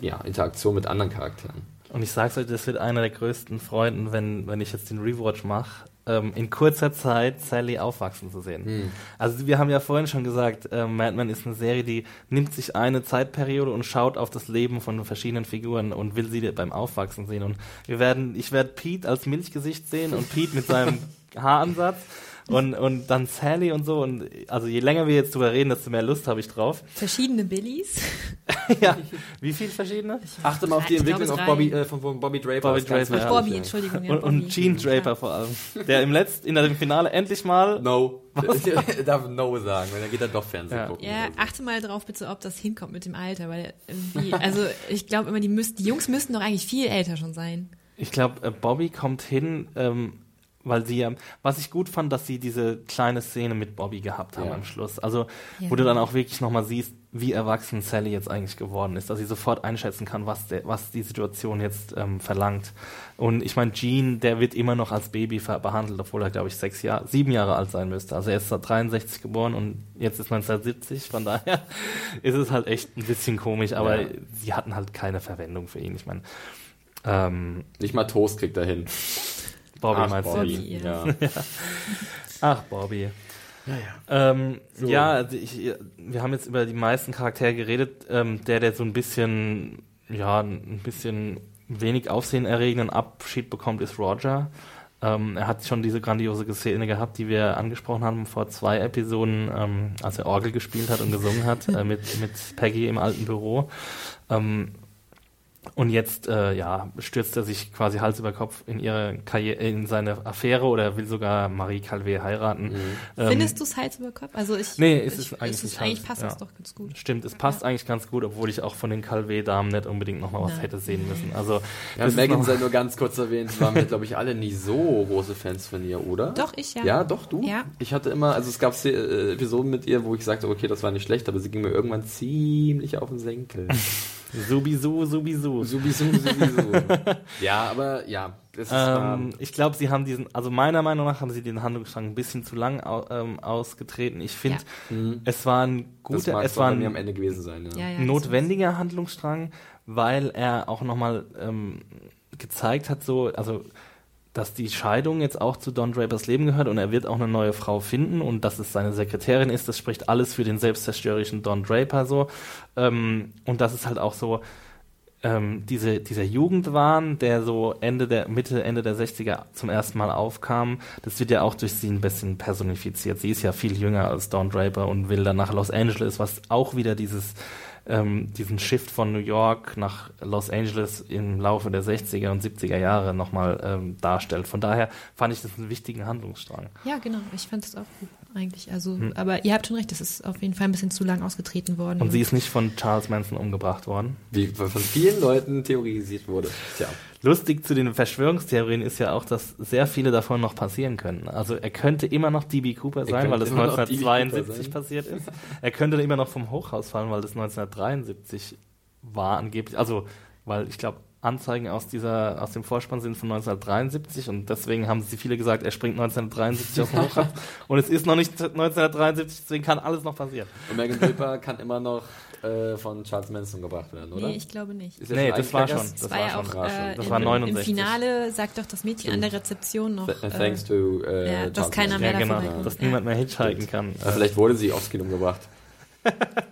ja, Interaktion mit anderen Charakteren. Und ich sag's euch, das wird einer der größten Freuden, wenn, wenn ich jetzt den Rewatch mache, ähm, in kurzer Zeit Sally aufwachsen zu sehen. Hm. Also wir haben ja vorhin schon gesagt, äh, Mad Men ist eine Serie, die nimmt sich eine Zeitperiode und schaut auf das Leben von verschiedenen Figuren und will sie beim Aufwachsen sehen. Und wir werden, ich werde Pete als Milchgesicht sehen und Pete mit seinem Haaransatz und, und dann Sally und so. Und also je länger wir jetzt drüber reden, desto mehr Lust habe ich drauf. Verschiedene Billies. ja. Wie viele verschiedene? Achte mal auf die Entwicklung auf Bobby, äh, von, von Bobby Draper. Bobby Draper. Ja. Bobby, Entschuldigung. Ja, und, und Gene Draper vor allem. Der im letzten, in dem Finale endlich mal. No. er darf No sagen, weil dann geht er doch Fernsehen ja. gucken. Ja, achte mal drauf bitte, ob das hinkommt mit dem Alter, weil irgendwie, also ich glaube immer, die, müssen, die Jungs müssten doch eigentlich viel älter schon sein. Ich glaube, äh, Bobby kommt hin, ähm, weil sie ja, was ich gut fand, dass sie diese kleine Szene mit Bobby gehabt haben ja. am Schluss. Also, ja. wo du dann auch wirklich nochmal siehst, wie erwachsen Sally jetzt eigentlich geworden ist, dass sie sofort einschätzen kann, was, der, was die Situation jetzt ähm, verlangt. Und ich meine, Gene, der wird immer noch als Baby behandelt, obwohl er, glaube ich, sechs Jahre, sieben Jahre alt sein müsste. Also er ist 63 geboren und jetzt ist 1970, von daher ist es halt echt ein bisschen komisch, aber ja. sie hatten halt keine Verwendung für ihn. Ich meine, ähm, nicht mal Toast kriegt er hin. Bobby Ach, meinst Bobby, du? Ja. ja. Ach, Bobby. Ja, ja. Ähm, so. ja also ich, wir haben jetzt über die meisten Charaktere geredet. Ähm, der, der so ein bisschen, ja, ein bisschen wenig aufsehenerregenden Abschied bekommt, ist Roger. Ähm, er hat schon diese grandiose Szene gehabt, die wir angesprochen haben vor zwei Episoden, ähm, als er Orgel gespielt hat und gesungen hat äh, mit, mit Peggy im alten Büro. Ähm, und jetzt, äh, ja, stürzt er sich quasi Hals über Kopf in ihre Karriere, in seine Affäre oder will sogar Marie Calvé heiraten. Mhm. Ähm, Findest du es Hals über Kopf? Also ich, nee, ist es eigentlich, ist eigentlich passt ja. das doch ganz gut. Stimmt, es passt ja. eigentlich ganz gut, obwohl ich auch von den Calvé-Damen nicht unbedingt nochmal was Nein. hätte sehen müssen. Also, ja, Megan sei nur ganz kurz erwähnt, waren wir, glaube ich, alle nie so große Fans von ihr, oder? Doch, ich ja. Ja, doch, du? Ja. Ich hatte immer, also es gab äh, Episoden mit ihr, wo ich sagte, okay, das war nicht schlecht, aber sie ging mir irgendwann ziemlich auf den Senkel. Subisu, Subisu. Subisu, Subisu. ja, aber ja. Das ist, ähm, ich glaube, sie haben diesen, also meiner Meinung nach haben sie den Handlungsstrang ein bisschen zu lang ähm, ausgetreten. Ich finde, ja. Mhm. es war ein guter, es war ein am Ende gewesen sein, ja. Ja, notwendiger Handlungsstrang, weil er auch nochmal ähm, gezeigt hat, so, also dass die Scheidung jetzt auch zu Don Drapers Leben gehört und er wird auch eine neue Frau finden und dass es seine Sekretärin ist, das spricht alles für den selbstzerstörerischen Don Draper so. Ähm, und das ist halt auch so, ähm, diese, dieser Jugendwahn, der so Ende der, Mitte, Ende der 60er zum ersten Mal aufkam, das wird ja auch durch sie ein bisschen personifiziert. Sie ist ja viel jünger als Don Draper und will dann nach Los Angeles, was auch wieder dieses ähm, diesen Shift von New York nach Los Angeles im Laufe der 60er und 70er Jahre nochmal ähm, darstellt. Von daher fand ich das einen wichtigen Handlungsstrang. Ja, genau. Ich fand es auch gut eigentlich. Also, hm. aber ihr habt schon recht, das ist auf jeden Fall ein bisschen zu lang ausgetreten worden. Und sie ist nicht von Charles Manson umgebracht worden. Wie von vielen Leuten theorisiert wurde. Tja. Lustig zu den Verschwörungstheorien ist ja auch, dass sehr viele davon noch passieren können. Also er könnte immer noch DB Cooper sein, weil das 1972 passiert ist. Er könnte immer noch vom Hochhaus fallen, weil das 1973 war angeblich, also weil ich glaube, Anzeigen aus dieser aus dem Vorspann sind von 1973 und deswegen haben sie viele gesagt, er springt 1973 aus dem Hochhaus und es ist noch nicht 1973, deswegen kann alles noch passieren. Und Megan Draper kann immer noch äh, von Charles Manson gebracht werden, oder? Nee, ich glaube nicht. Ist nee, das war schon. Das, das war, ja schon. Auch, äh, das war 69. Im Finale sagt doch das Mädchen an der Rezeption noch. Th thanks to äh, ja, dass keiner mehr ja, genau, davon dass niemand mehr hitchhiken kann. Ja, vielleicht wurde sie aufs Kino gebracht.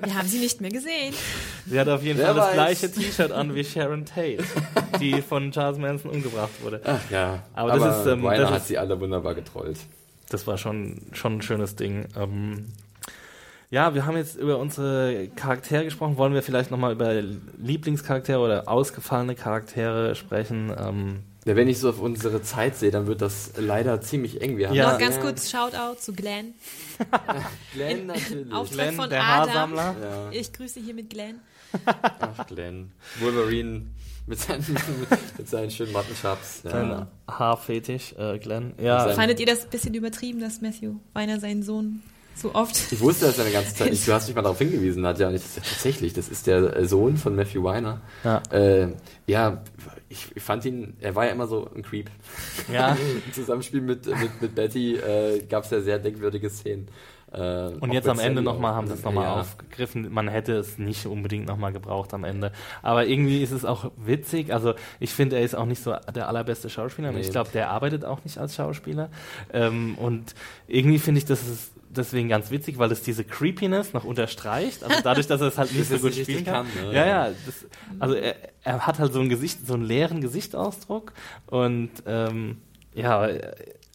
Wir haben sie nicht mehr gesehen. Sie hat auf jeden Wer Fall weiß. das gleiche T-Shirt an wie Sharon Tate, die von Charles Manson umgebracht wurde. Ach ja. Aber, Aber das ist, ähm, das hat ist, sie alle wunderbar getrollt. Das war schon, schon ein schönes Ding. Ähm, ja, wir haben jetzt über unsere Charaktere gesprochen. Wollen wir vielleicht nochmal über Lieblingscharaktere oder ausgefallene Charaktere sprechen? Ähm, ja, wenn ich so auf unsere Zeit sehe, dann wird das leider ziemlich eng. Wir haben ja. Noch ganz kurz Shoutout zu Glenn. Glenn In, natürlich. Auftrag Glenn, von der Adam. Haarsammler. Ja. Ich grüße hier mit Glenn. Ach, Glenn. Wolverine mit seinen, mit seinen schönen Mattenschabs. Ja. Sein Haarfetisch, äh, Glenn. Ja. Fandet ihr das ein bisschen übertrieben, dass Matthew Weiner seinen Sohn so oft. Ich wusste das ja eine ganze Zeit nicht. Du hast mich mal darauf hingewiesen, Nadja. Ja, tatsächlich, das ist der Sohn von Matthew Weiner. Ja, äh, ja ich, ich, fand ihn, er war ja immer so ein Creep. Ja. Im Zusammenspiel mit, mit, mit Betty äh, gab es ja sehr denkwürdige Szenen. Äh, und jetzt am Ende nochmal haben sie es nochmal ja. aufgegriffen. Man hätte es nicht unbedingt nochmal gebraucht am Ende. Aber irgendwie ist es auch witzig. Also ich finde, er ist auch nicht so der allerbeste Schauspieler. Nee. Ich glaube, der arbeitet auch nicht als Schauspieler. Ähm, und irgendwie finde ich, dass es deswegen ganz witzig, weil es diese Creepiness noch unterstreicht. Also dadurch, dass er es halt nicht so gut spielen kann. kann ne? Ja, ja. Das, also er, er hat halt so ein Gesicht, so einen leeren Gesichtsausdruck und ähm, ja,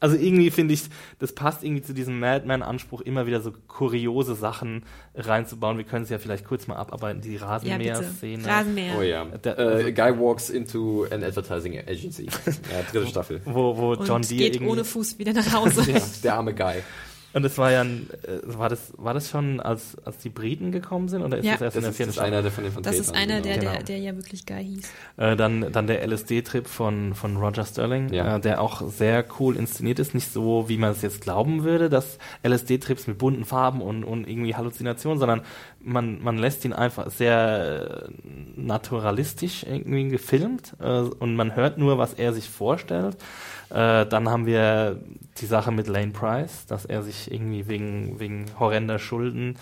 also irgendwie finde ich, das passt irgendwie zu diesem Madman-Anspruch, immer wieder so kuriose Sachen reinzubauen. Wir können es ja vielleicht kurz mal abarbeiten, die Rasenmäher-Szene. Ja, Rasenmäher. Oh ja. Der, uh, guy walks into an advertising agency. ja, dritte Staffel. Wo, wo John Deere geht ohne Fuß wieder nach Hause. ja, der arme Guy. Und es war ja, ein, äh, war das, war das schon, als, als die Briten gekommen sind, oder ist ja. das erst das in der vierten Staffel? Einer von den Das ist einer, genau. der, der, der ja wirklich geil hieß. Äh, dann, dann der LSD-Trip von, von Roger Sterling, ja. äh, der auch sehr cool inszeniert ist. Nicht so, wie man es jetzt glauben würde, dass LSD-Trips mit bunten Farben und, und irgendwie Halluzinationen, sondern man, man lässt ihn einfach sehr äh, naturalistisch irgendwie gefilmt äh, und man hört nur, was er sich vorstellt. Äh, dann haben wir die Sache mit Lane Price, dass er sich irgendwie wegen, wegen horrender Schulden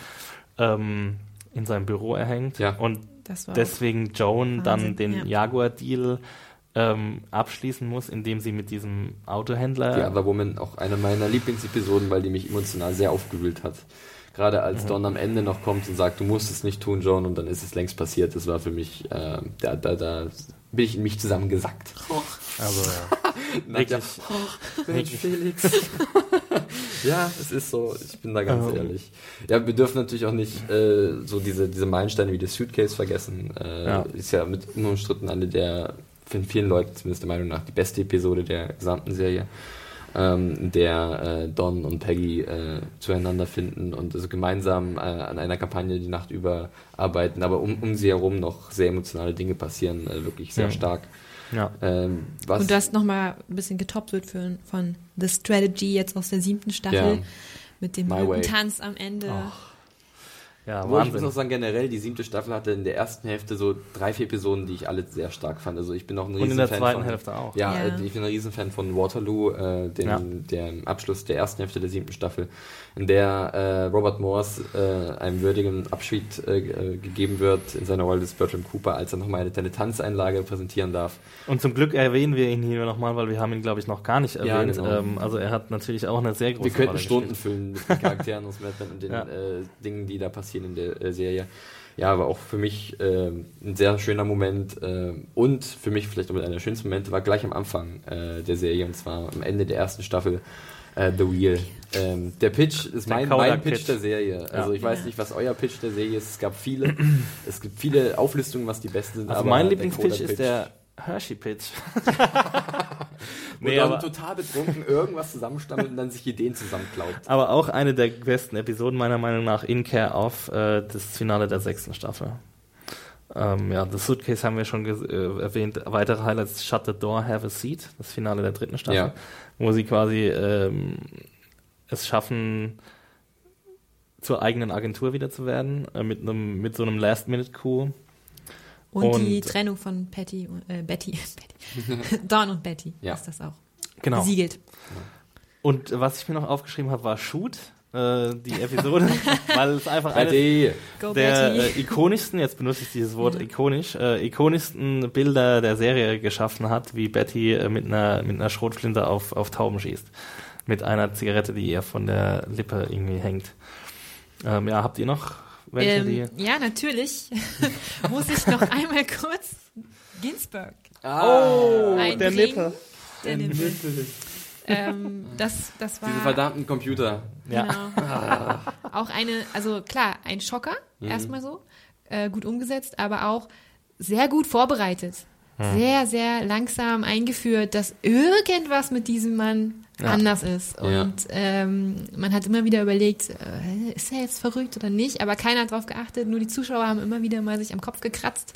ähm, in seinem Büro erhängt ja. und deswegen Joan Wahnsinn, dann den ja. Jaguar-Deal ähm, abschließen muss, indem sie mit diesem Autohändler. Die Other Woman auch eine meiner Lieblingsepisoden, weil die mich emotional sehr aufgewühlt hat. Gerade als mhm. Don am Ende noch kommt und sagt, du musst es nicht tun, John, und dann ist es längst passiert. Das war für mich, äh, da, da, da bin ich in mich zusammengesackt. Oh. Also, ja. Wirklich. Oh, Mensch, Felix. ja, es ist so. Ich bin da ganz um. ehrlich. Ja, wir dürfen natürlich auch nicht äh, so diese, diese Meilensteine wie das Suitcase vergessen. Äh, ja. Ist ja mit unumstritten eine der, für vielen Leuten zumindest der Meinung nach, die beste Episode der gesamten Serie ähm, der äh, Don und Peggy äh, zueinander finden und also gemeinsam äh, an einer Kampagne die Nacht über arbeiten, aber um, um sie herum noch sehr emotionale Dinge passieren, äh, wirklich sehr ja. stark. Ja. Ähm, und das nochmal ein bisschen getoppt wird für, von The Strategy jetzt aus der siebten Staffel ja. mit dem Tanz am Ende. Oh. Ja, Wo ich muss auch sagen, generell, die siebte Staffel hatte in der ersten Hälfte so drei, vier Episoden, die ich alle sehr stark fand. Also ich bin auch ein Riesenfan. Und in der zweiten von, Hälfte auch. Ja, ja. Ich bin ein Riesenfan von Waterloo, äh, dem, ja. dem Abschluss der ersten Hälfte der siebten Staffel, der äh, Robert Morse äh, einem würdigen Abschied äh, äh, gegeben wird in seiner Rolle des Bertram Cooper, als er nochmal eine Tanzeinlage präsentieren darf. Und zum Glück erwähnen wir ihn hier nochmal, weil wir haben ihn, glaube ich, noch gar nicht erwähnt. Ja, genau. ähm, also er hat natürlich auch eine sehr große Wir könnten Rolle Stunden gespielt. füllen mit den Charakteren aus Mad Men und den Dingen, die da passieren in der Serie. Serie. Ja, aber auch für mich äh, ein sehr schöner Moment äh, und für mich vielleicht auch einer der schönsten Momente war gleich am Anfang äh, der Serie und zwar am Ende der ersten Staffel äh, The Wheel. Ähm, der Pitch ist mein, mein Pitch, Pitch, der Serie. Also ich weiß nicht, was euer Pitch der Serie ist. Es gab viele, es gibt viele Auflistungen, was die besten sind. Also mein Lieblingspitch ist der Hershey-Pitch. nee, aber total betrunken irgendwas zusammenstammelt und dann sich Ideen zusammenklaut. Aber auch eine der besten Episoden meiner Meinung nach in Care of äh, das Finale der sechsten Staffel. Ähm, ja, das Suitcase haben wir schon äh, erwähnt. Weitere Highlights: Shut the Door, Have a Seat, das Finale der dritten Staffel, ja. Wo sie quasi ähm, es schaffen, zur eigenen Agentur wieder zu werden, äh, mit einem mit so einem Last-Minute-Coup Und, und die Trennung von Patty, äh, Betty, Betty. Dawn und Betty ja. ist das auch. Genau. Besiegelt. Und was ich mir noch aufgeschrieben habe, war Shoot äh, die Episode, weil es einfach eine der äh, ikonischsten, jetzt benutze ich dieses Wort ikonisch, äh, ikonischsten Bilder der Serie geschaffen hat, wie Betty äh, mit einer mit einer Schrotflinte auf auf Tauben schießt, mit einer Zigarette, die ihr von der Lippe irgendwie hängt. Ähm, ja, habt ihr noch welche, ähm, die? Ja, natürlich. Muss ich noch einmal kurz Ginsburg. Ah, oh, der Nippe. Der Nippe. Ähm, das, das war. Diese verdammten Computer. Genau. Ja. auch eine, also klar, ein Schocker, mhm. erstmal so, äh, gut umgesetzt, aber auch sehr gut vorbereitet. Mhm. Sehr, sehr langsam eingeführt, dass irgendwas mit diesem Mann ja. anders ist. Und ja. ähm, man hat immer wieder überlegt, äh, ist er jetzt verrückt oder nicht? Aber keiner hat darauf geachtet, nur die Zuschauer haben immer wieder mal sich am Kopf gekratzt.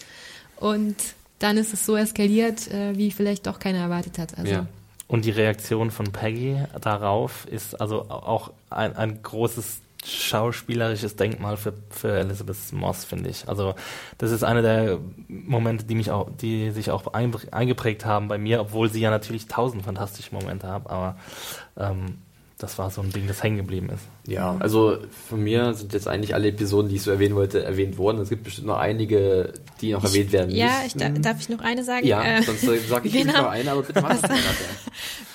Und dann ist es so eskaliert, äh, wie vielleicht doch keiner erwartet hat. Also, ja. Und die Reaktion von Peggy darauf ist also auch ein, ein großes schauspielerisches Denkmal für, für Elizabeth Moss, finde ich. Also das ist einer der Momente, die mich auch, die sich auch eingeprägt haben bei mir, obwohl sie ja natürlich tausend fantastische Momente hat, aber ähm, das war so ein Ding, das hängen geblieben ist. Ja, also von mir sind jetzt eigentlich alle Episoden, die ich so erwähnen wollte, erwähnt worden. Es gibt bestimmt noch einige, die noch ich, erwähnt werden Ja, ich, da, darf ich noch eine sagen? Ja, äh, sonst äh, sage ich nicht noch eine, aber bitte mach das.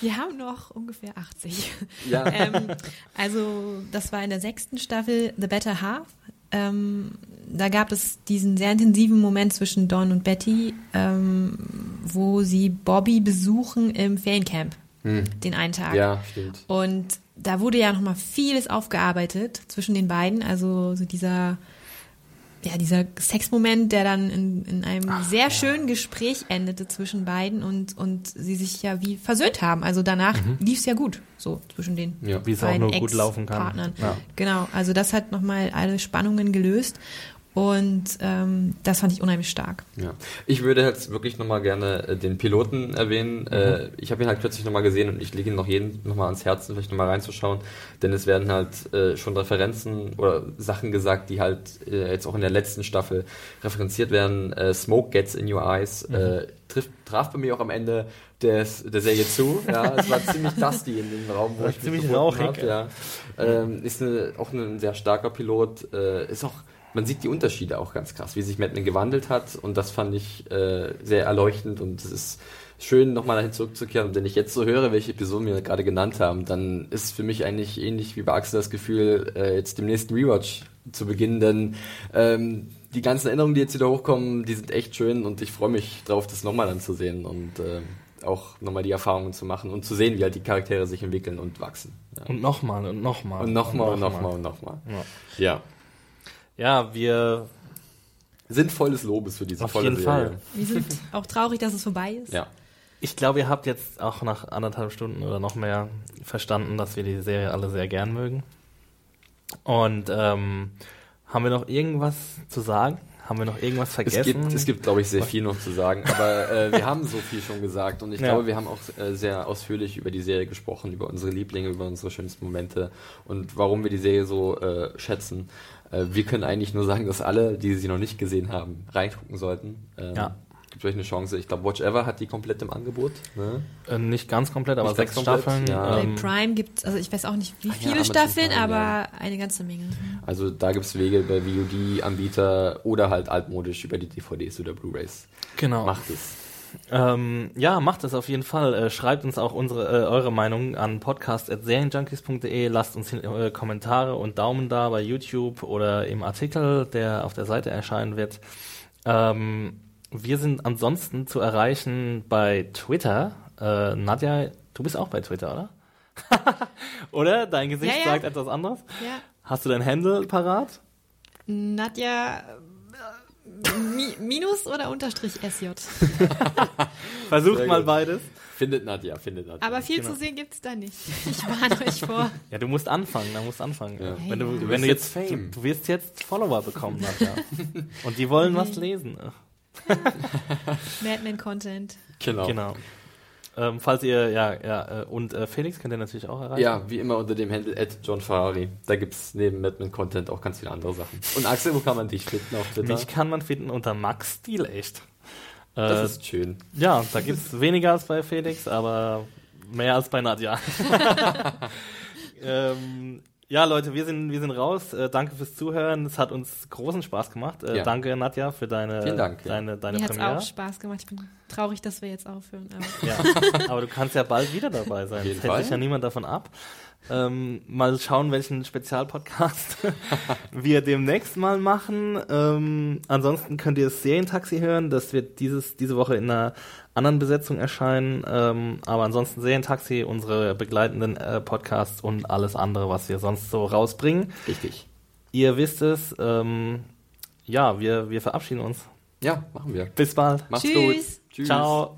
Wir haben noch ungefähr 80. Ja. ähm, also das war in der sechsten Staffel The Better Half. Ähm, da gab es diesen sehr intensiven Moment zwischen Dawn und Betty, ähm, wo sie Bobby besuchen im Feriencamp hm. den einen Tag. Ja, stimmt. Und da wurde ja nochmal vieles aufgearbeitet zwischen den beiden. Also so dieser, ja, dieser Sexmoment, der dann in, in einem Ach, sehr ja. schönen Gespräch endete zwischen beiden und, und sie sich ja wie versöhnt haben. Also danach mhm. lief es ja gut, so zwischen den ja, wie es auch nur gut laufen kann. Partnern. Ja. Genau, also das hat nochmal alle Spannungen gelöst. Und ähm, das fand ich unheimlich stark. Ja. Ich würde jetzt wirklich nochmal gerne äh, den Piloten erwähnen. Mhm. Äh, ich habe ihn halt kürzlich nochmal gesehen und ich lege ihn noch jeden nochmal ans Herzen, vielleicht nochmal reinzuschauen. Denn es werden halt äh, schon Referenzen oder Sachen gesagt, die halt äh, jetzt auch in der letzten Staffel referenziert werden. Äh, Smoke gets in your eyes. Mhm. Äh, trifft, traf bei mir auch am Ende des, der Serie zu. Ja, es war ziemlich dusty in dem Raum, wo ich ziemlich rauchig. Hab, ja. Ähm, ist eine, auch ein sehr starker Pilot. Äh, ist auch man sieht die Unterschiede auch ganz krass, wie sich Madman gewandelt hat und das fand ich äh, sehr erleuchtend und es ist schön, nochmal dahin zurückzukehren. Und wenn ich jetzt so höre, welche Episoden wir gerade genannt haben, dann ist für mich eigentlich ähnlich wie bei Axel das Gefühl, äh, jetzt dem nächsten Rewatch zu beginnen, denn ähm, die ganzen Erinnerungen, die jetzt wieder hochkommen, die sind echt schön und ich freue mich drauf, das nochmal anzusehen und äh, auch nochmal die Erfahrungen zu machen und zu sehen, wie halt die Charaktere sich entwickeln und wachsen. Ja. Und nochmal und nochmal. Und nochmal und nochmal und nochmal. Ja. ja. Ja, wir sind volles Lobes für diese Auf volle jeden Serie. Fall. Wir sind auch traurig, dass es vorbei ist. Ja. Ich glaube, ihr habt jetzt auch nach anderthalb Stunden oder noch mehr verstanden, dass wir die Serie alle sehr gern mögen. Und ähm, haben wir noch irgendwas zu sagen? Haben wir noch irgendwas vergessen? Es gibt, es gibt glaube ich, sehr viel noch zu sagen, aber äh, wir haben so viel schon gesagt und ich ja. glaube, wir haben auch äh, sehr ausführlich über die Serie gesprochen, über unsere Lieblinge, über unsere schönsten Momente und warum wir die Serie so äh, schätzen. Äh, wir können eigentlich nur sagen, dass alle, die sie noch nicht gesehen haben, reingucken sollten. Ähm, ja. Gibt euch eine Chance. Ich glaube, Watch Ever hat die komplett im Angebot. Ne? Äh, nicht ganz komplett, aber nicht sechs komplett, Staffeln. Ja. Bei Prime gibt also ich weiß auch nicht, wie viele ja, Staffeln, Prime, aber ja. eine ganze Menge. Also da gibt es Wege bei VOD-Anbieter oder halt altmodisch über die DVDs oder Blu-Rays. Genau. Macht es. Ähm, ja, macht es auf jeden Fall. Äh, schreibt uns auch unsere, äh, eure Meinung an podcast.serienjunkies.de. Lasst uns äh, Kommentare und Daumen da bei YouTube oder im Artikel, der auf der Seite erscheinen wird. Ähm, wir sind ansonsten zu erreichen bei Twitter. Äh, Nadja, du bist auch bei Twitter, oder? oder? Dein Gesicht ja, ja. sagt etwas anderes? Ja. Hast du dein Handle parat? Nadja Mi Minus oder Unterstrich SJ? Versucht mal beides. Findet Nadja, findet Nadja. Aber viel genau. zu sehen gibt es da nicht. Ich warne euch vor. Ja, du musst anfangen, da musst anfangen. Ja. Wenn du, du, wenn du jetzt, Fame. Du, du, wirst jetzt Follower bekommen, Nadja. Und die wollen okay. was lesen. Madman Content. Genau. genau. Ähm, falls ihr, ja, ja, äh, und äh, Felix könnt ihr natürlich auch erreichen. Ja, wie immer unter dem Handle at John Ferrari. Da gibt es neben Madman Content auch ganz viele andere Sachen. Und Axel, wo kann man dich finden auf Twitter? Mich kann man finden unter Max Stil echt. Das äh, ist schön. Ja, da gibt es weniger als bei Felix, aber mehr als bei Nadja. ähm, ja, Leute, wir sind, wir sind raus. Äh, danke fürs Zuhören. Es hat uns großen Spaß gemacht. Äh, ja. Danke, Nadja, für deine, Vielen Dank, deine, deine Mir Premiere. Mir hat auch Spaß gemacht. Ich bin traurig, dass wir jetzt aufhören. Aber, ja, aber du kannst ja bald wieder dabei sein. Es hält sich ja niemand davon ab. Ähm, mal schauen, welchen Spezialpodcast wir demnächst mal machen. Ähm, ansonsten könnt ihr das Serientaxi hören. Das wird dieses, diese Woche in einer anderen Besetzung erscheinen. Ähm, aber ansonsten Serientaxi, unsere begleitenden äh, Podcasts und alles andere, was wir sonst so rausbringen. Richtig. Ihr wisst es. Ähm, ja, wir, wir verabschieden uns. Ja, machen wir. Bis bald. Macht's Tschüss. gut. Tschüss. Ciao.